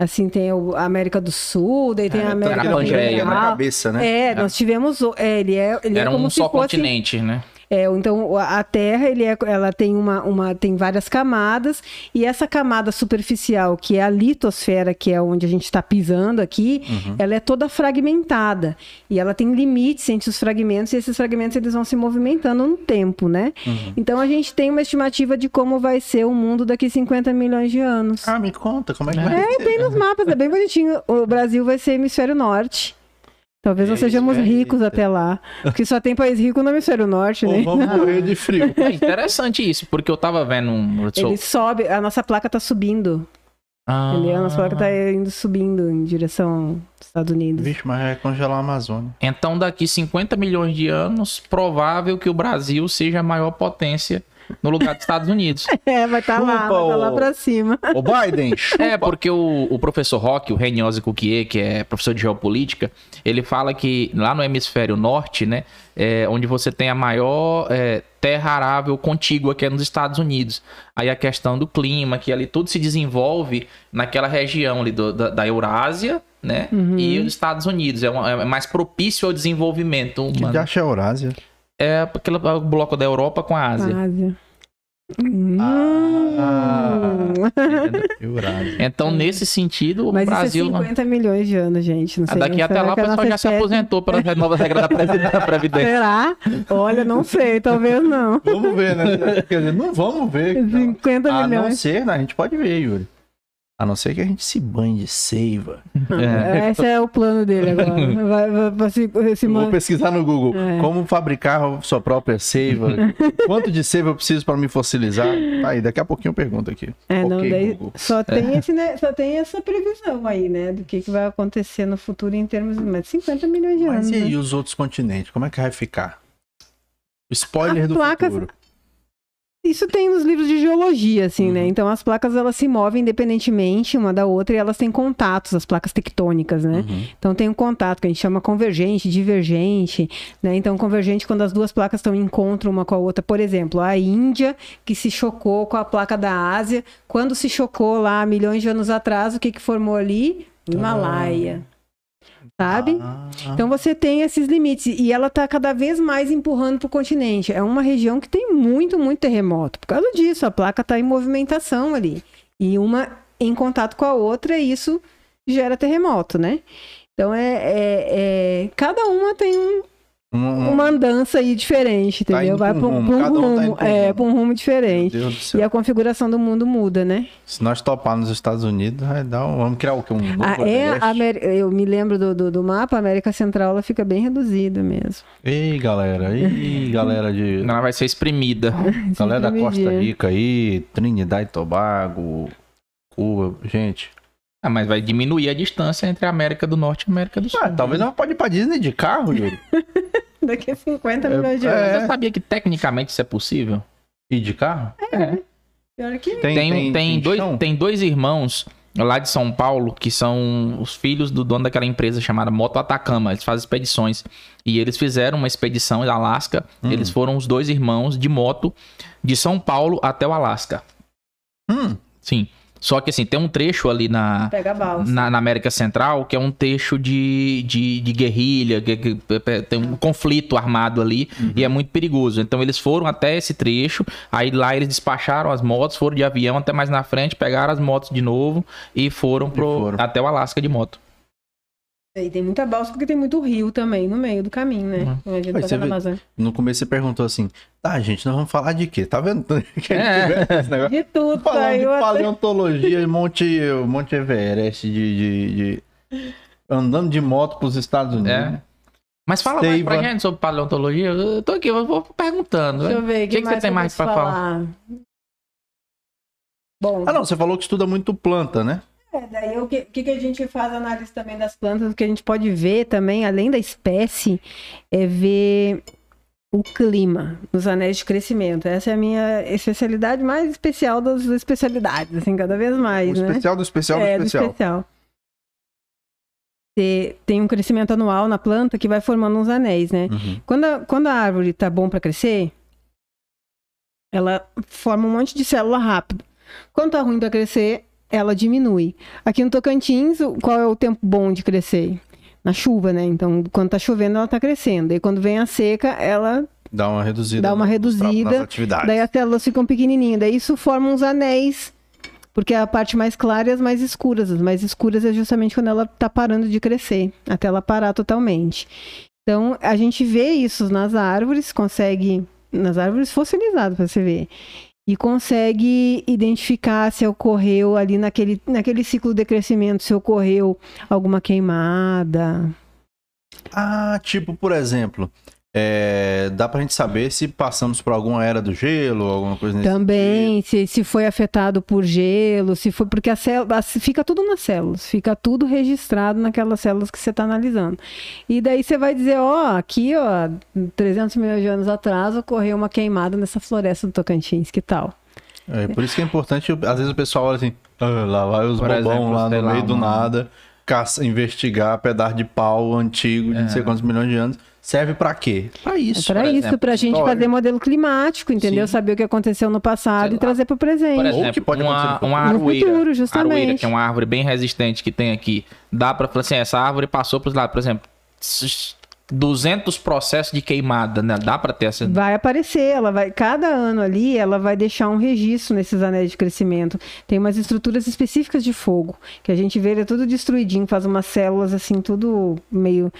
[SPEAKER 3] Assim, tem a América do Sul, daí tem a
[SPEAKER 2] É,
[SPEAKER 3] América
[SPEAKER 1] a Pangeia,
[SPEAKER 2] na
[SPEAKER 3] Central.
[SPEAKER 2] cabeça, né?
[SPEAKER 3] É, nós tivemos. É, ele é, ele
[SPEAKER 1] Era
[SPEAKER 3] é como
[SPEAKER 1] um
[SPEAKER 3] se
[SPEAKER 1] só
[SPEAKER 3] fosse,
[SPEAKER 1] continente, né?
[SPEAKER 3] É, então a Terra, ele é, ela tem uma, uma, tem várias camadas e essa camada superficial, que é a litosfera, que é onde a gente está pisando aqui, ela é toda fragmentada e ela tem limites entre os fragmentos e esses fragmentos eles vão se movimentando no tempo, né? Então a gente tem uma estimativa de como vai ser o mundo daqui 50 milhões de anos.
[SPEAKER 2] Ah, me conta, como é que
[SPEAKER 1] É.
[SPEAKER 2] vai
[SPEAKER 3] É, tem nos mapas, é bem bonitinho. O Brasil vai ser hemisfério norte. Talvez nós
[SPEAKER 2] Eita.
[SPEAKER 3] sejamos ricos até lá. Porque só tem país rico no hemisfério norte, né?
[SPEAKER 2] vamos morrer de frio.
[SPEAKER 1] É interessante isso, porque eu tava vendo um.
[SPEAKER 3] Ele sobe, a nossa placa tá subindo.
[SPEAKER 1] Ah,
[SPEAKER 3] Entendeu? A nossa placa tá indo subindo em direção aos Estados Unidos.
[SPEAKER 2] Vixe, mas é congelar a Amazônia.
[SPEAKER 1] Então, daqui 50 milhões de anos, provável que o Brasil seja a maior potência no lugar dos Estados Unidos.
[SPEAKER 3] É, vai estar lá, vai tá lá
[SPEAKER 2] ô.
[SPEAKER 3] pra cima.
[SPEAKER 2] Ô, Biden, chupa.
[SPEAKER 1] É, porque o, o professor Roque, o Reniosi Cuquier, que é professor de geopolítica, ele fala que lá no hemisfério norte, né, é onde você tem a maior é, terra arável contígua, que é nos Estados Unidos. Aí a questão do clima, que ali tudo se desenvolve naquela região ali do- da, da Eurásia, né, e os Estados Unidos. É, uma- é mais propício ao desenvolvimento
[SPEAKER 2] Que
[SPEAKER 1] humano.
[SPEAKER 2] já acha a Eurásia?
[SPEAKER 1] É aquele bloco da Europa com a Ásia.
[SPEAKER 3] Ásia. Hum.
[SPEAKER 2] Ah.
[SPEAKER 1] Então, nesse sentido, o
[SPEAKER 3] Mas
[SPEAKER 1] Brasil...
[SPEAKER 3] isso é 50 milhões de anos, gente. Não sei,
[SPEAKER 1] daqui até
[SPEAKER 3] será
[SPEAKER 1] lá o
[SPEAKER 3] a
[SPEAKER 1] pessoal já se aposentou para as novas regras da Previdência.
[SPEAKER 3] Será? Olha, não sei, talvez não.
[SPEAKER 2] Vamos ver, né? Quer dizer, não vamos ver. cara.
[SPEAKER 3] 50
[SPEAKER 2] A não
[SPEAKER 3] milhões.
[SPEAKER 2] ser, né? A gente pode ver, Yuri. A não ser que a gente se banhe de seiva.
[SPEAKER 1] É.
[SPEAKER 3] Esse é o plano dele agora. Vai, vai, vai se, se
[SPEAKER 2] Eu Vou
[SPEAKER 3] man-
[SPEAKER 2] pesquisar no Google.
[SPEAKER 3] É.
[SPEAKER 2] Como fabricar sua própria seiva. Quanto de seiva eu preciso para me fossilizar? Tá aí, daqui a pouquinho eu pergunto aqui.
[SPEAKER 3] É, não,
[SPEAKER 2] Ok,
[SPEAKER 3] daí
[SPEAKER 2] Google.
[SPEAKER 3] só tem, esse, né, só tem essa previsão aí, né? Do que, que vai acontecer no futuro em termos de mas 50 milhões de
[SPEAKER 2] Mas
[SPEAKER 3] anos.
[SPEAKER 2] e aí
[SPEAKER 3] né?
[SPEAKER 2] os outros continentes? Como é que vai ficar? Spoiler
[SPEAKER 3] As
[SPEAKER 2] do
[SPEAKER 3] placas-
[SPEAKER 2] futuro.
[SPEAKER 3] Isso tem nos livros de geologia, assim, né?
[SPEAKER 2] Uhum.
[SPEAKER 3] Então as placas elas se movem independentemente uma da outra e elas têm contatos, as placas tectônicas, né?
[SPEAKER 2] Uhum.
[SPEAKER 3] Então tem um contato que a gente chama convergente, divergente, né? Então convergente quando as duas placas estão em encontro uma com a outra. Por exemplo, a Índia que se chocou com a placa da Ásia, quando se chocou lá milhões de anos atrás, o que que formou ali? O Himalaia. Sabe?
[SPEAKER 2] Ah,
[SPEAKER 3] Então você tem esses limites e ela está cada vez mais empurrando para o continente. É uma região que tem muito, muito terremoto. Por causa disso, a placa está em movimentação ali. E uma em contato com a outra, e isso gera terremoto, né? Então é, é- é- cada uma tem um,
[SPEAKER 2] Um- um-
[SPEAKER 3] uma andança aí diferente,
[SPEAKER 2] Tá
[SPEAKER 3] entendeu?
[SPEAKER 2] indo
[SPEAKER 3] Vai para
[SPEAKER 2] um
[SPEAKER 3] um,
[SPEAKER 2] rumo,
[SPEAKER 3] pra um
[SPEAKER 2] um tá pra um
[SPEAKER 3] é,
[SPEAKER 2] rumo.
[SPEAKER 3] um rumo
[SPEAKER 2] Meu
[SPEAKER 3] diferente.
[SPEAKER 2] Deus do céu.
[SPEAKER 3] E a configuração do mundo muda, né?
[SPEAKER 2] Se nós topar nos Estados Unidos, vai dar um... vamos criar o quê? Um novo
[SPEAKER 3] Ah, é, Ameri- eu me lembro do, do, do mapa, a América Central ela fica bem reduzida mesmo.
[SPEAKER 2] Ei, galera. Ei, galera de...
[SPEAKER 1] Ela vai ser espremida.
[SPEAKER 2] Galera da Costa
[SPEAKER 3] medir.
[SPEAKER 2] Rica aí, Trinidad e Tobago, Cuba, gente.
[SPEAKER 1] Ah, mas vai diminuir a distância entre a América do Norte e a América do Sul.
[SPEAKER 2] Ah, talvez ela pode ir pra Disney de carro, Yuri.
[SPEAKER 3] Daqui a 50
[SPEAKER 2] É,
[SPEAKER 3] milhões de
[SPEAKER 2] é.
[SPEAKER 3] anos.
[SPEAKER 1] Você sabia que tecnicamente isso é possível?
[SPEAKER 2] Ir de carro?
[SPEAKER 1] É.
[SPEAKER 3] Pior que
[SPEAKER 1] Tem, tem, dois,
[SPEAKER 2] chão?
[SPEAKER 1] tem dois irmãos lá de São Paulo que são os filhos do dono daquela empresa chamada Moto Atacama. Eles fazem expedições. E eles fizeram uma expedição da Alasca.
[SPEAKER 2] Hum.
[SPEAKER 1] Eles foram os dois irmãos de moto de São Paulo até o Alasca.
[SPEAKER 2] Hum,
[SPEAKER 1] Sim. Só que assim, tem um trecho ali na,
[SPEAKER 3] pega a balsa.
[SPEAKER 1] na, na América Central, que é um trecho de, de, de guerrilha, que, que- que- tem um conflito armado ali e é muito perigoso. Então eles foram até esse trecho, aí lá eles despacharam as motos, foram de avião até mais na frente, pegaram as motos de novo e foram, pro,
[SPEAKER 2] foram.
[SPEAKER 1] até o Alasca de moto.
[SPEAKER 3] E tem muita balsa porque tem muito rio também no meio do caminho, né? Não
[SPEAKER 2] você
[SPEAKER 3] na
[SPEAKER 2] vê- no começo você perguntou assim, tá, gente, nós vamos falar de quê? Tá vendo? Que
[SPEAKER 1] É.
[SPEAKER 2] tiver esse negócio.
[SPEAKER 3] De tudo,
[SPEAKER 2] Falando de
[SPEAKER 3] saiu até...
[SPEAKER 2] paleontologia, Monte, Monte Everest, de, de- de- andando de moto pros Estados Unidos.
[SPEAKER 1] É. Mas fala mais pra gente sobre paleontologia. Eu tô aqui, eu vou perguntando.
[SPEAKER 3] Deixa eu
[SPEAKER 1] né?
[SPEAKER 3] ver, o que,
[SPEAKER 1] que que você tem
[SPEAKER 3] eu
[SPEAKER 1] mais pra
[SPEAKER 3] falar? Bom,
[SPEAKER 2] Ah, não, você falou que estuda muito planta, né?
[SPEAKER 3] É, daí o que, que a gente faz análise também das plantas, o que a gente pode ver também, além da espécie, é ver o clima nos anéis de crescimento. Essa é a minha especialidade mais especial das especialidades, assim, cada vez mais,
[SPEAKER 2] O
[SPEAKER 3] né?
[SPEAKER 2] especial do especial do
[SPEAKER 3] é,
[SPEAKER 2] especial.
[SPEAKER 3] do especial. Te- Tem um crescimento anual na planta que vai formando uns anéis, né?
[SPEAKER 2] Uhum.
[SPEAKER 3] Quando a, quando a árvore tá bom para crescer, ela forma um monte de célula rápido. Quando tá ruim para crescer, ela diminui. Aqui no Tocantins, qual é o tempo bom de crescer? Na chuva, né? Então, quando tá chovendo, ela tá crescendo. E quando vem a seca, ela
[SPEAKER 2] Dá uma reduzida.
[SPEAKER 3] Dá uma reduzida, daí as células ficam pequenininhas. Daí isso forma uns anéis, porque a parte mais clara e as mais escuras. As mais escuras é justamente quando ela tá parando de crescer, até ela parar totalmente. Então, a gente vê isso nas árvores, consegue nas árvores fossilizadas para você ver. E consegue identificar se ocorreu ali naquele, naquele ciclo de crescimento, se ocorreu alguma queimada.
[SPEAKER 2] Ah, tipo, por exemplo, é, dá pra gente saber se passamos por alguma era do gelo, alguma coisa nesse
[SPEAKER 3] Também, se, se foi afetado por gelo, se foi. Porque a célula, fica tudo nas células, fica tudo registrado naquelas células que você está analisando. E daí você vai dizer: ó, aqui, ó, 300 milhões de anos atrás ocorreu uma queimada nessa floresta do Tocantins, que tal?
[SPEAKER 2] É, por isso que é importante, às vezes o pessoal olha assim, "Ah, lá vai os
[SPEAKER 1] Por
[SPEAKER 2] bobão
[SPEAKER 1] exemplo,
[SPEAKER 2] lá no
[SPEAKER 1] lá,
[SPEAKER 2] meio do
[SPEAKER 1] uma-
[SPEAKER 2] nada, caça, investigar pedaço de pau antigo de não
[SPEAKER 1] É.
[SPEAKER 2] sei quantos milhões de anos. Serve pra quê? Pra isso.
[SPEAKER 3] É para isso, para a gente
[SPEAKER 2] história.
[SPEAKER 3] fazer modelo climático, entendeu?
[SPEAKER 2] Sim.
[SPEAKER 3] Saber o que aconteceu no passado
[SPEAKER 1] Sei
[SPEAKER 3] e
[SPEAKER 1] lá.
[SPEAKER 3] trazer para o presente.
[SPEAKER 1] Por
[SPEAKER 2] Ou
[SPEAKER 1] exemplo,
[SPEAKER 2] que pode
[SPEAKER 1] uma, uma aroeira,
[SPEAKER 3] futuro, justamente.
[SPEAKER 1] aroeira, que é uma árvore bem resistente que tem aqui. Dá pra falar assim, essa árvore passou pros lados, por exemplo, 200 processos de queimada, né? Dá pra ter essa...
[SPEAKER 3] Vai aparecer, ela vai, cada ano ali, ela vai deixar um registro nesses anéis de crescimento. Tem umas estruturas específicas de fogo, que a gente vê ele é tudo destruidinho, faz umas células assim, tudo meio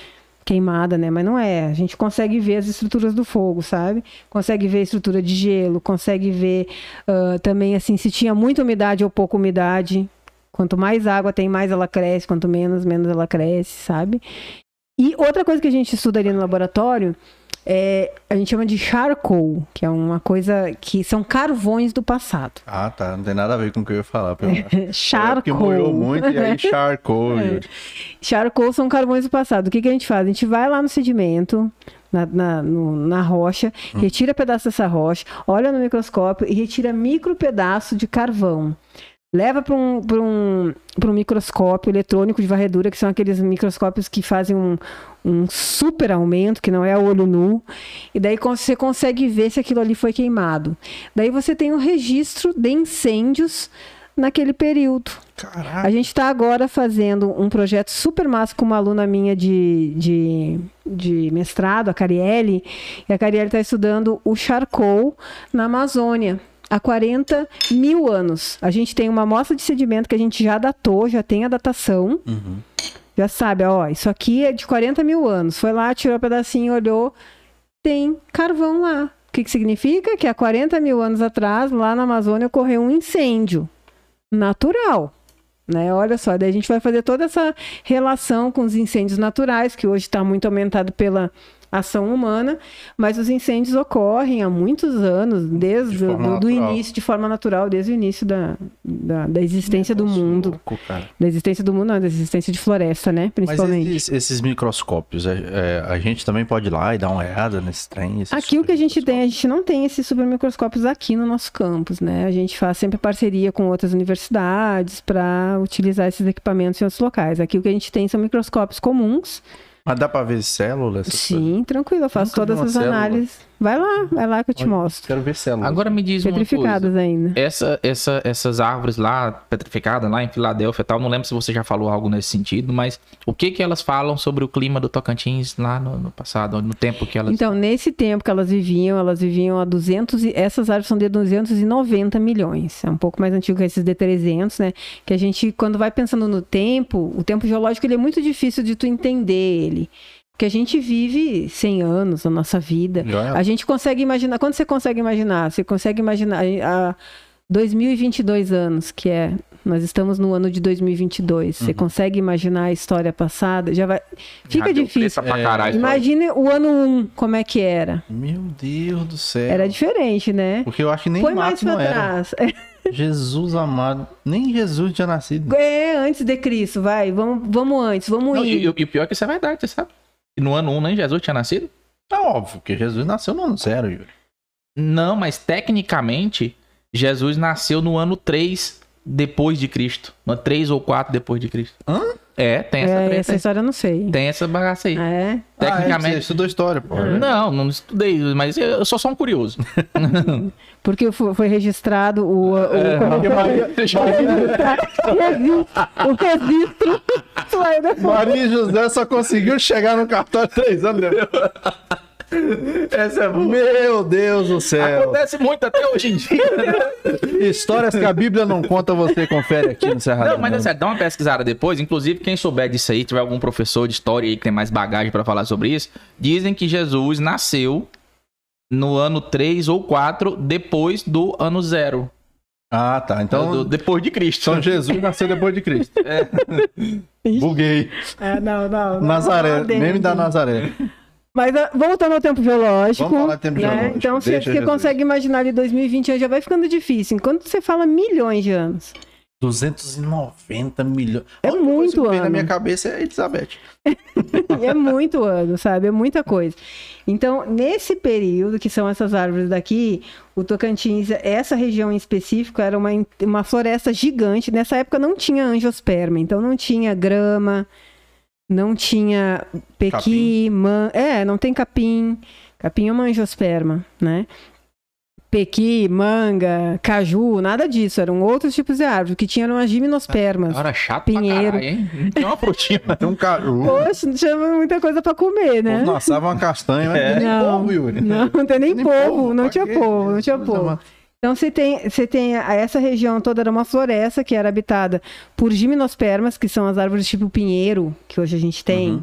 [SPEAKER 3] queimada, né? Mas não é. A gente consegue ver as estruturas do fogo, sabe? Consegue ver a estrutura de gelo, consegue ver ah, também assim se tinha muita umidade ou pouca umidade. Quanto mais água tem, mais ela cresce, quanto menos, menos ela cresce, sabe? E outra coisa que a gente estuda ali no laboratório é, a gente chama de charcoal, que é uma coisa que são carvões do passado.
[SPEAKER 2] Ah, tá. Não tem nada a ver com o que eu ia falar. Pelo... Que
[SPEAKER 3] Charcoal.
[SPEAKER 2] molhou muito e aí charcou.
[SPEAKER 3] É. Charcoal são carvões do passado. O que, que a gente faz? A gente vai lá no sedimento, na, na, no- na rocha, retira pedaço dessa rocha, olha no microscópio e retira micro pedaço de carvão. Leva para um, pra um, pra um microscópio eletrônico de varredura, que são aqueles microscópios que fazem um, um super aumento, que não é a olho nu. E daí você consegue ver se aquilo ali foi queimado. Daí você tem um registro de incêndios naquele período.
[SPEAKER 2] Caraca.
[SPEAKER 3] A gente está agora fazendo um projeto super massa com uma aluna minha de, de, de mestrado, a Carielle, e a Carielle está estudando o charcoal na Amazônia. Há 40 mil anos. A gente tem uma amostra de sedimento que a gente já datou, já tem a datação.
[SPEAKER 2] Uhum.
[SPEAKER 3] Já sabe, ó, isso aqui é de 40 mil anos. Foi lá, tirou um pedacinho, olhou, tem carvão lá. O que, que significa? Que há 40 mil anos atrás, lá na Amazônia, ocorreu um incêndio natural. Né? Olha só, daí a gente vai fazer toda essa relação com os incêndios naturais, que hoje está muito aumentado pela ação humana, mas os incêndios ocorrem há muitos anos, desde
[SPEAKER 2] De
[SPEAKER 3] do, início, de forma natural, desde o início da, da, da existência do mundo.
[SPEAKER 2] Louco.
[SPEAKER 3] Da existência do mundo, não, da existência de floresta, né?
[SPEAKER 2] Mas
[SPEAKER 3] Principalmente.
[SPEAKER 2] esses, esses microscópios, é, é, a gente também pode ir lá e dar uma olhada nesse trem?
[SPEAKER 3] Aqui o que a gente tem, a gente não tem esses supermicroscópios aqui no nosso campus, né? A gente faz sempre parceria com outras universidades para utilizar esses equipamentos em outros locais. Aqui o que a gente tem são microscópios comuns.
[SPEAKER 2] Mas dá pra ver células?
[SPEAKER 3] Sim, tranquilo, eu faço
[SPEAKER 2] Nunca
[SPEAKER 3] todas as
[SPEAKER 2] célula.
[SPEAKER 3] análises. Vai lá, vai lá que eu te
[SPEAKER 2] Olha,
[SPEAKER 3] mostro.
[SPEAKER 2] Quero ver células.
[SPEAKER 1] Agora me diz uma coisa.
[SPEAKER 3] Petrificadas ainda.
[SPEAKER 1] Essa, essa, essas árvores lá, petrificadas, lá em Filadélfia e tal, não lembro se você já falou algo nesse sentido, mas o que que elas falam sobre o clima do Tocantins lá no, no passado, no tempo que elas...
[SPEAKER 3] Então, nesse tempo que elas viviam, elas viviam a 200 e, essas árvores são de 290 milhões. É um pouco mais antigo que esses de 300, né? Que a gente quando vai pensando no tempo, o tempo geológico ele é muito difícil de tu entender ele. Porque a gente vive 100 anos na nossa vida.
[SPEAKER 2] É.
[SPEAKER 3] A gente consegue imaginar, quando você consegue imaginar? Você consegue imaginar há 2022 anos, que é nós estamos no ano de 2022. Você consegue imaginar a história passada? Já vai Fica difícil.
[SPEAKER 1] pra caralho.
[SPEAKER 3] Imagine o ano 1, como é que era.
[SPEAKER 2] Meu Deus do céu.
[SPEAKER 3] Era diferente, né?
[SPEAKER 2] Porque eu acho que nem
[SPEAKER 3] Põe mais pra
[SPEAKER 2] não era.
[SPEAKER 3] trás.
[SPEAKER 2] Jesus amado. Nem Jesus tinha nascido.
[SPEAKER 3] É, antes de Cristo, vai. Vamos, vamos antes, vamos
[SPEAKER 1] Não,
[SPEAKER 3] ir.
[SPEAKER 1] e, e o pior é que isso é verdade, você sabe? E no ano 1 nem Jesus tinha nascido?
[SPEAKER 2] É óbvio que Jesus nasceu no ano zero, Yuri.
[SPEAKER 1] Não, mas tecnicamente, Jesus nasceu no ano 3 depois de Cristo. No 3 ou 4 depois de Cristo.
[SPEAKER 2] Hã?
[SPEAKER 1] É, tem essa
[SPEAKER 3] É,
[SPEAKER 1] treta
[SPEAKER 3] essa
[SPEAKER 1] aí.
[SPEAKER 3] história eu não sei.
[SPEAKER 1] Tem essa bagaça aí.
[SPEAKER 3] É.
[SPEAKER 2] Ah, é,
[SPEAKER 1] Tecnicamente.
[SPEAKER 2] você estudou história, pô.
[SPEAKER 1] Não, não estudei, mas eu sou só um curioso.
[SPEAKER 3] Porque foi, registrado o. o
[SPEAKER 1] É,
[SPEAKER 3] o registro. Vai, né?
[SPEAKER 2] Maria José só conseguiu chegar no cartório três anos depois.
[SPEAKER 1] Essa é
[SPEAKER 2] Meu Deus do céu.
[SPEAKER 1] Acontece muito até hoje em dia.
[SPEAKER 2] Histórias que a Bíblia não conta, você confere aqui no Cerrado.
[SPEAKER 1] Não, mas é sério, dá uma pesquisada depois. Inclusive, quem souber disso aí, tiver algum professor de história aí que tem mais bagagem pra falar sobre isso, dizem que Jesus nasceu no ano 3 ou 4 depois do ano zero.
[SPEAKER 2] Ah, tá.
[SPEAKER 1] Então,
[SPEAKER 2] Então,
[SPEAKER 1] depois de Cristo.
[SPEAKER 2] São Jesus nasceu depois de Cristo. Buguei.
[SPEAKER 3] É, não, não, não,
[SPEAKER 2] Nazaré,
[SPEAKER 3] não, dentro.
[SPEAKER 2] meme da Nazaré.
[SPEAKER 3] Mas ah, voltando ao tempo geológico.
[SPEAKER 2] Vamos falar de tempo
[SPEAKER 3] né?
[SPEAKER 2] geológico.
[SPEAKER 3] Então, você,
[SPEAKER 2] Deixa
[SPEAKER 3] você
[SPEAKER 2] Jesus.
[SPEAKER 3] consegue imaginar ali 2020 já vai ficando difícil. Enquanto você fala milhões de anos.
[SPEAKER 2] 290 milhões.
[SPEAKER 3] É
[SPEAKER 2] A única coisa
[SPEAKER 3] muito
[SPEAKER 2] vem na
[SPEAKER 3] ano.
[SPEAKER 2] minha cabeça é Elizabeth.
[SPEAKER 3] é muito ano, sabe? É muita coisa. Então, nesse período, que são essas árvores daqui, o Tocantins, essa região em específico, era uma, uma floresta gigante. Nessa época não tinha angiosperma, então não tinha grama, não tinha pequi, man... é, não tem capim. Capim é uma angiosperma, né? Pequi, manga, caju, nada disso. Eram outros tipos de árvores. O que tinha eram as gimnospermas.
[SPEAKER 1] Era chato
[SPEAKER 3] Pinheiro.
[SPEAKER 1] pra caralho, hein? Não tem uma frutinha.
[SPEAKER 2] Tem um caju.
[SPEAKER 3] Poxa, não tinha muita coisa pra comer, né?
[SPEAKER 2] Ou assava uma castanha, mas
[SPEAKER 1] É.
[SPEAKER 2] nem
[SPEAKER 3] Não,
[SPEAKER 2] povo, Yuri.
[SPEAKER 3] Não, não tem nem,
[SPEAKER 2] Nem
[SPEAKER 3] povo,
[SPEAKER 2] povo,
[SPEAKER 3] não tinha povo, não tinha povo.
[SPEAKER 2] má.
[SPEAKER 3] Então você tem, você tem essa região toda era uma floresta que era habitada por gimnospermas, que são as árvores tipo pinheiro, que hoje a gente tem.
[SPEAKER 2] Uhum.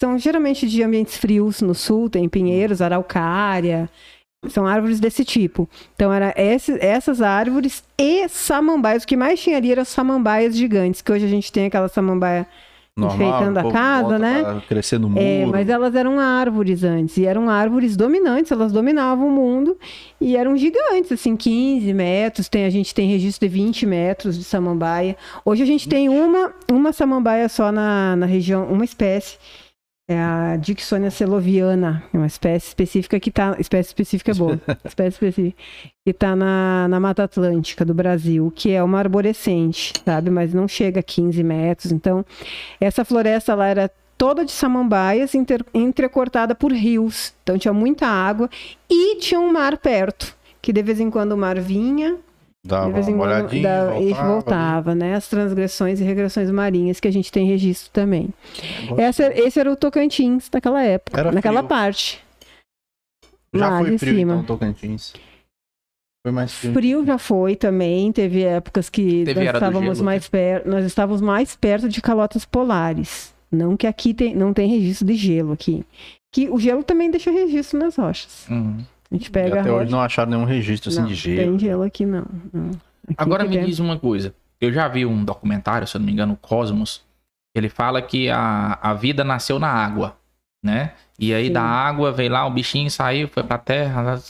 [SPEAKER 3] São geralmente de ambientes frios no sul, tem pinheiros, araucária. São árvores desse tipo. Então, era esse- essas árvores e samambaias. O que mais tinha ali eram samambaias gigantes, que hoje a gente tem aquela samambaia enfeitando
[SPEAKER 2] o
[SPEAKER 3] a casa, né?
[SPEAKER 2] pra Crescer no muro.
[SPEAKER 3] É, mas elas eram árvores antes, e eram árvores dominantes, elas dominavam o mundo, e eram gigantes, assim, 15 metros, tem, a gente tem registro de 20 metros de samambaia. Hoje a gente tem uma, uma samambaia só na, na região, uma espécie, é a Dixonia celoviana, é uma espécie específica que está, espécie específica é boa, espécie específica, que está na, na Mata Atlântica do Brasil, que é uma arborescente, sabe, mas não chega a 15 metros, então essa floresta lá era toda de samambaias, inter- entrecortada por rios. Então tinha muita água e tinha um mar perto, que de vez em quando o mar vinha,
[SPEAKER 2] Dava
[SPEAKER 3] de vez em
[SPEAKER 2] uma
[SPEAKER 3] quando
[SPEAKER 2] olhadinha,
[SPEAKER 3] e
[SPEAKER 2] voltava.
[SPEAKER 3] voltava, né? As transgressões e regressões marinhas que a gente tem registro também. Essa, esse era o Tocantins naquela época,
[SPEAKER 2] Era
[SPEAKER 3] naquela
[SPEAKER 2] frio.
[SPEAKER 3] parte.
[SPEAKER 2] Já
[SPEAKER 3] lá
[SPEAKER 2] foi
[SPEAKER 3] de
[SPEAKER 2] frio,
[SPEAKER 3] cima.
[SPEAKER 2] então, Tocantins. Foi mais frio.
[SPEAKER 3] Frio já foi também, teve épocas que
[SPEAKER 1] Teve
[SPEAKER 3] nós estávamos
[SPEAKER 1] gelo,
[SPEAKER 3] mais perto, nós estávamos mais perto de calotas polares. Não que aqui tem, não tem registro de gelo aqui. Que o gelo também deixa registro nas rochas.
[SPEAKER 1] Uhum.
[SPEAKER 3] A gente pega a
[SPEAKER 2] Até hoje não acharam nenhum registro assim
[SPEAKER 3] não,
[SPEAKER 2] de gelo.
[SPEAKER 3] tem gelo aqui não. não. Aqui
[SPEAKER 1] Agora me
[SPEAKER 3] tem-
[SPEAKER 1] diz uma coisa. Eu já vi um documentário, se eu não me engano, Cosmos. Ele fala que a, a vida nasceu na água, né? E aí
[SPEAKER 3] Sim.
[SPEAKER 1] da água veio lá, o bichinho saiu, foi pra terra,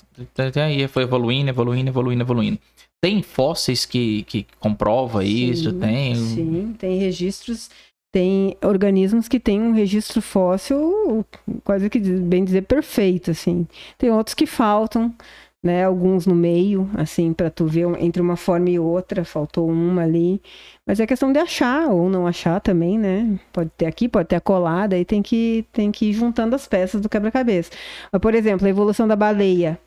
[SPEAKER 1] e aí foi evoluindo, evoluindo, evoluindo, evoluindo. Tem fósseis que, que comprova isso?
[SPEAKER 3] Sim,
[SPEAKER 1] Tem.
[SPEAKER 3] Sim, tem registros, tem organismos que têm um registro fóssil quase que bem dizer perfeito, assim. Tem outros que faltam, né? Alguns no meio, assim, para tu ver entre uma forma e outra, faltou uma ali. Mas é questão de achar ou não achar também, né? Pode ter aqui, pode ter acolá, daí tem que, tem que ir juntando as peças do quebra-cabeça. Mas, por exemplo, a evolução da baleia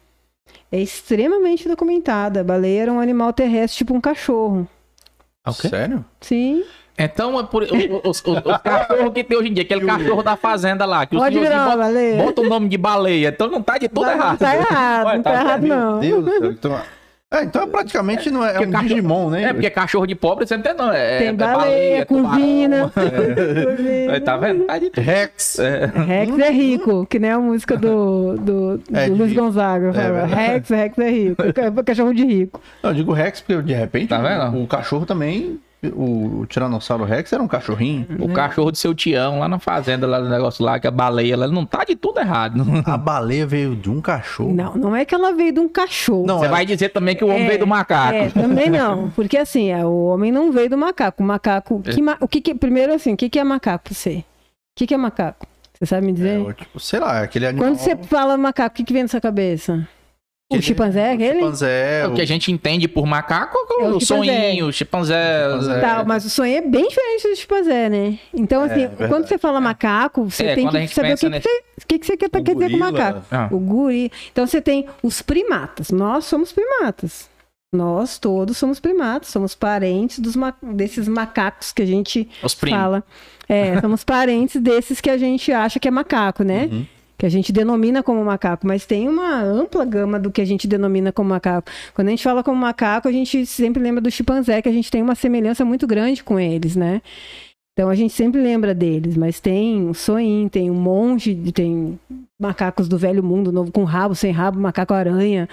[SPEAKER 3] é extremamente documentada. A baleia era um animal terrestre, tipo um cachorro.
[SPEAKER 1] Ah, o quê?
[SPEAKER 2] Sério?
[SPEAKER 3] Sim.
[SPEAKER 1] Então, é por, os, os, os cachorros que tem hoje em dia, aquele cachorro da fazenda lá, que o
[SPEAKER 3] Pode
[SPEAKER 1] senhorzinho
[SPEAKER 3] virar uma
[SPEAKER 1] bota,
[SPEAKER 3] baleia.
[SPEAKER 1] bota o nome de baleia. Então não tá de tudo
[SPEAKER 3] Tá-
[SPEAKER 1] errado.
[SPEAKER 3] Tá errado,
[SPEAKER 1] Olha,
[SPEAKER 3] não tá errado,
[SPEAKER 2] Meu
[SPEAKER 3] não.
[SPEAKER 2] Deus do céu. Então, é, então praticamente não é, é um
[SPEAKER 1] cachorro-
[SPEAKER 2] Digimon, né?
[SPEAKER 1] É, porque cachorro de pobre você não tem, não. É,
[SPEAKER 3] Tem
[SPEAKER 1] é
[SPEAKER 3] baleia,
[SPEAKER 1] tubarão.
[SPEAKER 3] curvina.
[SPEAKER 1] É, tá vendo? Tá de tudo.
[SPEAKER 2] Rex.
[SPEAKER 3] Rex é rico, que nem a música do, do, do
[SPEAKER 2] É, de
[SPEAKER 3] Luiz
[SPEAKER 2] rico.
[SPEAKER 3] Gonzaga.
[SPEAKER 2] É
[SPEAKER 3] fala,
[SPEAKER 2] verdade.
[SPEAKER 3] Rex, Rex é rico. É cachorro de rico.
[SPEAKER 2] Não, eu digo Rex porque de repente
[SPEAKER 1] Tá vendo?
[SPEAKER 2] o, o cachorro também, o, o Tiranossauro Rex era um cachorrinho.
[SPEAKER 1] O cachorro do seu tião lá na fazenda, lá no negócio lá, que a baleia, ela não tá de tudo errado.
[SPEAKER 2] A baleia veio de um cachorro.
[SPEAKER 3] Não, não é que ela veio de um cachorro.
[SPEAKER 2] Não,
[SPEAKER 1] Você
[SPEAKER 2] ela-
[SPEAKER 1] vai dizer também que o homem
[SPEAKER 3] É,
[SPEAKER 1] veio do macaco.
[SPEAKER 3] É, também não. Porque assim, é, o homem não veio do macaco. O macaco. que ma- o que que- primeiro, assim, o que, que é macaco pra você? O que, que é macaco? Você sabe me dizer?
[SPEAKER 2] É, tipo, sei lá, aquele animal.
[SPEAKER 3] Quando você fala macaco, o que, que vem na sua cabeça? O
[SPEAKER 2] aquele-
[SPEAKER 3] chimpanzé,
[SPEAKER 2] o
[SPEAKER 3] aquele?
[SPEAKER 2] chimpanzé,
[SPEAKER 1] o que a gente entende por macaco é
[SPEAKER 3] É
[SPEAKER 1] o,
[SPEAKER 3] o
[SPEAKER 1] sonhinho, o chimpanzé.
[SPEAKER 2] Chimpanzé.
[SPEAKER 3] Tá, mas o sonho é bem diferente do chimpanzé, né? Então, assim,
[SPEAKER 2] verdade.
[SPEAKER 3] quando você fala macaco, você
[SPEAKER 1] É,
[SPEAKER 3] tem que saber o que,
[SPEAKER 1] nesse-
[SPEAKER 3] que, que você quer, quer dizer com macaco.
[SPEAKER 1] Ah.
[SPEAKER 3] O guri. Então, você tem os primatas. Nós somos primatas. Nós todos somos primatas, somos parentes dos ma- desses macacos que a gente
[SPEAKER 1] Os
[SPEAKER 3] fala. É, somos parentes desses que a gente acha que é macaco, né?
[SPEAKER 2] Uhum.
[SPEAKER 3] Que a gente denomina como macaco, mas tem uma ampla gama do que a gente denomina como macaco. Quando a gente fala como macaco, a gente sempre lembra do chimpanzé, que a gente tem uma semelhança muito grande com eles, né? Então a gente sempre lembra deles, mas tem o soin, tem o monge, tem macacos do velho mundo, novo com rabo, sem rabo, macaco aranha,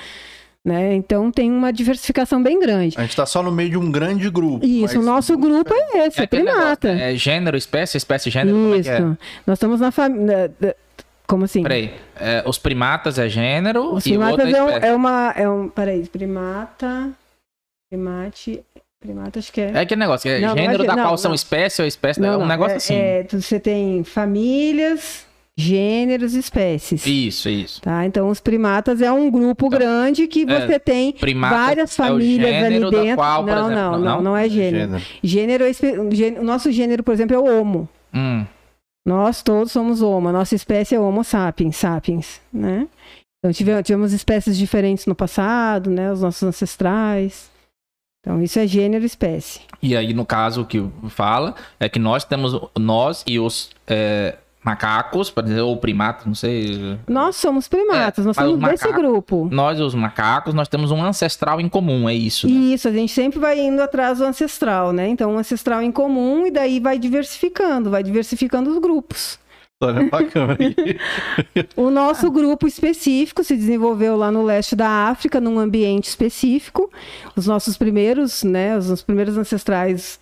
[SPEAKER 3] né? Então tem uma diversificação bem grande.
[SPEAKER 2] A gente tá só no meio de um grande grupo.
[SPEAKER 3] Isso, o nosso grupo é esse, é,
[SPEAKER 1] aquele
[SPEAKER 3] primata.
[SPEAKER 1] negócio, É gênero, espécie, espécie, gênero. como é que é?
[SPEAKER 3] Isso. Nós estamos na família. Como assim?
[SPEAKER 1] Peraí. é, os primatas é gênero
[SPEAKER 3] Os
[SPEAKER 1] e o outro é
[SPEAKER 3] é, um,
[SPEAKER 1] espécie.
[SPEAKER 3] é uma. É um, peraí, primata. Primate. Primata, acho que é.
[SPEAKER 1] É aquele negócio, é
[SPEAKER 3] Não, não é
[SPEAKER 1] gênero
[SPEAKER 3] gê-
[SPEAKER 1] da
[SPEAKER 3] não,
[SPEAKER 1] qual
[SPEAKER 3] não.
[SPEAKER 1] são espécie ou espécie, é um
[SPEAKER 3] não,
[SPEAKER 1] negócio
[SPEAKER 3] é-
[SPEAKER 1] assim.
[SPEAKER 3] é, você tem famílias, gêneros, espécies.
[SPEAKER 1] Isso, isso.
[SPEAKER 3] Tá? Então, os primatas é um grupo grande que
[SPEAKER 1] É,
[SPEAKER 3] você tem
[SPEAKER 1] primata
[SPEAKER 3] várias
[SPEAKER 1] é o
[SPEAKER 3] famílias
[SPEAKER 1] gênero
[SPEAKER 3] ali
[SPEAKER 1] da
[SPEAKER 3] dentro.
[SPEAKER 1] qual, por
[SPEAKER 3] não,
[SPEAKER 1] exemplo,
[SPEAKER 3] não,
[SPEAKER 1] não?
[SPEAKER 3] não, não é gênero.
[SPEAKER 2] Gênero.
[SPEAKER 3] Gênero é o nosso gênero, por exemplo, é o Homo.
[SPEAKER 1] Hum.
[SPEAKER 3] Nós todos somos Homo. A nossa espécie é Homo sapiens, sapiens, né? Então tivemos, tivemos espécies diferentes no passado, né? Os nossos ancestrais. Então isso é gênero e espécie.
[SPEAKER 1] E aí, no caso, o que fala é que nós temos, nós e os é, macacos, por exemplo, ou primatas, não sei.
[SPEAKER 3] Nós somos primatas,
[SPEAKER 1] É,
[SPEAKER 3] nós somos
[SPEAKER 1] os
[SPEAKER 3] desse
[SPEAKER 1] macacos-
[SPEAKER 3] grupo.
[SPEAKER 1] Nós os macacos, nós temos um ancestral em comum, é isso. né?
[SPEAKER 3] Isso, a gente sempre vai indo atrás do ancestral, né? Então, um ancestral em comum e daí vai diversificando, vai diversificando os grupos.
[SPEAKER 2] Olha pra câmera aí.
[SPEAKER 3] O nosso grupo específico se desenvolveu lá no leste da África, num ambiente específico. Os nossos primeiros, né, os nossos primeiros ancestrais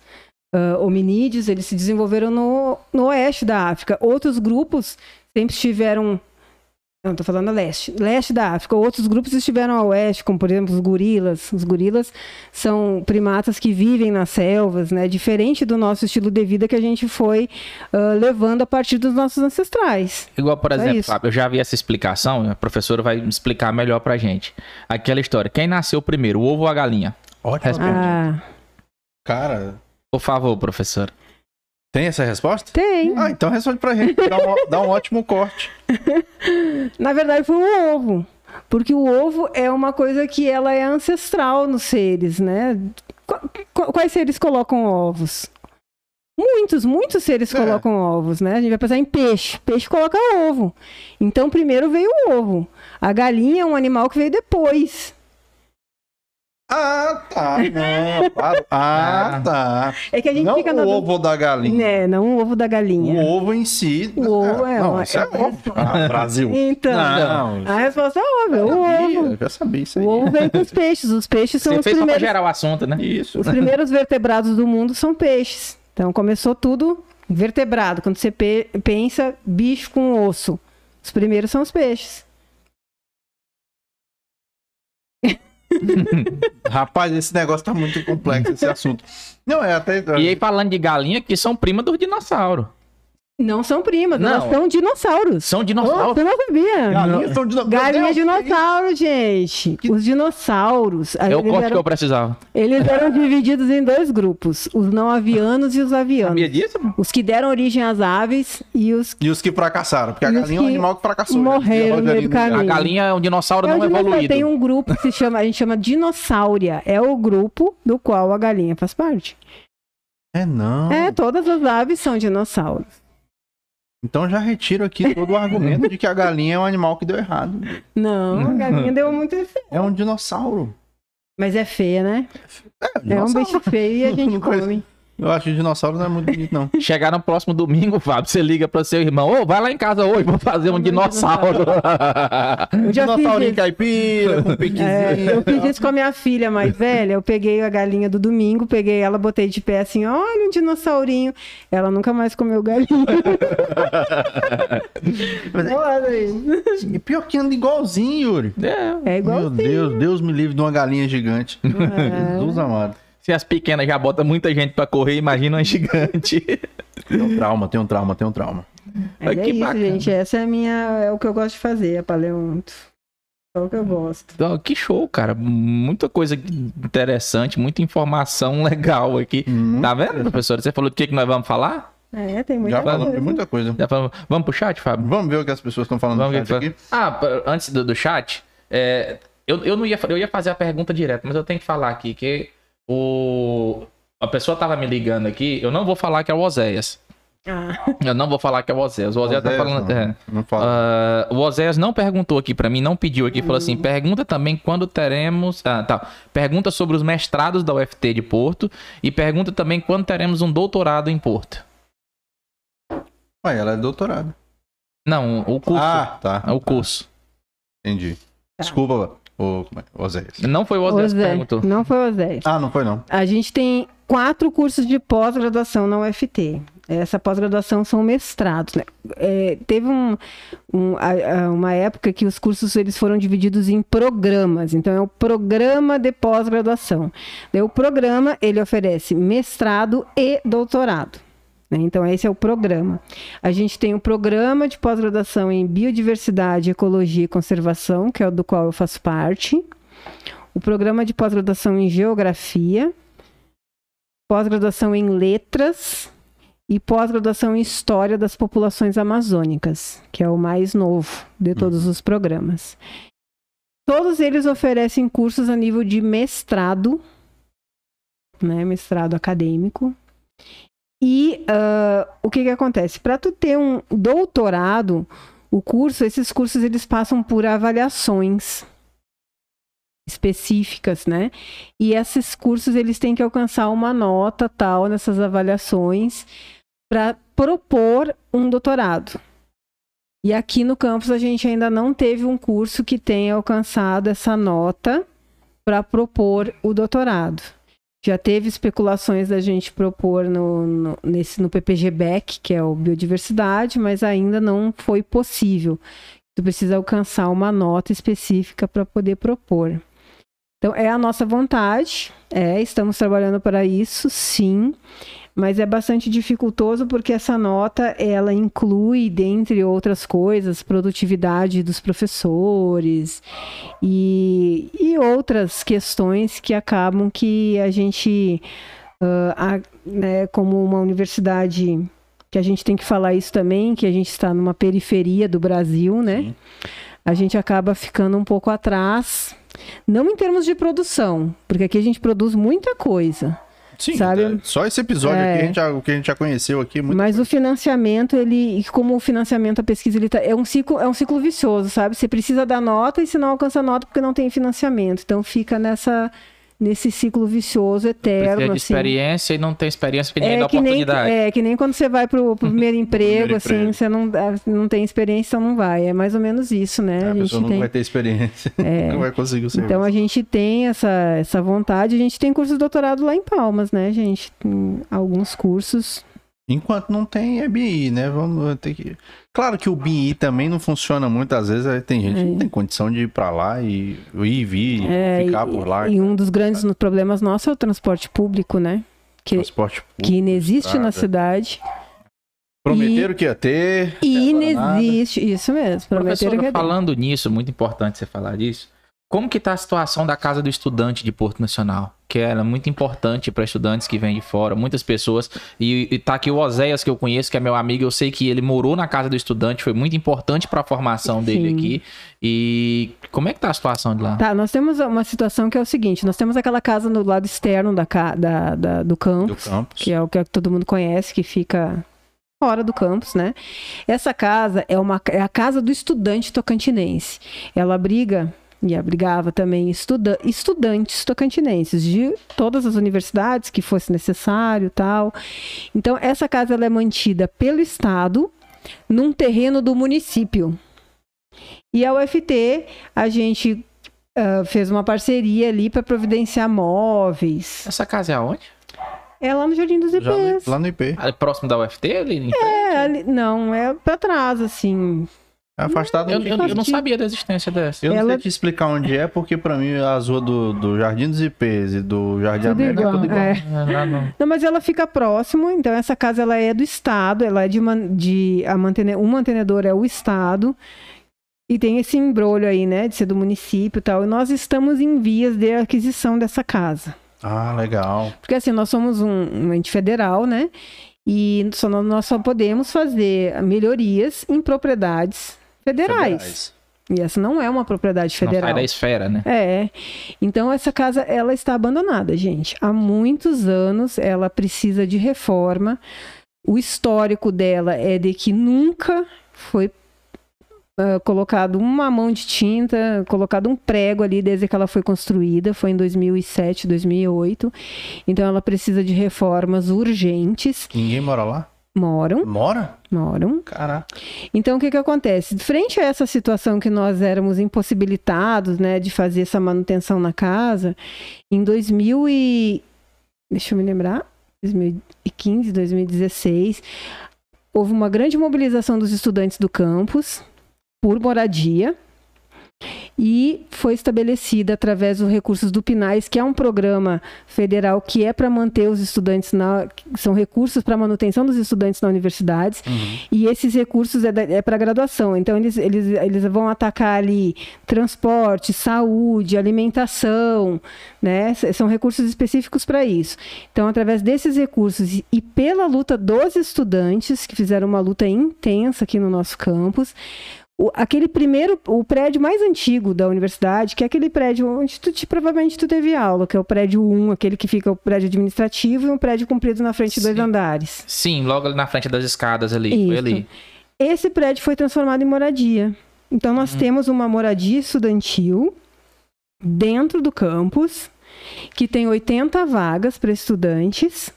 [SPEAKER 3] ah, hominídeos, eles se desenvolveram no, no oeste da África. Outros grupos sempre estiveram não, tô falando leste. Leste da África. Outros grupos estiveram ao oeste, como por exemplo os gorilas. Os gorilas são primatas que vivem nas selvas, né? Diferente do nosso estilo de vida que a gente foi ah, levando a partir dos nossos ancestrais.
[SPEAKER 1] Igual, por
[SPEAKER 3] Só
[SPEAKER 1] exemplo,
[SPEAKER 3] isso.
[SPEAKER 1] Fábio, eu já vi essa explicação, a professora vai me explicar melhor pra gente. Aquela história, quem nasceu primeiro, o ovo ou a galinha?
[SPEAKER 2] Pergunta.
[SPEAKER 3] Ah,
[SPEAKER 2] Cara,
[SPEAKER 1] Por favor, professor.
[SPEAKER 2] tem essa resposta?
[SPEAKER 3] tem.
[SPEAKER 2] Ah, então responde pra gente. Dá um, dá um ótimo corte.
[SPEAKER 3] Na verdade, foi o ovo. Porque o ovo é uma coisa que ela é ancestral nos seres, né? Qu- qu- Quais seres colocam ovos? Muitos, muitos seres
[SPEAKER 2] É.
[SPEAKER 3] colocam ovos, né? A gente vai pensar em peixe. Peixe coloca ovo. Então, primeiro veio o ovo. A galinha é um animal que veio depois.
[SPEAKER 2] Ah, tá. Não, claro. Ah,
[SPEAKER 1] Ah.
[SPEAKER 2] tá.
[SPEAKER 3] É que a gente
[SPEAKER 2] Não
[SPEAKER 3] fica
[SPEAKER 2] o
[SPEAKER 3] dúvida-
[SPEAKER 2] ovo da galinha.
[SPEAKER 3] É, não o ovo da galinha.
[SPEAKER 2] O ovo em si.
[SPEAKER 3] O ovo é
[SPEAKER 2] Não, isso é
[SPEAKER 3] é-
[SPEAKER 2] óbvio. Ah, Brasil.
[SPEAKER 3] Então,
[SPEAKER 2] Não.
[SPEAKER 3] a resposta é óbvia. O
[SPEAKER 2] Sabia,
[SPEAKER 3] ovo.
[SPEAKER 2] Eu já sabia isso aí.
[SPEAKER 3] O ovo vem com os peixes. Os peixes são
[SPEAKER 1] Você
[SPEAKER 3] os
[SPEAKER 1] fez só pra
[SPEAKER 3] primeiros.
[SPEAKER 1] gerar o assunto, né?
[SPEAKER 2] Isso.
[SPEAKER 3] Os primeiros vertebrados do mundo são peixes. Então começou tudo vertebrado. Quando você pe- pensa bicho com osso, os primeiros são os peixes.
[SPEAKER 2] Rapaz, esse negócio tá muito complexo, esse assunto. Não, é até.
[SPEAKER 1] E aí, falando de galinha, que são primas dos dinossauros.
[SPEAKER 3] Não são primas, elas
[SPEAKER 1] Não.
[SPEAKER 3] são dinossauros.
[SPEAKER 1] São
[SPEAKER 3] Oh,
[SPEAKER 1] dinossauros.
[SPEAKER 3] você não sabia?
[SPEAKER 2] Galinhas são dino-
[SPEAKER 3] Galinha é
[SPEAKER 2] Meu Deus,
[SPEAKER 3] dinossauro, gente. Os dinossauros.
[SPEAKER 1] É o corte que
[SPEAKER 3] eram,
[SPEAKER 1] eu precisava.
[SPEAKER 3] eles eram divididos em dois grupos: os não avianos e os avianos.
[SPEAKER 1] Sabia disso?
[SPEAKER 3] Os que deram origem às aves e os
[SPEAKER 2] E os que fracassaram, porque a
[SPEAKER 3] os
[SPEAKER 2] galinha é um
[SPEAKER 3] que
[SPEAKER 2] animal que fracassou.
[SPEAKER 3] morreram no meio do
[SPEAKER 1] A
[SPEAKER 3] caminho.
[SPEAKER 1] galinha é um dinossauro
[SPEAKER 3] É o
[SPEAKER 1] não
[SPEAKER 3] dinossauro.
[SPEAKER 1] evoluído.
[SPEAKER 3] Tem um grupo que se chama, a gente chama dinossáuria. É o grupo do qual a galinha faz parte.
[SPEAKER 2] É não.
[SPEAKER 3] É, todas as aves são dinossauros.
[SPEAKER 2] Então já retiro aqui todo o argumento de que a galinha é um animal que deu errado.
[SPEAKER 3] Não, a galinha deu muito efeito.
[SPEAKER 2] É um dinossauro.
[SPEAKER 3] Mas é feia, né?
[SPEAKER 2] É,
[SPEAKER 3] É um bicho feio e a gente come.
[SPEAKER 2] Eu acho que dinossauro não é muito bonito, não.
[SPEAKER 1] Chegar no próximo domingo, Fábio, você liga pro seu irmão. Ô, vai lá em casa hoje, vou fazer um dinossauro.
[SPEAKER 2] Dinossaurinho
[SPEAKER 3] isso.
[SPEAKER 2] caipira, com piquezinho.
[SPEAKER 3] É, eu fiz isso com a minha filha mais velha. Eu peguei a galinha do domingo, peguei ela, botei de pé assim, olha um dinossaurinho. Ela nunca mais comeu galinha. Olha aí.
[SPEAKER 2] Pior que anda igualzinho, Yuri.
[SPEAKER 1] É,
[SPEAKER 3] É igual
[SPEAKER 2] Meu Deus, Deus me livre de uma galinha gigante.
[SPEAKER 3] É.
[SPEAKER 2] Jesus amado.
[SPEAKER 1] Se as pequenas já botam muita gente pra correr, imagina uma gigante.
[SPEAKER 2] Tem um trauma, tem um trauma, tem um trauma.
[SPEAKER 3] Mas
[SPEAKER 1] Que
[SPEAKER 3] é isso,
[SPEAKER 1] bacana.
[SPEAKER 3] gente. Essa é a minha. É o que eu gosto de fazer, é paleonto. É o que eu gosto.
[SPEAKER 1] Então, que show, cara. Muita coisa interessante, muita informação legal aqui.
[SPEAKER 2] Hum,
[SPEAKER 1] Tá vendo, professor? Você falou do que, que nós vamos falar?
[SPEAKER 3] É, tem muita
[SPEAKER 2] Já falamos
[SPEAKER 3] coisa.
[SPEAKER 2] de muita coisa.
[SPEAKER 1] Já falamos- Vamos pro chat, Fábio?
[SPEAKER 2] Vamos ver o que as pessoas estão falando
[SPEAKER 1] Vamos
[SPEAKER 2] no
[SPEAKER 1] ver
[SPEAKER 2] chat aqui.
[SPEAKER 1] Ah, antes do, do chat, é, eu, eu não ia, eu ia fazer a pergunta direto, mas eu tenho que falar aqui que o a pessoa tava me ligando aqui, eu não vou falar que é o Oséias.
[SPEAKER 3] Ah,
[SPEAKER 1] Eu não vou falar que é o Oséias. O Oséias tá falando.
[SPEAKER 2] não,
[SPEAKER 1] é.
[SPEAKER 2] não fala.
[SPEAKER 1] Ah, o Oséias não perguntou aqui pra mim, não pediu aqui, falou
[SPEAKER 3] Hum.
[SPEAKER 1] assim: pergunta também quando teremos. Ah, tá. Pergunta sobre os mestrados da UFT de Porto e pergunta também quando teremos um doutorado em Porto.
[SPEAKER 2] Ué, ela é doutorada.
[SPEAKER 1] Não, o curso.
[SPEAKER 2] Ah, tá.
[SPEAKER 1] o curso.
[SPEAKER 2] Entendi. Desculpa, como é? Oséias.
[SPEAKER 1] Não foi o Oséias que perguntou.
[SPEAKER 3] Não foi o Zé.
[SPEAKER 2] Ah, não foi não.
[SPEAKER 3] A gente tem quatro cursos de pós-graduação na UFT. Essa pós-graduação são mestrados. né? É, teve um, um- a- a- uma época que os cursos eles foram divididos em programas. Então, é o programa de pós-graduação. O programa ele oferece mestrado e doutorado. Né? Então, esse é o programa. A gente tem o programa de pós-graduação em Biodiversidade, Ecologia e Conservação, que é o do qual eu faço parte. O programa de pós-graduação em Geografia, pós-graduação em Letras e pós-graduação em História das Populações Amazônicas, que é o mais novo de todos os programas. Todos eles oferecem cursos a nível de mestrado, né, mestrado acadêmico. E ah, o que que acontece? Para tu ter um doutorado, o curso, esses cursos eles passam por avaliações específicas, né? E esses cursos eles têm que alcançar uma nota tal nessas avaliações para propor um doutorado. E aqui no campus a gente ainda não teve um curso que tenha alcançado essa nota para propor o doutorado. Já teve especulações da gente propor no, no, nesse, no PPG-BEC, que é o Biodiversidade, mas ainda não foi possível. Tu precisa alcançar uma nota específica para poder propor. Então, é a nossa vontade, é, estamos trabalhando para isso, sim, mas é bastante dificultoso porque essa nota, ela inclui, dentre outras coisas, produtividade dos professores e, e outras questões que acabam que a gente, ah, a- né, como uma universidade, que a gente tem que falar isso também, que a gente está numa periferia do Brasil, né?
[SPEAKER 2] Sim.
[SPEAKER 3] A gente acaba ficando um pouco atrás não em termos de produção, porque aqui a gente produz muita coisa.
[SPEAKER 2] Sim,
[SPEAKER 3] Sabe?
[SPEAKER 2] é, só esse episódio
[SPEAKER 3] É.
[SPEAKER 2] aqui, a gente já- o que a gente já conheceu aqui, muito
[SPEAKER 3] Mas o financiamento, ele, como o financiamento, a pesquisa, ele tá, é um ciclo, é um ciclo vicioso, sabe? Você precisa da nota e se não alcança a nota porque não tem financiamento. Então fica nessa nesse ciclo vicioso eterno.
[SPEAKER 1] Precisa de
[SPEAKER 3] assim.
[SPEAKER 1] experiência e não tem experiência porque ninguém dá
[SPEAKER 3] É nem,
[SPEAKER 1] oportunidade.
[SPEAKER 3] é que nem quando você vai pro, pro primeiro emprego,
[SPEAKER 2] Primeiro
[SPEAKER 3] assim,
[SPEAKER 2] emprego.
[SPEAKER 3] você não, dá- não tem experiência, então não vai. É mais ou menos isso, né?
[SPEAKER 2] a
[SPEAKER 3] a gente
[SPEAKER 2] pessoa nunca
[SPEAKER 3] tem.
[SPEAKER 2] vai ter experiência.
[SPEAKER 3] É.
[SPEAKER 2] Nunca vai conseguir o serviço.
[SPEAKER 3] Então a gente tem essa, essa vontade. A gente tem curso de doutorado lá em Palmas, né, gente? Tem alguns cursos.
[SPEAKER 2] Enquanto não tem, é BI, né? Vamos ter que. Claro que o BI também não funciona muito, às vezes aí tem gente que
[SPEAKER 3] É.
[SPEAKER 2] não tem condição de ir pra lá e ir e vir,
[SPEAKER 3] É,
[SPEAKER 2] ficar
[SPEAKER 3] e,
[SPEAKER 2] por lá.
[SPEAKER 3] e um dos grandes problemas nossos é o transporte público, né? Que,
[SPEAKER 2] transporte público.
[SPEAKER 3] que inexiste na cidade.
[SPEAKER 2] Prometeram que ia ter.
[SPEAKER 3] E
[SPEAKER 2] até agora nada.
[SPEAKER 3] inexiste. Isso mesmo. Prometeram que
[SPEAKER 1] Professora,
[SPEAKER 3] ia ter.
[SPEAKER 1] falando nisso, muito importante você falar disso. Como que tá a situação da Casa do Estudante de Porto Nacional? Que era muito importante para estudantes que vêm de fora, muitas pessoas. E, e tá aqui o Oséias, que eu conheço, que é meu amigo. Eu sei que ele morou na Casa do Estudante, foi muito importante para a formação dele
[SPEAKER 3] Sim.
[SPEAKER 1] aqui. E como é que tá a situação de lá?
[SPEAKER 3] Tá, nós temos uma situação que é o seguinte: nós temos aquela casa no lado externo da, da- da- do
[SPEAKER 2] Do
[SPEAKER 3] campus,
[SPEAKER 2] campus.
[SPEAKER 3] que é o que todo mundo conhece, que fica fora do campus, né? Essa casa é, uma, é a casa do estudante tocantinense. Ela abriga e abrigava também estuda- estudantes tocantinenses de todas as universidades que fosse necessário tal. Então, essa casa ela é mantida pelo Estado num terreno do município. E a UFT, a gente ah, fez uma parceria ali para providenciar móveis.
[SPEAKER 1] Essa casa é aonde?
[SPEAKER 3] É lá no Jardim dos
[SPEAKER 2] Já no-
[SPEAKER 3] IPs.
[SPEAKER 2] lá no IP.
[SPEAKER 1] Ah, Próximo da UFT? Ali em frente?
[SPEAKER 3] É, ali- não, é pra trás, assim.
[SPEAKER 2] É afastado
[SPEAKER 1] Eu, eu- eu não sabia da existência dessa.
[SPEAKER 2] Eu não
[SPEAKER 3] Ela-
[SPEAKER 2] sei te explicar onde é, porque pra mim as ruas do, do Jardim dos IPs e do Jardim
[SPEAKER 3] Tudo
[SPEAKER 2] América
[SPEAKER 3] igual,
[SPEAKER 2] é tudo igual.
[SPEAKER 3] é.
[SPEAKER 1] É, no-
[SPEAKER 3] Não, mas ela fica próximo, então essa casa ela é do Estado, ela é de, man- de a mantene, um mantenedor é o Estado. E tem esse embrolho aí, né, de ser do município e tal. E nós estamos em vias de aquisição dessa casa.
[SPEAKER 2] Ah, legal.
[SPEAKER 3] Porque assim, nós somos um, um ente federal, né? E só, nó- nós só podemos fazer melhorias em propriedades federais. E essa não é uma propriedade
[SPEAKER 1] Não
[SPEAKER 3] federal.
[SPEAKER 1] sai da esfera, né?
[SPEAKER 3] É. Então essa casa ela está abandonada, gente. Há muitos anos ela precisa de reforma. O histórico dela é de que nunca foi ah, colocado uma mão de tinta, colocado um prego ali desde que ela foi construída, foi em 2007, 2008. Então ela precisa de reformas urgentes.
[SPEAKER 2] Ninguém mora lá?
[SPEAKER 3] Moram,
[SPEAKER 2] Mora?
[SPEAKER 3] moram.
[SPEAKER 2] Caraca.
[SPEAKER 3] Então, o que que acontece? Frente a essa situação que nós éramos impossibilitados, né, de fazer essa manutenção na casa, em 2000 e... Deixa eu me lembrar. 2015, 2016, houve uma grande mobilização dos estudantes do campus por moradia e foi estabelecida através dos recursos do PINAIS, que é um programa federal que é para manter os estudantes na são recursos para manutenção dos estudantes na universidades e esses recursos é, é para graduação. Então, eles, eles, eles vão atacar ali transporte, saúde, alimentação, né? São recursos específicos para isso. Então, através desses recursos e pela luta dos estudantes, que fizeram uma luta intensa aqui no nosso campus, o- aquele primeiro, o prédio mais antigo da universidade, que é aquele prédio onde tu, te- provavelmente tu teve aula, que é o prédio 1, aquele que fica o prédio administrativo e um prédio comprido na frente de dois andares.
[SPEAKER 1] Sim, logo ali na frente das escadas ali. Foi
[SPEAKER 3] Isso.
[SPEAKER 1] ali.
[SPEAKER 3] Esse prédio foi transformado em moradia. Então, nós temos uma moradia estudantil dentro do campus, que tem 80 vagas para estudantes.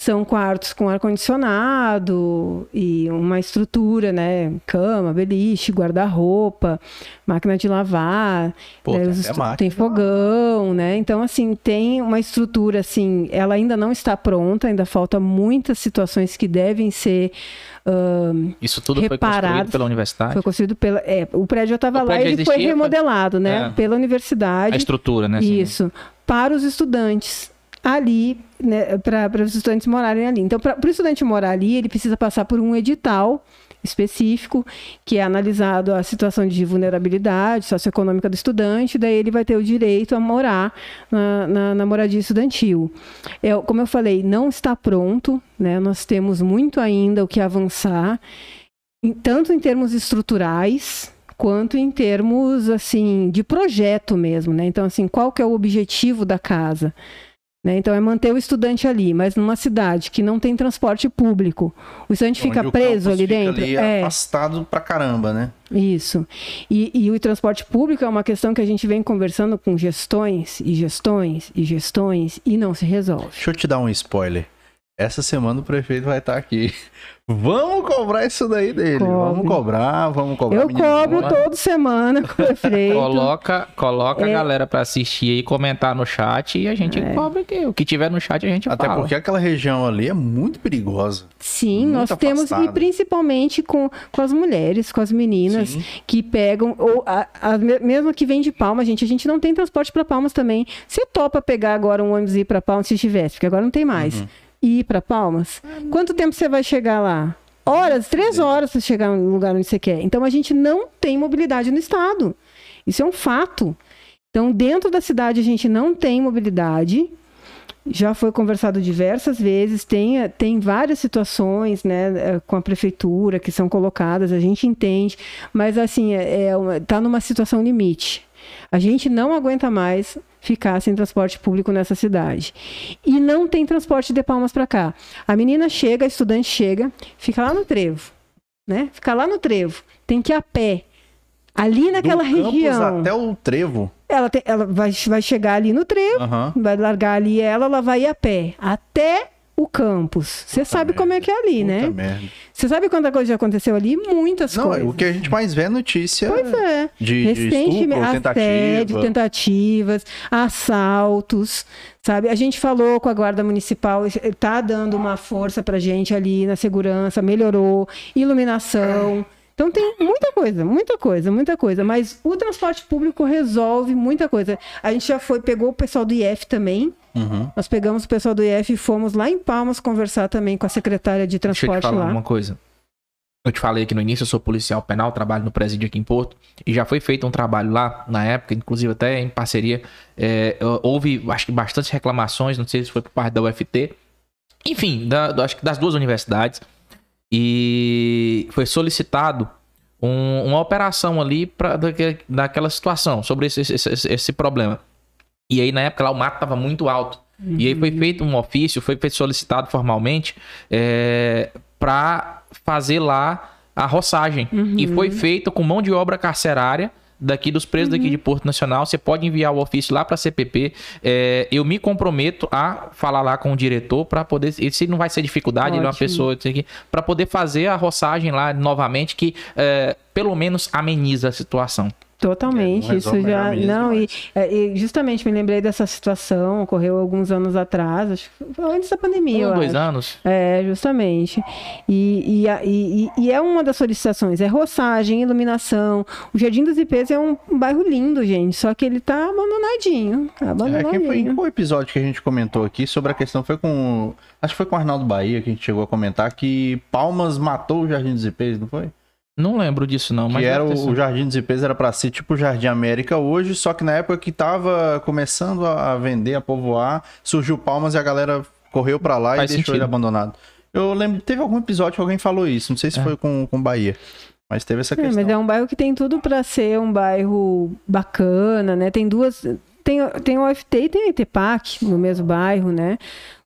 [SPEAKER 3] São quartos com ar-condicionado e uma estrutura, né? Cama, beliche, guarda-roupa, máquina de lavar.
[SPEAKER 2] Pô,
[SPEAKER 3] né,
[SPEAKER 2] tem máquina
[SPEAKER 3] tem fogão, né? Então, assim, tem uma estrutura, assim, ela ainda não está pronta, ainda falta muitas situações que devem ser ahn,
[SPEAKER 1] Isso tudo foi construído pela universidade.
[SPEAKER 3] foi construído pela. É, o prédio já estava lá e foi remodelado, né?
[SPEAKER 1] É.
[SPEAKER 3] Pela
[SPEAKER 1] A
[SPEAKER 3] universidade.
[SPEAKER 1] estrutura, né? assim.
[SPEAKER 3] Isso. Para os estudantes ali, né, para os estudantes morarem ali. Então, para o estudante morar ali, ele precisa passar por um edital específico, que é analisado a situação de vulnerabilidade socioeconômica do estudante, daí ele vai ter o direito a morar na, na, na moradia estudantil. É, como eu falei, não está pronto, né? nós temos muito ainda o que avançar, em- tanto em termos estruturais, quanto em termos assim de projeto mesmo, né? Então assim, qual que é o objetivo da casa? Né? Então é manter o estudante ali, mas numa cidade que não tem transporte público, o estudante
[SPEAKER 2] Onde
[SPEAKER 3] fica preso ali
[SPEAKER 2] fica
[SPEAKER 3] dentro.
[SPEAKER 2] ali
[SPEAKER 3] é,
[SPEAKER 2] afastado pra caramba, né?
[SPEAKER 3] isso. E, e o transporte público é uma questão que a gente vem conversando com gestões e gestões e gestões e não se resolve.
[SPEAKER 2] Deixa eu te dar um spoiler. Essa semana o prefeito vai estar aqui. Vamos cobrar isso daí dele.
[SPEAKER 3] Cobre.
[SPEAKER 2] Vamos cobrar, vamos cobrar.
[SPEAKER 3] Eu cobro
[SPEAKER 2] bom.
[SPEAKER 3] toda semana com o prefeito.
[SPEAKER 1] Coloca, coloca
[SPEAKER 3] É.
[SPEAKER 1] a galera pra assistir aí, comentar no chat e a gente cobra aqui. O que tiver no chat a gente
[SPEAKER 2] Até
[SPEAKER 1] fala.
[SPEAKER 2] porque aquela região ali é muito perigosa.
[SPEAKER 3] Sim,
[SPEAKER 2] Muito
[SPEAKER 3] nós temos, e
[SPEAKER 2] afastada.
[SPEAKER 3] principalmente com, com as mulheres, com as meninas
[SPEAKER 2] Sim.
[SPEAKER 3] que pegam, ou a, a- me- mesmo que vem de Palmas, gente, a gente não tem transporte para Palmas também. Você topa pegar agora um ônibus e ir para Palmas se tivesse, porque agora não tem mais.
[SPEAKER 2] Uhum.
[SPEAKER 3] E ir para Palmas? Quanto tempo você vai chegar lá? Horas, três horas para chegar no lugar onde você quer. Então a gente não tem mobilidade no estado. Isso é um fato. Então, dentro da cidade, a gente não tem mobilidade. Já foi conversado diversas vezes, tem, tem várias situações né, eh, com a prefeitura que são colocadas, a gente entende, mas assim, está numa situação limite. A gente não aguenta mais ficar sem transporte público nessa cidade. E não tem transporte de Palmas para cá. A menina chega, a estudante chega, fica lá no trevo, né? Fica lá no trevo, tem que ir a pé. Ali naquela
[SPEAKER 2] Do
[SPEAKER 3] região.
[SPEAKER 2] até o trevo.
[SPEAKER 3] Ela, tem- ela vai, vai chegar ali no trevo,
[SPEAKER 2] Aham.
[SPEAKER 3] vai largar ali ela, ela vai ir a pé até o campus. Você sabe como é que é ali,
[SPEAKER 2] Puta
[SPEAKER 3] né?
[SPEAKER 2] merda.
[SPEAKER 3] Você sabe quanta coisa já aconteceu ali? Muitas
[SPEAKER 2] Não,
[SPEAKER 3] coisas.
[SPEAKER 2] o que a gente mais vê é notícia
[SPEAKER 3] Pois é.
[SPEAKER 2] de, de estupro,
[SPEAKER 3] assédio,
[SPEAKER 2] tentativa.
[SPEAKER 3] tentativas, assaltos, sabe? A gente falou com a guarda municipal, tá dando uma força pra gente ali na segurança, melhorou, iluminação. Então tem muita coisa, muita coisa, muita coisa. Mas o transporte público resolve muita coisa. A gente já foi, pegou o pessoal do IF também.
[SPEAKER 2] Uhum.
[SPEAKER 3] Nós pegamos o pessoal do IF e fomos lá em Palmas conversar também com a secretária de
[SPEAKER 1] Deixa eu te
[SPEAKER 3] transporte
[SPEAKER 1] falar
[SPEAKER 3] lá.
[SPEAKER 1] uma coisa. Eu te falei aqui no início, eu sou policial penal, trabalho no presídio aqui em Porto, e já foi feito um trabalho lá, na época, inclusive até em parceria. é, houve, acho que, bastante reclamações, não sei se foi por parte da UFT, enfim, da- acho que das duas universidades, e foi solicitado um- uma operação ali pra, daque- daquela situação, sobre esse, esse- esse- esse problema. E aí, na época, lá o mato estava muito alto. E aí foi feito um ofício, foi solicitado formalmente é, para fazer lá a roçagem. E foi feito com mão de obra carcerária daqui dos presos daqui de Porto Nacional. Você pode enviar o ofício lá para a CPP. É, eu me comprometo a falar lá com o diretor para poder. Se não vai ser dificuldade, ele é uma pessoa para poder fazer a roçagem lá novamente, que é, pelo menos ameniza a situação.
[SPEAKER 3] Totalmente,
[SPEAKER 2] É, não
[SPEAKER 3] isso já.
[SPEAKER 2] mas
[SPEAKER 3] Não, e,
[SPEAKER 2] demais.
[SPEAKER 3] é, e justamente me lembrei dessa situação, ocorreu alguns anos atrás, acho que foi antes da pandemia.
[SPEAKER 1] Um, dois
[SPEAKER 3] acho.
[SPEAKER 1] anos.
[SPEAKER 3] É, justamente. E, e, e- e- e é uma das solicitações, é roçagem, iluminação. O Jardim dos Ipês é um, bairro lindo, gente, só que ele tá abandonadinho. Tá
[SPEAKER 2] É,
[SPEAKER 3] abandonadinho.
[SPEAKER 2] que foi qual episódio que a gente comentou aqui sobre a questão foi com. Acho que foi com o Arnaldo Bahia que a gente chegou a comentar que Palmas matou o Jardim dos Ipês, não foi?
[SPEAKER 1] Não lembro disso, não. Mas
[SPEAKER 2] que era o. Jardim dos Ipês era pra ser tipo o Jardim América hoje, só que na época que tava começando a vender, a povoar, surgiu Palmas e a galera correu pra lá
[SPEAKER 1] Faz
[SPEAKER 2] e deixou
[SPEAKER 1] sentido.
[SPEAKER 2] ele abandonado. Eu lembro, teve algum episódio que alguém falou isso, não sei se
[SPEAKER 1] É.
[SPEAKER 2] foi com, com Bahia, mas teve essa
[SPEAKER 3] É,
[SPEAKER 2] questão.
[SPEAKER 3] mas é um bairro que tem tudo para ser um bairro bacana, né? Tem duas. Tem, tem o UFT e tem o ITPAC no mesmo bairro, né?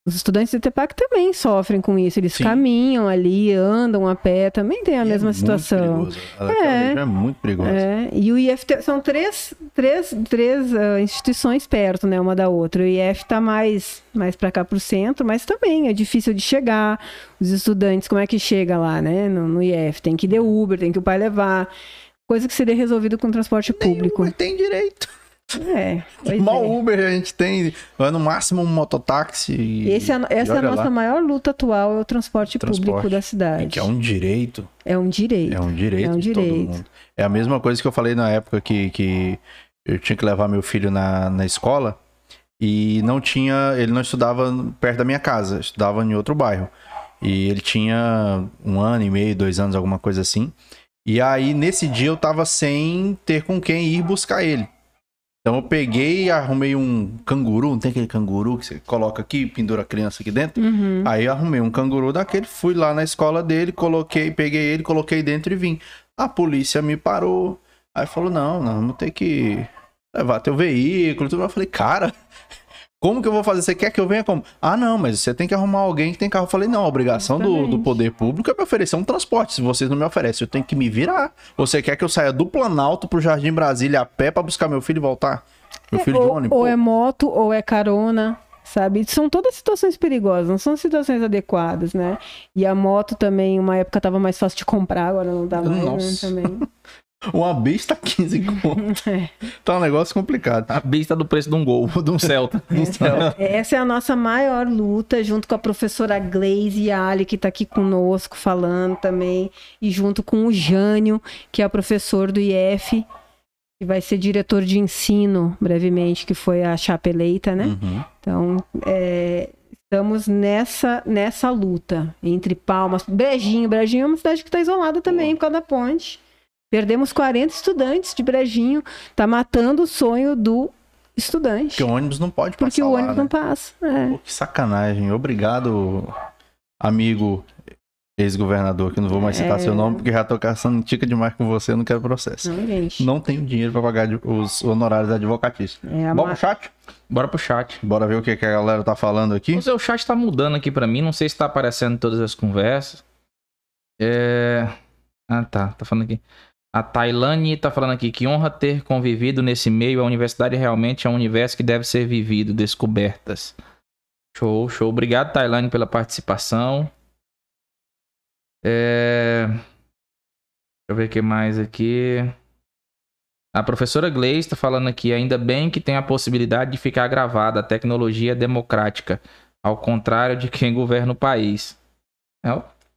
[SPEAKER 3] Os estudantes do ITPAC também sofrem com isso. Eles
[SPEAKER 2] Sim.
[SPEAKER 3] caminham ali, andam a pé, também tem a
[SPEAKER 2] E é
[SPEAKER 3] mesma
[SPEAKER 2] muito
[SPEAKER 3] situação.
[SPEAKER 2] perigoso.
[SPEAKER 3] É.
[SPEAKER 2] é muito perigosa.
[SPEAKER 3] É, e o IFT são três, três, três ah, instituições perto, né, uma da outra. O IF está mais, mais para cá para o centro, mas também é difícil de chegar. Os estudantes, como é que chega lá, né, no, no IF? Tem que ir de Uber, tem que o pai levar. Coisa que seria resolvido com transporte público.
[SPEAKER 2] Nenhuma tem direito.
[SPEAKER 3] É,
[SPEAKER 2] Mal
[SPEAKER 3] é.
[SPEAKER 2] Uber a gente tem, vai no máximo um mototáxi. e-
[SPEAKER 3] é
[SPEAKER 2] e
[SPEAKER 3] essa é a nossa
[SPEAKER 2] lá.
[SPEAKER 3] maior luta atual, é o transporte,
[SPEAKER 2] Transporte.
[SPEAKER 3] público da
[SPEAKER 2] É
[SPEAKER 3] cidade.
[SPEAKER 2] que é um direito.
[SPEAKER 3] É um direito.
[SPEAKER 2] É um direito,
[SPEAKER 3] É um
[SPEAKER 2] de todo
[SPEAKER 3] direito.
[SPEAKER 2] mundo. É a mesma coisa que eu falei na época que, que eu tinha que levar meu filho na, na escola e não tinha. Ele não estudava perto da minha casa, estudava em outro bairro. E ele tinha um ano e meio, dois anos, alguma coisa assim. E aí, nesse dia, eu tava sem ter com quem ir buscar ele. Então eu peguei e arrumei um canguru, não tem aquele canguru que você coloca aqui, pendura a criança aqui dentro?
[SPEAKER 3] Uhum.
[SPEAKER 2] Aí eu arrumei um canguru daquele, fui lá na escola dele, coloquei, peguei ele, coloquei dentro e vim. A polícia me parou. Aí falou: não, não, vamos ter que levar teu veículo. Tudo. Eu falei, cara, Como que eu vou fazer? Você quer que eu venha como? Ah, não, mas você tem que arrumar alguém que tem carro. Eu falei, não, a obrigação do, do poder público é me oferecer um transporte. Se vocês não me oferecem, eu tenho que me virar. Ou Você quer que eu saia do Planalto pro Jardim Brasília a pé pra buscar meu filho e voltar? Meu filho de
[SPEAKER 3] ou,
[SPEAKER 2] ônibus?
[SPEAKER 3] ou
[SPEAKER 2] pô.
[SPEAKER 3] é moto, ou é carona, sabe? São todas situações perigosas, não são situações adequadas, né? E a moto também, uma época tava mais fácil de comprar, agora não dá mais, né? Também.
[SPEAKER 2] Uma besta 15 conto.
[SPEAKER 3] É.
[SPEAKER 2] Tá um negócio complicado.
[SPEAKER 1] A besta do preço de um gol, de um Celta.
[SPEAKER 3] Essa é a nossa maior luta, junto com a professora Glaze Ali, que está aqui conosco falando também, e junto com o Jânio, que é professor do IF, que vai ser diretor de ensino brevemente, que foi a chapa eleita, né?
[SPEAKER 2] Uhum.
[SPEAKER 3] Então, é, estamos nessa, nessa luta entre Palmas, Brejinho. Brejinho é uma cidade que está isolada também por causa da ponte. Perdemos 40 estudantes de Brejinho, tá matando o sonho do estudante.
[SPEAKER 2] Porque o ônibus não pode passar
[SPEAKER 3] Porque o
[SPEAKER 2] lá,
[SPEAKER 3] ônibus
[SPEAKER 2] né?
[SPEAKER 3] não passa. É.
[SPEAKER 2] Pô, que sacanagem. Obrigado, amigo ex-governador, que eu não vou mais citar
[SPEAKER 3] É.
[SPEAKER 2] seu nome, porque já tô caçando tica demais com você, eu não quero processo.
[SPEAKER 3] Não, gente.
[SPEAKER 2] Não tenho dinheiro pra pagar os honorários advocatícios.
[SPEAKER 3] É a
[SPEAKER 2] Bora
[SPEAKER 3] ma-
[SPEAKER 2] pro chat?
[SPEAKER 1] Bora pro chat.
[SPEAKER 2] Bora ver o que, que a galera tá falando aqui.
[SPEAKER 1] O seu chat tá mudando aqui pra mim, não sei se tá aparecendo em todas as conversas. É... Ah, tá, tá falando aqui. A Tailane tá falando aqui que honra ter convivido nesse meio. A universidade realmente é um universo que deve ser vivido, descobertas. Show, show. Obrigado, Tailane, pela participação. É... Deixa eu ver o que mais aqui. A professora Gleice está falando aqui, ainda bem que tem a possibilidade de ficar gravada, a tecnologia é democrática, ao contrário de quem governa o país. É,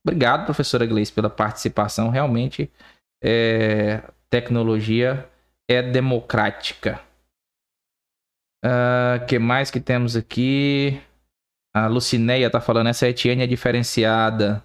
[SPEAKER 1] Obrigado, professora Gleice, pela participação. Realmente, é, tecnologia é democrática. O que mais que temos aqui? A Lucineia tá falando, essa Etienne é diferenciada.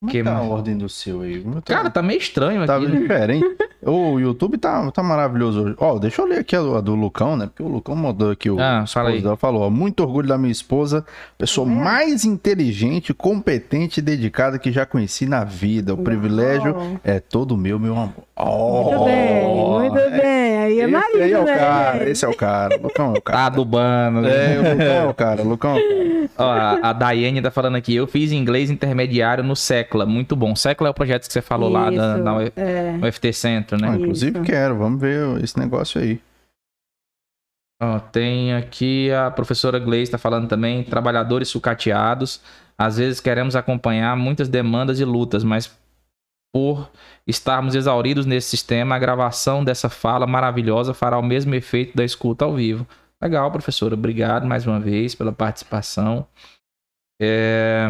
[SPEAKER 2] Como é
[SPEAKER 1] Que
[SPEAKER 2] tá a
[SPEAKER 1] mais?
[SPEAKER 2] ordem do seu aí? Meu tá-
[SPEAKER 1] Cara, tá meio estranho aqui.
[SPEAKER 2] Tá diferente. O YouTube tá, tá maravilhoso hoje. Ó, deixa eu ler aqui a, do- a do Lucão, né? Porque o Lucão mandou aqui o
[SPEAKER 1] Ah,
[SPEAKER 2] dela, falou, ó, muito orgulho da minha esposa, pessoa mais inteligente, competente e dedicada que já conheci na vida. O privilégio é todo meu, meu amor.
[SPEAKER 3] Muito
[SPEAKER 2] Oh,
[SPEAKER 3] bem, muito bem. Aí é
[SPEAKER 2] Esse
[SPEAKER 3] marido,
[SPEAKER 2] aí é o
[SPEAKER 3] né?
[SPEAKER 2] cara, esse é o cara. Lucão é o
[SPEAKER 1] Tá
[SPEAKER 2] cara.
[SPEAKER 1] adubando.
[SPEAKER 2] É, o Lucão é o cara, Lucão é o cara.
[SPEAKER 1] Ó, a, a Daiane tá falando aqui, eu fiz inglês intermediário no SECLA, muito bom. SECLA é o projeto que você falou lá na,
[SPEAKER 3] Isso,
[SPEAKER 1] na
[SPEAKER 3] é.
[SPEAKER 1] UFT Centro,
[SPEAKER 2] Ah,
[SPEAKER 1] né?
[SPEAKER 2] inclusive
[SPEAKER 3] Isso.
[SPEAKER 2] quero, vamos ver esse negócio aí.
[SPEAKER 1] Ó, tem aqui a professora Gleice tá falando também, trabalhadores sucateados. Às vezes queremos acompanhar muitas demandas e lutas, mas por estarmos exauridos nesse sistema, a gravação dessa fala maravilhosa fará o mesmo efeito da escuta ao vivo. Legal, professora. Obrigado mais uma vez pela participação. É...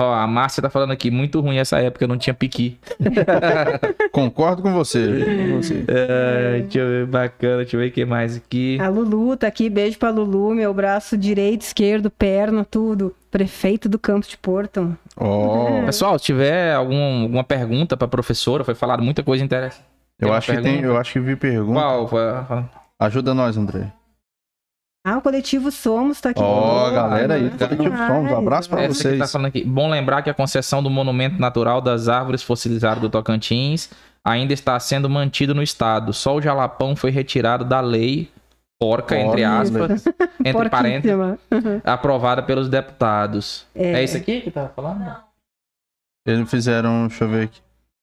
[SPEAKER 1] Ó, a Márcia tá falando aqui, muito ruim essa época, não tinha piqui.
[SPEAKER 2] Concordo com você. com você.
[SPEAKER 1] É, deixa eu ver, bacana, deixa eu ver o que mais aqui.
[SPEAKER 3] A Lulu tá aqui, beijo pra Lulu, meu braço direito, esquerdo, perna, tudo. Prefeito do Campos de Porto.
[SPEAKER 2] Ó,
[SPEAKER 1] Pessoal, se tiver algum, alguma pergunta pra professora, foi falado muita coisa interessante.
[SPEAKER 2] eu acho que tem,
[SPEAKER 1] pergunta?
[SPEAKER 2] eu acho que vi pergunta.
[SPEAKER 1] Qual?
[SPEAKER 2] Ajuda nós, André.
[SPEAKER 3] Ah, o coletivo Somos tá aqui.
[SPEAKER 2] Ó,
[SPEAKER 3] conosco.
[SPEAKER 2] galera aí, coletivo Somos, abraço pra
[SPEAKER 1] Essa que tá
[SPEAKER 2] vocês.
[SPEAKER 1] falando aqui. Bom lembrar que a concessão do Monumento Natural das Árvores Fossilizadas do Tocantins ainda está sendo mantido no estado. Só o Jalapão foi retirado da lei porca, entre aspas, entre parênteses,
[SPEAKER 3] Porquíssima.
[SPEAKER 1] aprovada pelos deputados. É,
[SPEAKER 3] É.
[SPEAKER 1] isso aqui que tá falando?
[SPEAKER 2] Eles fizeram, deixa eu ver aqui.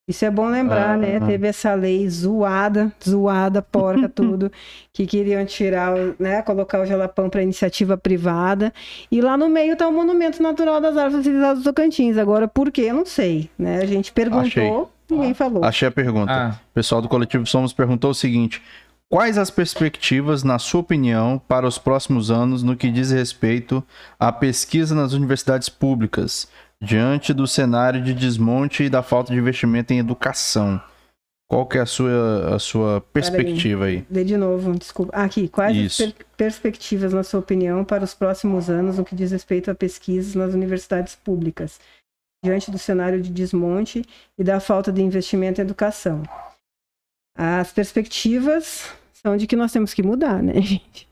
[SPEAKER 3] Isso é bom lembrar,
[SPEAKER 2] Ah,
[SPEAKER 3] né?
[SPEAKER 2] ah.
[SPEAKER 3] Teve essa lei zoada, zoada, porca, tudo, que queriam tirar, né? Colocar o Jalapão para iniciativa privada. E lá no meio tá o Monumento Natural das Árvores Utilizadas do Tocantins. Agora, por quê? Eu não sei, né? A gente perguntou,
[SPEAKER 2] Achei.
[SPEAKER 3] ninguém falou.
[SPEAKER 2] Achei a pergunta.
[SPEAKER 1] Ah,
[SPEAKER 2] O pessoal do Coletivo Somos perguntou o seguinte: Quais as perspectivas, na sua opinião, para os próximos anos no que diz respeito à pesquisa nas universidades públicas, diante do cenário de desmonte e da falta de investimento em educação? Qual que é a sua, a sua perspectiva aí?
[SPEAKER 3] Lê de novo, desculpa. Ah, Aqui, quais
[SPEAKER 2] Isso.
[SPEAKER 3] as per- perspectivas, na sua opinião, para os próximos anos no que diz respeito a pesquisas nas universidades públicas, diante do cenário de desmonte e da falta de investimento em educação? As perspectivas são de que nós temos que mudar, né, gente?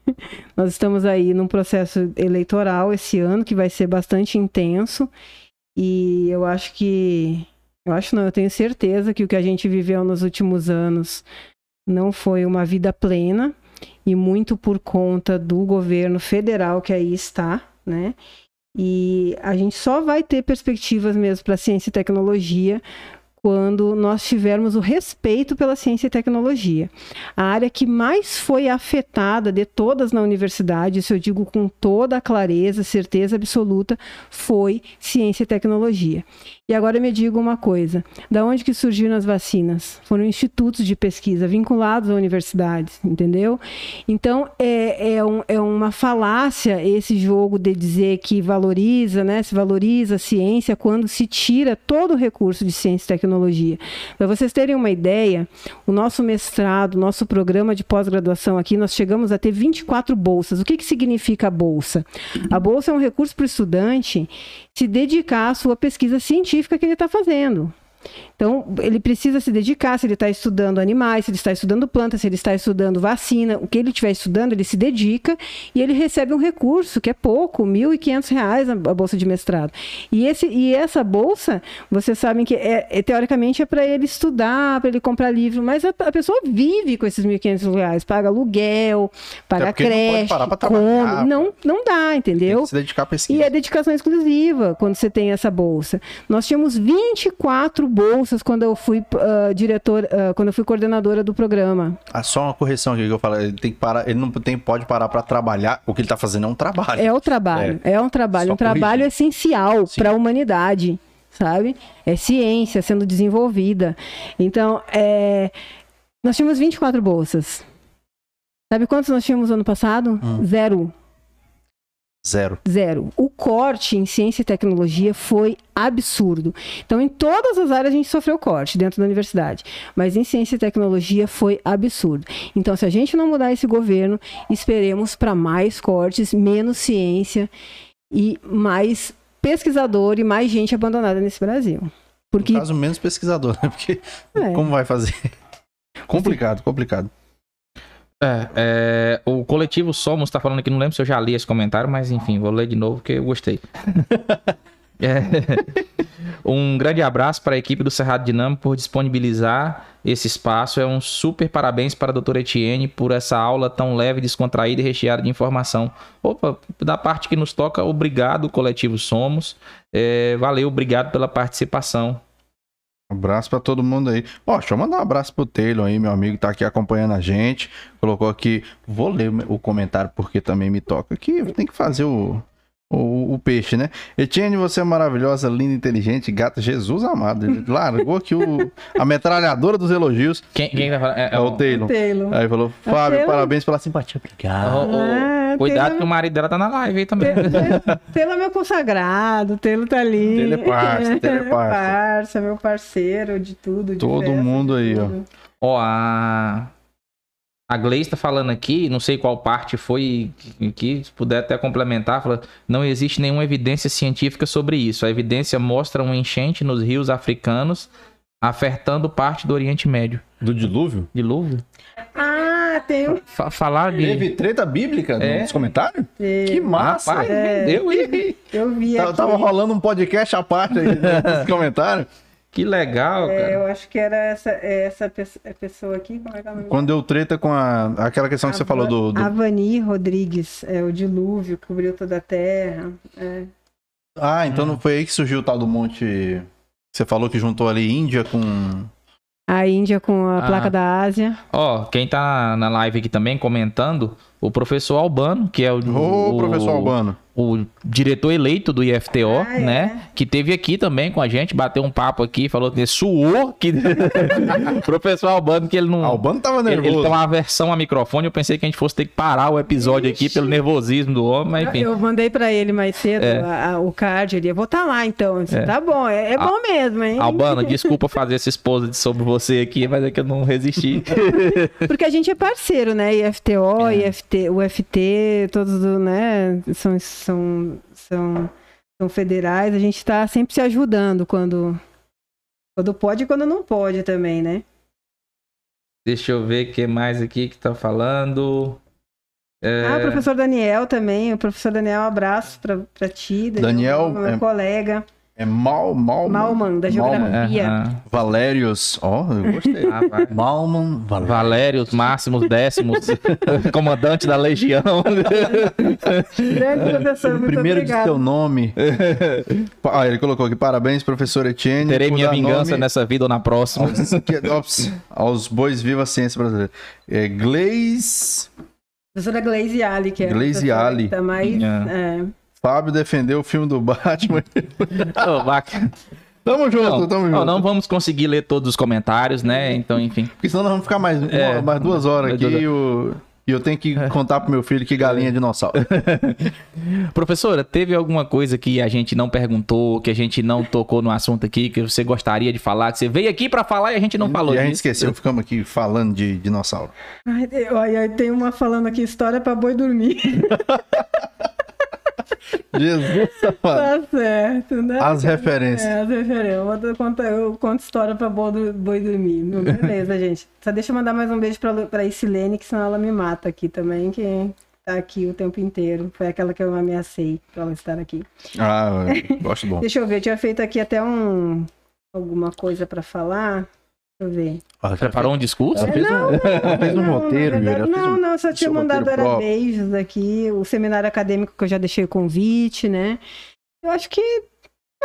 [SPEAKER 3] Nós estamos aí num processo eleitoral esse ano que vai ser bastante intenso e eu acho que. Eu acho não, eu tenho certeza que o que a gente viveu nos últimos anos não foi uma vida plena. e muito por conta do governo federal que aí está, né? E a gente só vai ter perspectivas mesmo para ciência e tecnologia quando nós tivermos o respeito pela ciência e tecnologia. A área que mais foi afetada de todas na universidade, isso eu digo com toda a clareza, certeza absoluta, foi ciência e tecnologia. E agora me diga uma coisa: da onde que surgiram as vacinas? Foram institutos de pesquisa vinculados a universidades, entendeu? Então é, é, um, é uma falácia esse jogo de dizer que valoriza, né? Se valoriza a ciência quando se tira todo o recurso de ciência e tecnologia. Para vocês terem uma ideia, o nosso mestrado, nosso programa de pós-graduação aqui, nós chegamos a ter 24 bolsas. O que, que significa a bolsa? A bolsa é um recurso para o estudante se dedicar à sua pesquisa científica que ele está fazendo. Então, ele precisa se dedicar, se ele está estudando animais, se ele está estudando plantas, se ele está estudando vacina, o que ele estiver estudando, ele se dedica e ele recebe um recurso, que é pouco, R$ 1.500 a bolsa de mestrado. E, esse, e essa bolsa, vocês sabem que, é, é teoricamente, é para ele estudar, para ele comprar livro, mas a, a pessoa vive com esses R$ 1.500, paga aluguel, paga creche, não come, não, não dá, entendeu? Tem
[SPEAKER 2] que se dedicar à pesquisa.
[SPEAKER 3] E é dedicação exclusiva quando você tem essa bolsa. Nós tínhamos 24 bolsas quando eu fui uh, diretor, uh, quando eu fui coordenadora do programa.
[SPEAKER 2] Ah, só uma correção aqui que eu falo, ele tem que parar, ele não tem, pode parar para trabalhar, o que ele está fazendo é um trabalho.
[SPEAKER 3] É o trabalho, é, é um trabalho, só um corrigir. trabalho essencial para a humanidade, sabe? É ciência sendo desenvolvida. Então, é... nós tínhamos 24 bolsas. Sabe quantos nós tínhamos ano passado? Hum. Zero.
[SPEAKER 2] Zero.
[SPEAKER 3] Zero. O corte em ciência e tecnologia foi absurdo. Então, em todas as áreas a gente sofreu corte dentro da universidade, mas em ciência e tecnologia foi absurdo. Então, se a gente não mudar esse governo, esperemos para mais cortes, menos ciência e mais pesquisador e mais gente abandonada nesse Brasil.
[SPEAKER 2] Porque... No caso, menos pesquisador, né? Porque é. como vai fazer? complicado, complicado.
[SPEAKER 1] É, é, o coletivo Somos está falando aqui, não lembro se eu já li esse comentário, mas enfim, vou ler de novo porque eu gostei. é, um grande abraço para a equipe do Cerrado Dinâmico por disponibilizar esse espaço. É um super parabéns para a doutora Etienne por essa aula tão leve, descontraída e recheada de informação. Opa, da parte que nos toca, obrigado, coletivo Somos. É, valeu, obrigado pela participação.
[SPEAKER 2] Abraço para todo mundo aí. Ó, deixa eu mandar um abraço pro Taylor aí, meu amigo, tá aqui acompanhando a gente. Colocou aqui, vou ler o comentário porque também me toca aqui. Tem que fazer o, o, o, peixe, né? Etienne, você é maravilhosa, linda, inteligente, gata. Jesus amado. Ele largou aqui o, a metralhadora dos elogios.
[SPEAKER 1] Quem, quem vai falar?
[SPEAKER 2] É, é, é o, Taylor. Taylor. Aí falou, Fábio, Taylor? parabéns pela simpatia.
[SPEAKER 1] Obrigado. Oh, cuidado Taylor... que o marido dela tá na live aí também.
[SPEAKER 3] Taylor é meu consagrado, Taylor tá ali.
[SPEAKER 2] Taylor é parça, Taylor é parça.
[SPEAKER 3] parça, meu parceiro de tudo. De
[SPEAKER 2] Todo festa, mundo aí, ó.
[SPEAKER 1] Ó, a a Gleice está falando aqui, não sei qual parte foi que, se puder até complementar, fala, não existe nenhuma evidência científica sobre isso. A evidência mostra um enchente nos rios africanos afetando parte do Oriente Médio.
[SPEAKER 2] Do dilúvio?
[SPEAKER 1] Dilúvio?
[SPEAKER 3] Ah, tem um...
[SPEAKER 2] falar de... Teve treta bíblica é. nos comentários? Que massa! Rapaz,
[SPEAKER 3] é.
[SPEAKER 2] Deu,
[SPEAKER 3] Eu vi
[SPEAKER 2] Tava, tava rolando um podcast à parte aí nos comentários.
[SPEAKER 1] Que legal, é, cara.
[SPEAKER 3] Eu acho que era essa, essa pessoa aqui. Como é que é
[SPEAKER 2] Quando deu treta com a, aquela questão que a você falou do, do.
[SPEAKER 3] Avani Rodrigues, é, o dilúvio cobriu toda a terra. É.
[SPEAKER 2] Ah, então não foi aí que surgiu o tal do monte. Você falou que juntou ali Índia com.
[SPEAKER 3] A Índia com a ah. placa da Ásia.
[SPEAKER 1] Ó, quem tá na live aqui também comentando, o professor Albano, que é o.
[SPEAKER 2] Ô, o, professor Albano
[SPEAKER 1] o diretor eleito do IFTO, ah, né? É. Que teve aqui também com a gente, bateu um papo aqui, falou que suou, que o professor Albano que ele não
[SPEAKER 2] Albano tava nervoso.
[SPEAKER 1] Ele, ele tem uma aversão a microfone, eu pensei que a gente fosse ter que parar o episódio Ixi. aqui pelo nervosismo do homem, mas enfim.
[SPEAKER 3] Eu mandei para ele mais cedo é. a, a, o card, ele ia vou estar tá lá então. Disse, é. Tá bom, é, é bom mesmo, hein?
[SPEAKER 1] Albano, desculpa fazer esse expose sobre você aqui, mas é que eu não resisti.
[SPEAKER 3] Porque a gente é parceiro, né? IFTO, é. IFT, UFT, todos, né, são são, são, são federais, a gente está sempre se ajudando quando, quando pode e quando não pode também, né?
[SPEAKER 1] Deixa eu ver o que mais aqui que tá falando.
[SPEAKER 3] É... Ah, o professor Daniel também. O professor Daniel, um abraço para ti.
[SPEAKER 2] Daniel,
[SPEAKER 3] meu é... colega.
[SPEAKER 2] É Mal, Malman.
[SPEAKER 3] Malman, da geografia.
[SPEAKER 1] Aham.
[SPEAKER 2] Valérios. Ó, eu gostei.
[SPEAKER 1] Ah, vai.
[SPEAKER 2] Malman, Valérios.
[SPEAKER 1] Valérios, máximos, décimos, comandante da legião.
[SPEAKER 3] Grande professor, muito
[SPEAKER 2] Primeiro de
[SPEAKER 3] obrigado.
[SPEAKER 2] seu nome. ah, ele colocou aqui, parabéns, professor Etienne.
[SPEAKER 1] Terei minha vingança
[SPEAKER 2] nome
[SPEAKER 1] nessa vida ou na próxima.
[SPEAKER 2] aos, aos bois viva a ciência brasileira. É, Gleis,
[SPEAKER 3] Professora Glaze Ali, que é a
[SPEAKER 2] Glaze
[SPEAKER 3] professora
[SPEAKER 2] Ali.
[SPEAKER 3] que Tá mais,
[SPEAKER 1] É.
[SPEAKER 3] é.
[SPEAKER 2] Fábio defendeu o filme do Batman.
[SPEAKER 1] Ô, bacana.
[SPEAKER 2] tamo junto,
[SPEAKER 1] Não,
[SPEAKER 2] tamo junto.
[SPEAKER 1] não, não vamos conseguir ler todos os comentários, né? Então, enfim.
[SPEAKER 2] Porque senão nós vamos ficar mais, uma-
[SPEAKER 1] É.
[SPEAKER 2] mais duas horas aqui
[SPEAKER 1] Duas
[SPEAKER 2] e o- e eu tenho que contar pro meu filho que galinha é dinossauro.
[SPEAKER 1] Professora, teve alguma coisa que a gente não perguntou, que a gente não tocou no assunto aqui, que você gostaria de falar, que você veio aqui pra falar e a gente não falou
[SPEAKER 2] e a gente
[SPEAKER 1] disso?
[SPEAKER 2] esqueceu, ficamos aqui falando de dinossauro.
[SPEAKER 3] Ai, tem- uma falando aqui, história pra boi dormir.
[SPEAKER 2] Jesus, safado.
[SPEAKER 3] tá certo, né?
[SPEAKER 2] As referências.
[SPEAKER 3] É, as referências. Eu, vou contar- eu conto história pra boi, boi dormir. Beleza, gente. Só deixa eu mandar mais um beijo pra, pra Isilene, que senão ela me mata aqui também, que tá aqui o tempo inteiro. Foi aquela que eu ameacei pra ela estar aqui.
[SPEAKER 2] Ah, gosto bom.
[SPEAKER 3] Deixa eu ver, eu tinha feito aqui até um alguma coisa pra falar. Deixa eu ver.
[SPEAKER 2] Ah,
[SPEAKER 1] Preparou um discurso?
[SPEAKER 2] Ela fez um, ela fez um
[SPEAKER 3] Não,
[SPEAKER 2] roteiro,
[SPEAKER 3] verdade,
[SPEAKER 2] ela fez
[SPEAKER 3] não,
[SPEAKER 2] um-
[SPEAKER 3] não, só tinha mandado era
[SPEAKER 2] próprio.
[SPEAKER 3] beijos aqui, o seminário acadêmico que eu já deixei o convite, né? Eu acho que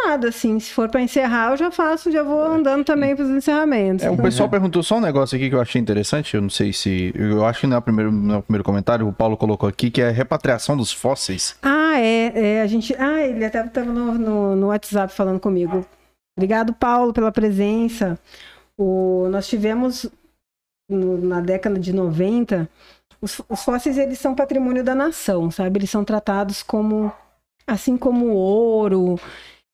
[SPEAKER 3] nada, assim, se for pra encerrar, eu já faço, já vou andando também pros encerramentos.
[SPEAKER 2] É, o pessoal perguntou só um negócio aqui que eu achei interessante. Eu não sei se. Eu acho que não é primeiro, não é primeiro comentário. O Paulo colocou aqui que é a repatriação dos fósseis.
[SPEAKER 3] Ah, é, é, a gente. Ah, ele até estava no, no, no WhatsApp falando comigo. Obrigado, Paulo, pela presença. O, nós tivemos no- na década de 90, os, os fósseis eles são patrimônio da nação, sabe? Eles são tratados como assim como ouro.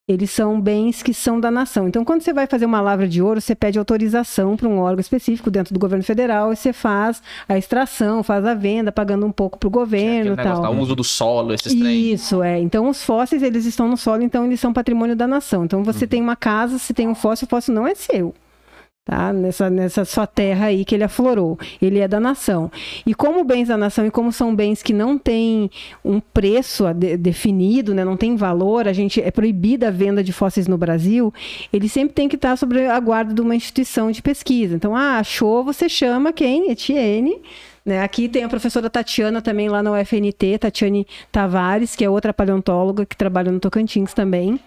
[SPEAKER 3] Eles são bens que são da nação. Então, quando você vai fazer uma lavra de ouro, você pede autorização para um órgão específico dentro do governo federal e você faz a extração, faz a venda, pagando um pouco para o governo e tal.
[SPEAKER 1] tá, o uso do solo, esses trem.
[SPEAKER 3] Isso, é. Então, os fósseis, eles estão no solo, então eles são patrimônio da nação. Então, você tem uma casa, se tem um fóssil, o fóssil não é seu. Tá? Nessa, nessa sua terra aí que ele aflorou. Ele é da nação. E como bens da nação e como são bens que não têm um preço de- definido, né? não tem valor, a gente é proibida a venda de fósseis no Brasil, ele sempre tem que estar sobre a guarda de uma instituição de pesquisa. Então, ah, achou, você chama quem? Etienne. Né? Aqui tem a professora Tatiana também lá na UFNT, Tatiane Tavares, que é outra paleontóloga que trabalha no Tocantins também.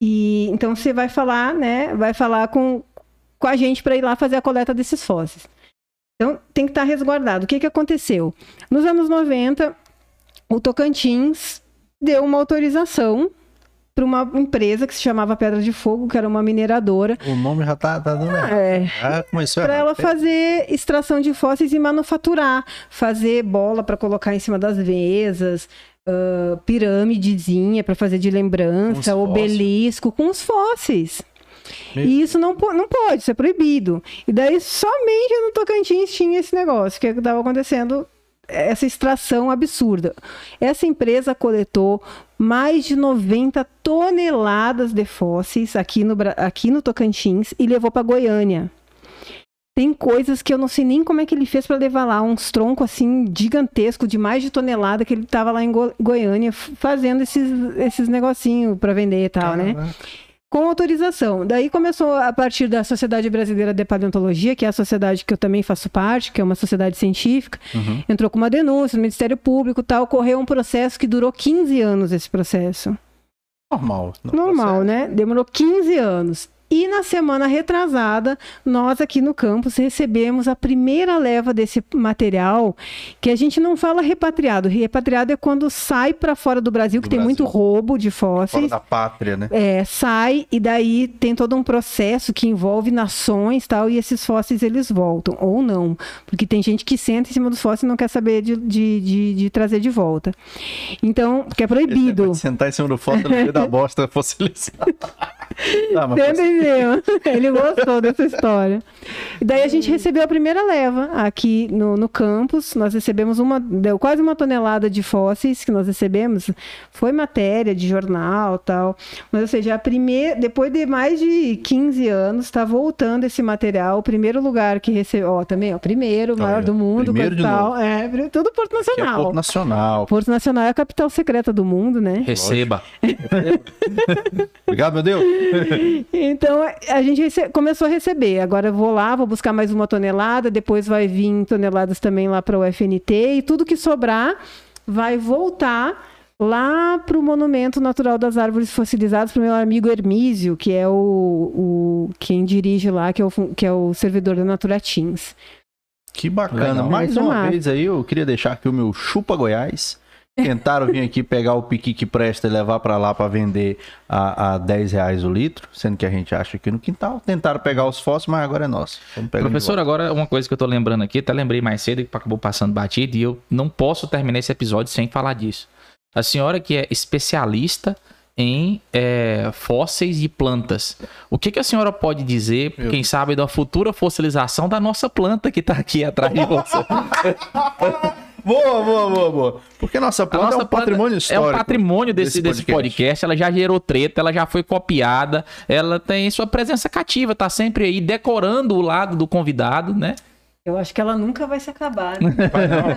[SPEAKER 3] E então você vai falar, né? Vai falar com, com a gente para ir lá fazer a coleta desses fósseis. Então tem que estar resguardado. O que, que aconteceu? Nos anos 90, o Tocantins deu uma autorização para uma empresa que se chamava Pedra de Fogo, que era uma mineradora,
[SPEAKER 2] O nome já tá, tá dando errado.
[SPEAKER 3] é,
[SPEAKER 2] Já começou
[SPEAKER 3] para ela fazer extração de fósseis e manufaturar, fazer bola para colocar em cima das mesas, ah, pirâmidezinha para fazer de lembrança, obelisco com os fósseis. E isso não, não pode, isso é proibido. E daí somente no Tocantins tinha esse negócio que estava acontecendo essa extração absurda. Essa empresa coletou mais de 90 toneladas de fósseis aqui no, aqui no Tocantins e levou para Goiânia. Tem coisas que eu não sei nem como é que ele fez para levar lá, uns troncos assim gigantescos de mais de tonelada que ele estava lá em Go- Goiânia fazendo esses, esses negocinhos para vender e tal, né? Com autorização. Daí começou a partir da Sociedade Brasileira de Paleontologia, que é a sociedade que eu também faço parte, que é uma sociedade científica,
[SPEAKER 2] Uhum.
[SPEAKER 3] entrou com uma denúncia no Ministério Público, e tal, ocorreu um processo que durou 15 anos esse processo.
[SPEAKER 2] Normal.
[SPEAKER 3] Normal,
[SPEAKER 2] tá
[SPEAKER 3] né? Demorou 15 anos. E na semana retrasada, nós aqui no campus recebemos a primeira leva desse material, que a gente não fala repatriado. Repatriado é quando sai para fora do Brasil,
[SPEAKER 2] Do
[SPEAKER 3] que tem
[SPEAKER 2] Brasil.
[SPEAKER 3] muito roubo de
[SPEAKER 2] Fora
[SPEAKER 3] fósseis.
[SPEAKER 2] da pátria, né?
[SPEAKER 3] É, sai e daí tem todo um processo que envolve nações tal, e esses fósseis eles voltam, ou não. Porque tem gente que senta em cima dos fósseis e não quer saber de, de, de, de trazer de volta. Então, porque é proibido.
[SPEAKER 2] Sentar em cima do foto no meio da bosta fossilizada. Tá,
[SPEAKER 3] entendeu? Ele gostou dessa história. E daí a gente recebeu a primeira leva aqui no, no campus. Nós recebemos uma, deu quase uma tonelada de fósseis que nós recebemos. Foi matéria de jornal tal. Mas, ou seja, a primeira, depois de mais de 15 anos, está voltando esse material. O primeiro lugar que recebeu, ó, também, ó, primeiro, maior
[SPEAKER 2] Olha,
[SPEAKER 3] do mundo,
[SPEAKER 2] primeiro de
[SPEAKER 3] capital. É, tudo Porto
[SPEAKER 2] é
[SPEAKER 3] Nacional.
[SPEAKER 2] Porto Nacional.
[SPEAKER 3] Porto Nacional é a capital secreta do mundo, né?
[SPEAKER 1] Receba.
[SPEAKER 2] Obrigado, meu Deus.
[SPEAKER 3] Então a gente rece- começou a receber. Agora eu vou lá, vou buscar mais uma tonelada, depois vai vir toneladas também lá para o FNT e tudo que sobrar vai voltar lá para o Monumento Natural das Árvores Fossilizadas para o meu amigo Hermísio, que é o, o- quem dirige lá, que é o, que é o servidor da Naturatins.
[SPEAKER 2] Que bacana.
[SPEAKER 1] Legal.
[SPEAKER 2] Mais uma vez aí, eu queria deixar aqui o meu chupa Goiás. Tentaram vir aqui pegar o piqui que presta e levar pra lá pra vender a, a 10 reais o litro, sendo que a gente acha aqui no quintal. Tentaram pegar os fósseis, mas agora é nosso.
[SPEAKER 1] Professor, agora uma coisa que eu tô lembrando aqui, até lembrei mais cedo que acabou passando batido e eu não posso terminar esse episódio sem falar disso. A senhora que é especialista em é, fósseis de plantas. O que, que a senhora pode dizer,
[SPEAKER 2] Meu
[SPEAKER 1] quem sabe, da futura fossilização da nossa planta que tá aqui atrás de você?
[SPEAKER 2] Boa, boa, boa, boa. Porque nossa
[SPEAKER 1] A
[SPEAKER 2] planta
[SPEAKER 1] nossa
[SPEAKER 2] é um patrimônio histórico.
[SPEAKER 1] É um patrimônio desse, desse, podcast. Ela já gerou treta, ela já foi copiada, ela tem sua presença cativa, tá sempre aí decorando o lado do convidado, né?
[SPEAKER 3] Eu acho que ela nunca vai se acabar. Né?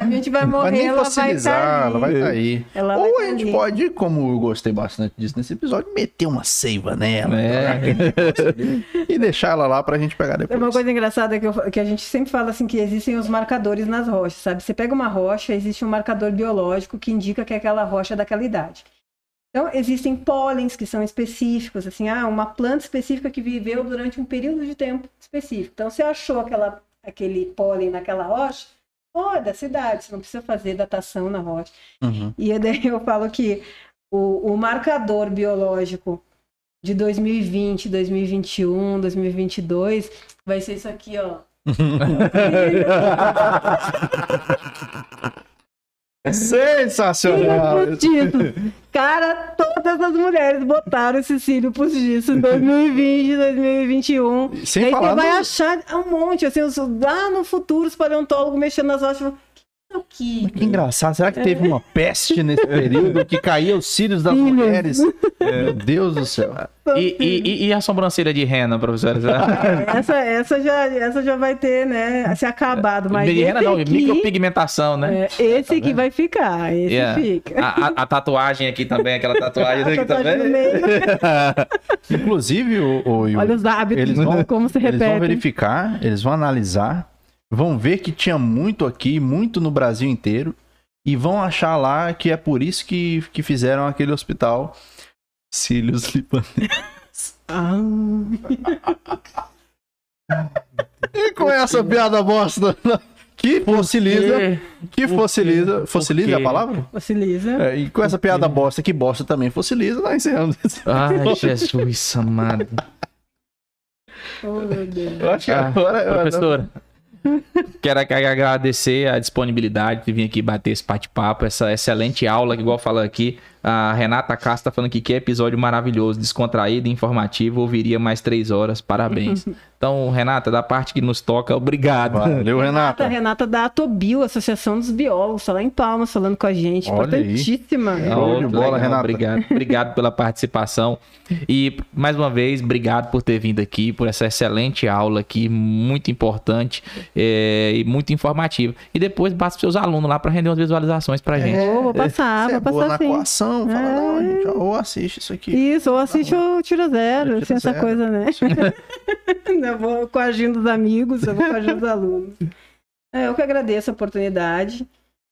[SPEAKER 3] A gente vai
[SPEAKER 2] Vai
[SPEAKER 3] morrer,
[SPEAKER 2] nem
[SPEAKER 3] ela vai estar
[SPEAKER 2] ela vai estar aí.
[SPEAKER 3] Ela vai
[SPEAKER 2] Ou
[SPEAKER 3] tá
[SPEAKER 2] a gente
[SPEAKER 3] ali.
[SPEAKER 2] pode, como eu gostei bastante disso nesse episódio, meter uma seiva nela
[SPEAKER 1] É.
[SPEAKER 2] e deixar ela lá pra gente pegar
[SPEAKER 3] É
[SPEAKER 2] depois.
[SPEAKER 3] uma coisa engraçada que, eu- que a gente sempre fala assim que existem os marcadores nas rochas, sabe? Você pega uma rocha, existe um marcador biológico que indica que aquela rocha é daquela idade. Então, existem pólens que são específicos, assim, ah, uma planta específica que viveu durante um período de tempo específico. Então, você achou aquela, aquele pólen naquela rocha, ó, é dessa idade, você não precisa fazer datação na rocha.
[SPEAKER 2] Uhum.
[SPEAKER 3] E daí eu falo que o, o marcador biológico de 2020, 2021, 2022 vai ser isso aqui, ó.
[SPEAKER 2] Sensacional!
[SPEAKER 3] Postiço. Cara, todas as mulheres botaram esse cílio postiço em 2020, 2021.
[SPEAKER 2] Sem
[SPEAKER 3] Aí
[SPEAKER 2] falar
[SPEAKER 3] você vai
[SPEAKER 2] no-
[SPEAKER 3] achar um monte, assim, lá no futuro, os paleontólogos mexendo nas rochas. Falam, "Que é?
[SPEAKER 2] Que engraçado. Será que teve uma peste nesse período que caía os cílios das mulheres? Meu Deus do céu.
[SPEAKER 1] E, e- e- e a sobrancelha de rena, professora?
[SPEAKER 3] Essa, essa, já, essa já vai ter, né, se acabado. Mas
[SPEAKER 1] de rena não,
[SPEAKER 3] aqui,
[SPEAKER 1] micropigmentação, né?
[SPEAKER 3] é, esse aqui vai ficar, esse
[SPEAKER 1] Yeah.
[SPEAKER 3] fica.
[SPEAKER 1] A, a- a tatuagem aqui também, aquela tatuagem aqui
[SPEAKER 3] Tatuagem
[SPEAKER 1] também.
[SPEAKER 2] Inclusive, o, o,
[SPEAKER 3] Olha os hábitos,
[SPEAKER 2] eles vão,
[SPEAKER 3] como se
[SPEAKER 2] eles vão verificar, eles vão analisar, vão ver que tinha muito aqui, muito no Brasil inteiro, e vão achar lá que é por isso que, que fizeram aquele hospital Cílios Libanês.
[SPEAKER 3] Ah,
[SPEAKER 2] E com essa piada bosta que fossiliza, que fossiliza, fossiliza é a palavra?
[SPEAKER 3] fossiliza.
[SPEAKER 2] É, e com essa piada bosta que bosta também fossiliza, nós encerramos esse
[SPEAKER 1] Ai, Jesus amado.
[SPEAKER 3] Oh, meu Deus.
[SPEAKER 2] Eu acho que
[SPEAKER 1] Ah,
[SPEAKER 2] agora.
[SPEAKER 1] Professora, quero agradecer a disponibilidade de vir aqui bater esse bate-papo, essa excelente aula, que igual falando aqui, a Renata Castro tá falando que que episódio maravilhoso, descontraído e informativo, ouviria mais três horas, parabéns. Então, Renata, da parte que nos toca, obrigado.
[SPEAKER 2] Valeu, Renata.
[SPEAKER 3] Renata da Atobio, Associação dos Biólogos, tá lá em Palmas falando com a gente.
[SPEAKER 2] Olha.
[SPEAKER 3] Importantíssima.
[SPEAKER 2] Show de bola,
[SPEAKER 1] legal,
[SPEAKER 2] Renata.
[SPEAKER 1] Obrigado, obrigado pela participação. E, mais uma vez, obrigado por ter vindo aqui, por essa excelente aula aqui, muito importante é, e muito informativa. E depois basta seus alunos lá para render umas visualizações pra gente.
[SPEAKER 3] Vou, vou passar,
[SPEAKER 2] Você é
[SPEAKER 3] vou
[SPEAKER 2] boa
[SPEAKER 3] passar
[SPEAKER 2] na
[SPEAKER 3] sim.
[SPEAKER 2] Coação, fala,
[SPEAKER 3] É.
[SPEAKER 2] não, gente, ou assiste isso aqui.
[SPEAKER 3] Isso, ou assiste o Tiro Zero, sem essa coisa, né? eu vou coagindo os amigos, eu vou coagindo os alunos. É, eu que agradeço a oportunidade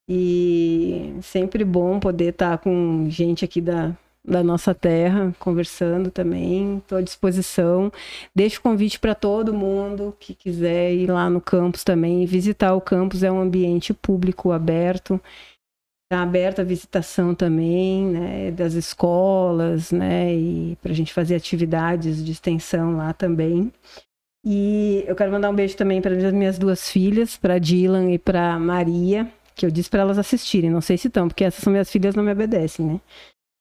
[SPEAKER 3] e sempre bom poder estar com gente aqui da, da nossa terra, conversando também, estou à disposição. Deixo o convite para todo mundo que quiser ir lá no campus também, visitar o campus, é um ambiente público aberto, Está aberta a visitação também, né, das escolas, né, e para a gente fazer atividades de extensão lá também. E eu quero mandar um beijo também para as minhas duas filhas, para Dylan e para Maria, que eu disse para elas assistirem. Não sei se estão, porque essas são minhas filhas, não me obedecem, né?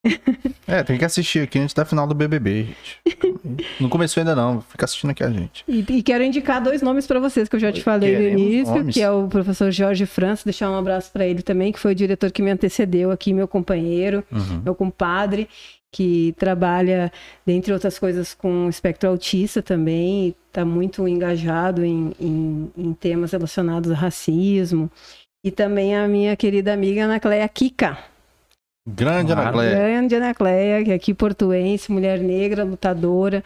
[SPEAKER 2] É, tem que assistir aqui antes da final do BBB, gente. Não começou ainda não, fica assistindo aqui a gente.
[SPEAKER 3] E, e quero indicar dois nomes para vocês que eu já te falei no início,
[SPEAKER 2] nomes.
[SPEAKER 3] que é o professor Jorge França, deixar um abraço para ele também, que foi o diretor que me antecedeu aqui, meu companheiro,
[SPEAKER 2] Uhum.
[SPEAKER 3] meu compadre, que trabalha, dentre outras coisas, com espectro autista também, está muito engajado em, em, em temas relacionados a racismo. E também a minha querida amiga Anacleia Kika.
[SPEAKER 2] Grande
[SPEAKER 1] Claro.
[SPEAKER 2] Anacleia.
[SPEAKER 3] Grande Anacleia, que é aqui portuense, mulher negra, lutadora,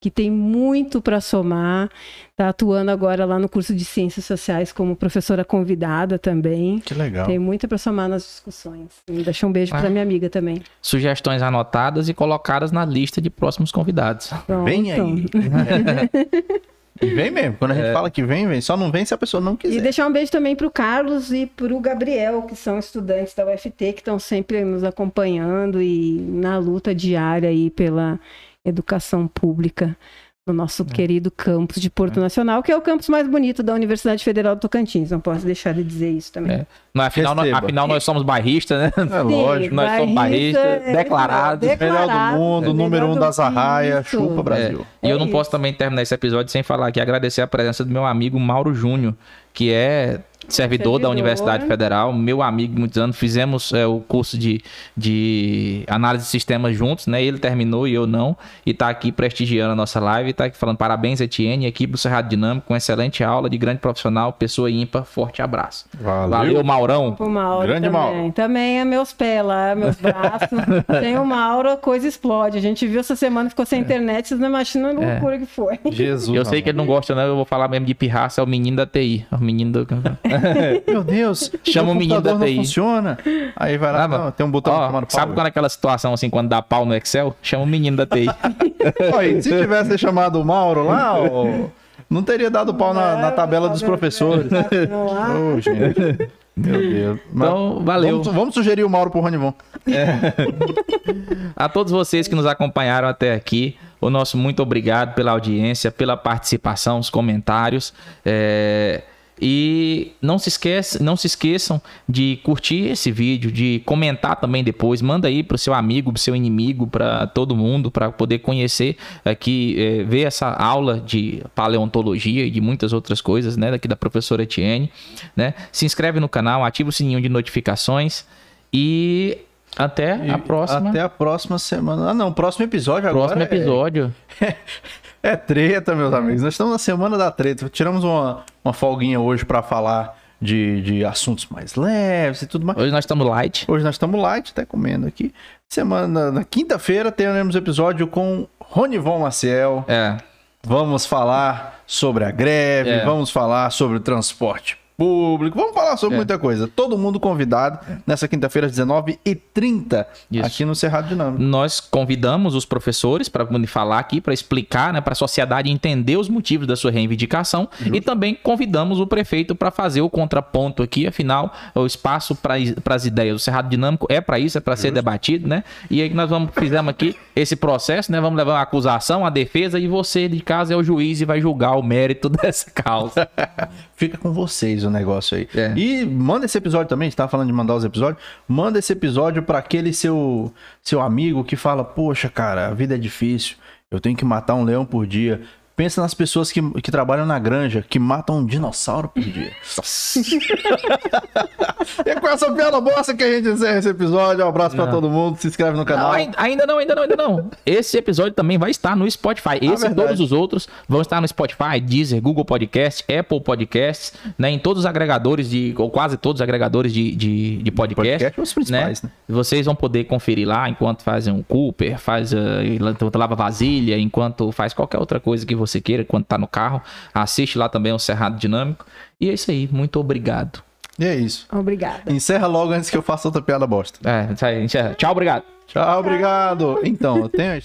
[SPEAKER 3] que tem muito para somar. Está atuando agora lá no curso de Ciências Sociais como professora convidada também.
[SPEAKER 2] Que legal.
[SPEAKER 3] Tem muito para somar nas discussões. E deixa um beijo
[SPEAKER 1] Ah.
[SPEAKER 3] para minha amiga também.
[SPEAKER 1] Sugestões anotadas e colocadas na lista de próximos convidados.
[SPEAKER 2] Vem
[SPEAKER 3] Pronto.
[SPEAKER 2] aí. E vem mesmo. Quando a
[SPEAKER 1] É.
[SPEAKER 2] gente fala que vem, vem. Só não vem se a pessoa não
[SPEAKER 3] E
[SPEAKER 2] quiser.
[SPEAKER 3] deixar um beijo também para o Carlos e para o Gabriel, que são estudantes da UFT, que estão sempre nos acompanhando e na luta diária aí pela educação pública no nosso
[SPEAKER 2] É.
[SPEAKER 3] querido campus de Porto Nacional, que é o campus mais bonito da Universidade Federal do Tocantins. Não posso deixar de dizer isso também.
[SPEAKER 1] É. Não, afinal, nós, afinal, nós somos bairristas, né?
[SPEAKER 2] É lógico.
[SPEAKER 1] nós somos
[SPEAKER 3] barrista,
[SPEAKER 1] barristas,
[SPEAKER 3] é,
[SPEAKER 1] declarados.
[SPEAKER 2] Melhor do
[SPEAKER 3] declarado,
[SPEAKER 2] mundo, número um das arraias, chupa Brasil.
[SPEAKER 1] E eu
[SPEAKER 3] É
[SPEAKER 1] não posso
[SPEAKER 3] isso.
[SPEAKER 1] também terminar esse episódio sem falar aqui, agradecer a presença do meu amigo Mauro Júnior, que é servidor, da. Universidade Federal, meu amigo muitos anos. Fizemos é, o curso de, de análise de sistemas juntos, né? Ele terminou e eu não. E tá aqui prestigiando a nossa live. Tá aqui falando parabéns, Etienne, equipe do Cerrado Dinâmico, com excelente aula de grande profissional, pessoa ímpar. Forte abraço.
[SPEAKER 2] Valeu.
[SPEAKER 1] Valeu, Maurão.
[SPEAKER 3] O Mauro
[SPEAKER 2] Grande
[SPEAKER 3] também.
[SPEAKER 2] Mauro.
[SPEAKER 3] Também é meus pés lá, meus braços. Tem o Mauro, a coisa explode. A gente viu essa semana, ficou sem internet, vocês não imaginam a loucura que foi.
[SPEAKER 2] Jesus.
[SPEAKER 1] Eu sei que ele não gosta, né? Eu vou falar mesmo de pirraça, é o menino da TI. É o menino do.
[SPEAKER 2] Meu Deus.
[SPEAKER 1] Chama o menino da TI.
[SPEAKER 2] não funciona. Aí vai lá,
[SPEAKER 1] Ah,
[SPEAKER 2] não, tem um botão
[SPEAKER 1] Ó,
[SPEAKER 2] tomando pau.
[SPEAKER 1] sabe quando é aquela situação assim, quando dá pau no Excel? Chama o menino da TI.
[SPEAKER 2] Olha, se tivesse chamado o Mauro lá, ô, não teria dado pau na, na tabela dos professores. Ô, gente. Meu Deus. Mas
[SPEAKER 1] Então, valeu.
[SPEAKER 2] Vamos, vamos sugerir o Mauro pro Ronivon.
[SPEAKER 1] A todos vocês que nos acompanharam até aqui, o nosso muito obrigado pela audiência, pela participação, os comentários. É, E não se, esquece, não se esqueçam de curtir esse vídeo, de comentar também depois. Manda aí pro seu amigo, pro seu inimigo, para todo mundo, para poder conhecer aqui, é, ver essa aula de paleontologia e de muitas outras coisas, né? Daqui da professora Etienne, né? Se inscreve no canal, ativa o sininho de notificações e até
[SPEAKER 2] E
[SPEAKER 1] a próxima.
[SPEAKER 2] Até a próxima semana. Ah, não, próximo episódio agora.
[SPEAKER 1] Próximo
[SPEAKER 2] é-
[SPEAKER 1] episódio.
[SPEAKER 2] É, treta, meus amigos. Nós estamos na semana da treta. Tiramos uma, uma folguinha hoje pra falar de, de assuntos mais leves e tudo mais.
[SPEAKER 1] Hoje nós estamos light.
[SPEAKER 2] Hoje nós estamos light, até comendo aqui. Semana, na quinta-feira teremos episódio com Ronivon Maciel.
[SPEAKER 1] É.
[SPEAKER 2] Vamos falar sobre a greve,
[SPEAKER 1] É.
[SPEAKER 2] vamos falar sobre o transporte público, vamos falar sobre
[SPEAKER 1] É.
[SPEAKER 2] muita coisa. Todo mundo convidado nessa quinta-feira, às 19h30,
[SPEAKER 1] Isso.
[SPEAKER 2] aqui no Cerrado Dinâmico.
[SPEAKER 1] Nós convidamos os professores para falar aqui, para explicar, né, para a sociedade entender os motivos da sua reivindicação e também convidamos o prefeito para fazer o contraponto aqui, afinal, o espaço para as ideias. O Cerrado Dinâmico é para isso, é para ser debatido, né? E aí nós vamos fizemos aqui esse processo, né? Vamos levar a acusação, a defesa e você de casa é o juiz e vai julgar o mérito dessa causa.
[SPEAKER 2] Fica com vocês o negócio aí.
[SPEAKER 1] É.
[SPEAKER 2] E manda esse episódio também, a gente tava falando de mandar os episódios. Manda esse episódio para aquele seu, seu amigo que fala: Poxa, cara, a vida é difícil, eu tenho que matar um leão por dia. Pensa nas pessoas que, que trabalham na granja, que matam um dinossauro por dia. e é com essa piada bosta que a gente encerra esse episódio. Um abraço pra todo mundo, se inscreve no
[SPEAKER 1] Não,
[SPEAKER 2] canal.
[SPEAKER 1] ai- ainda não, ainda não, ainda não. Esse episódio também vai estar no Spotify. Esse e
[SPEAKER 2] verdade.
[SPEAKER 1] todos os outros vão estar no Spotify, Deezer, Google Podcast, Apple Podcasts, né? Em todos os agregadores de, ou quase todos os agregadores de, de, de podcast.
[SPEAKER 2] Podcast, os principais, né?
[SPEAKER 1] Vocês vão poder conferir lá enquanto fazem um Cooper, faz uh, lava vasilha, enquanto faz qualquer outra coisa que você queira, quando tá no carro. Assiste lá também o Cerrado Dinâmico. E é isso aí. Muito obrigado.
[SPEAKER 2] E é isso.
[SPEAKER 3] Obrigada.
[SPEAKER 2] Encerra logo antes que eu faça outra piada bosta.
[SPEAKER 1] É, isso aí. encerra. Tchau, obrigado.
[SPEAKER 2] Tchau, obrigado. Então, eu tenho.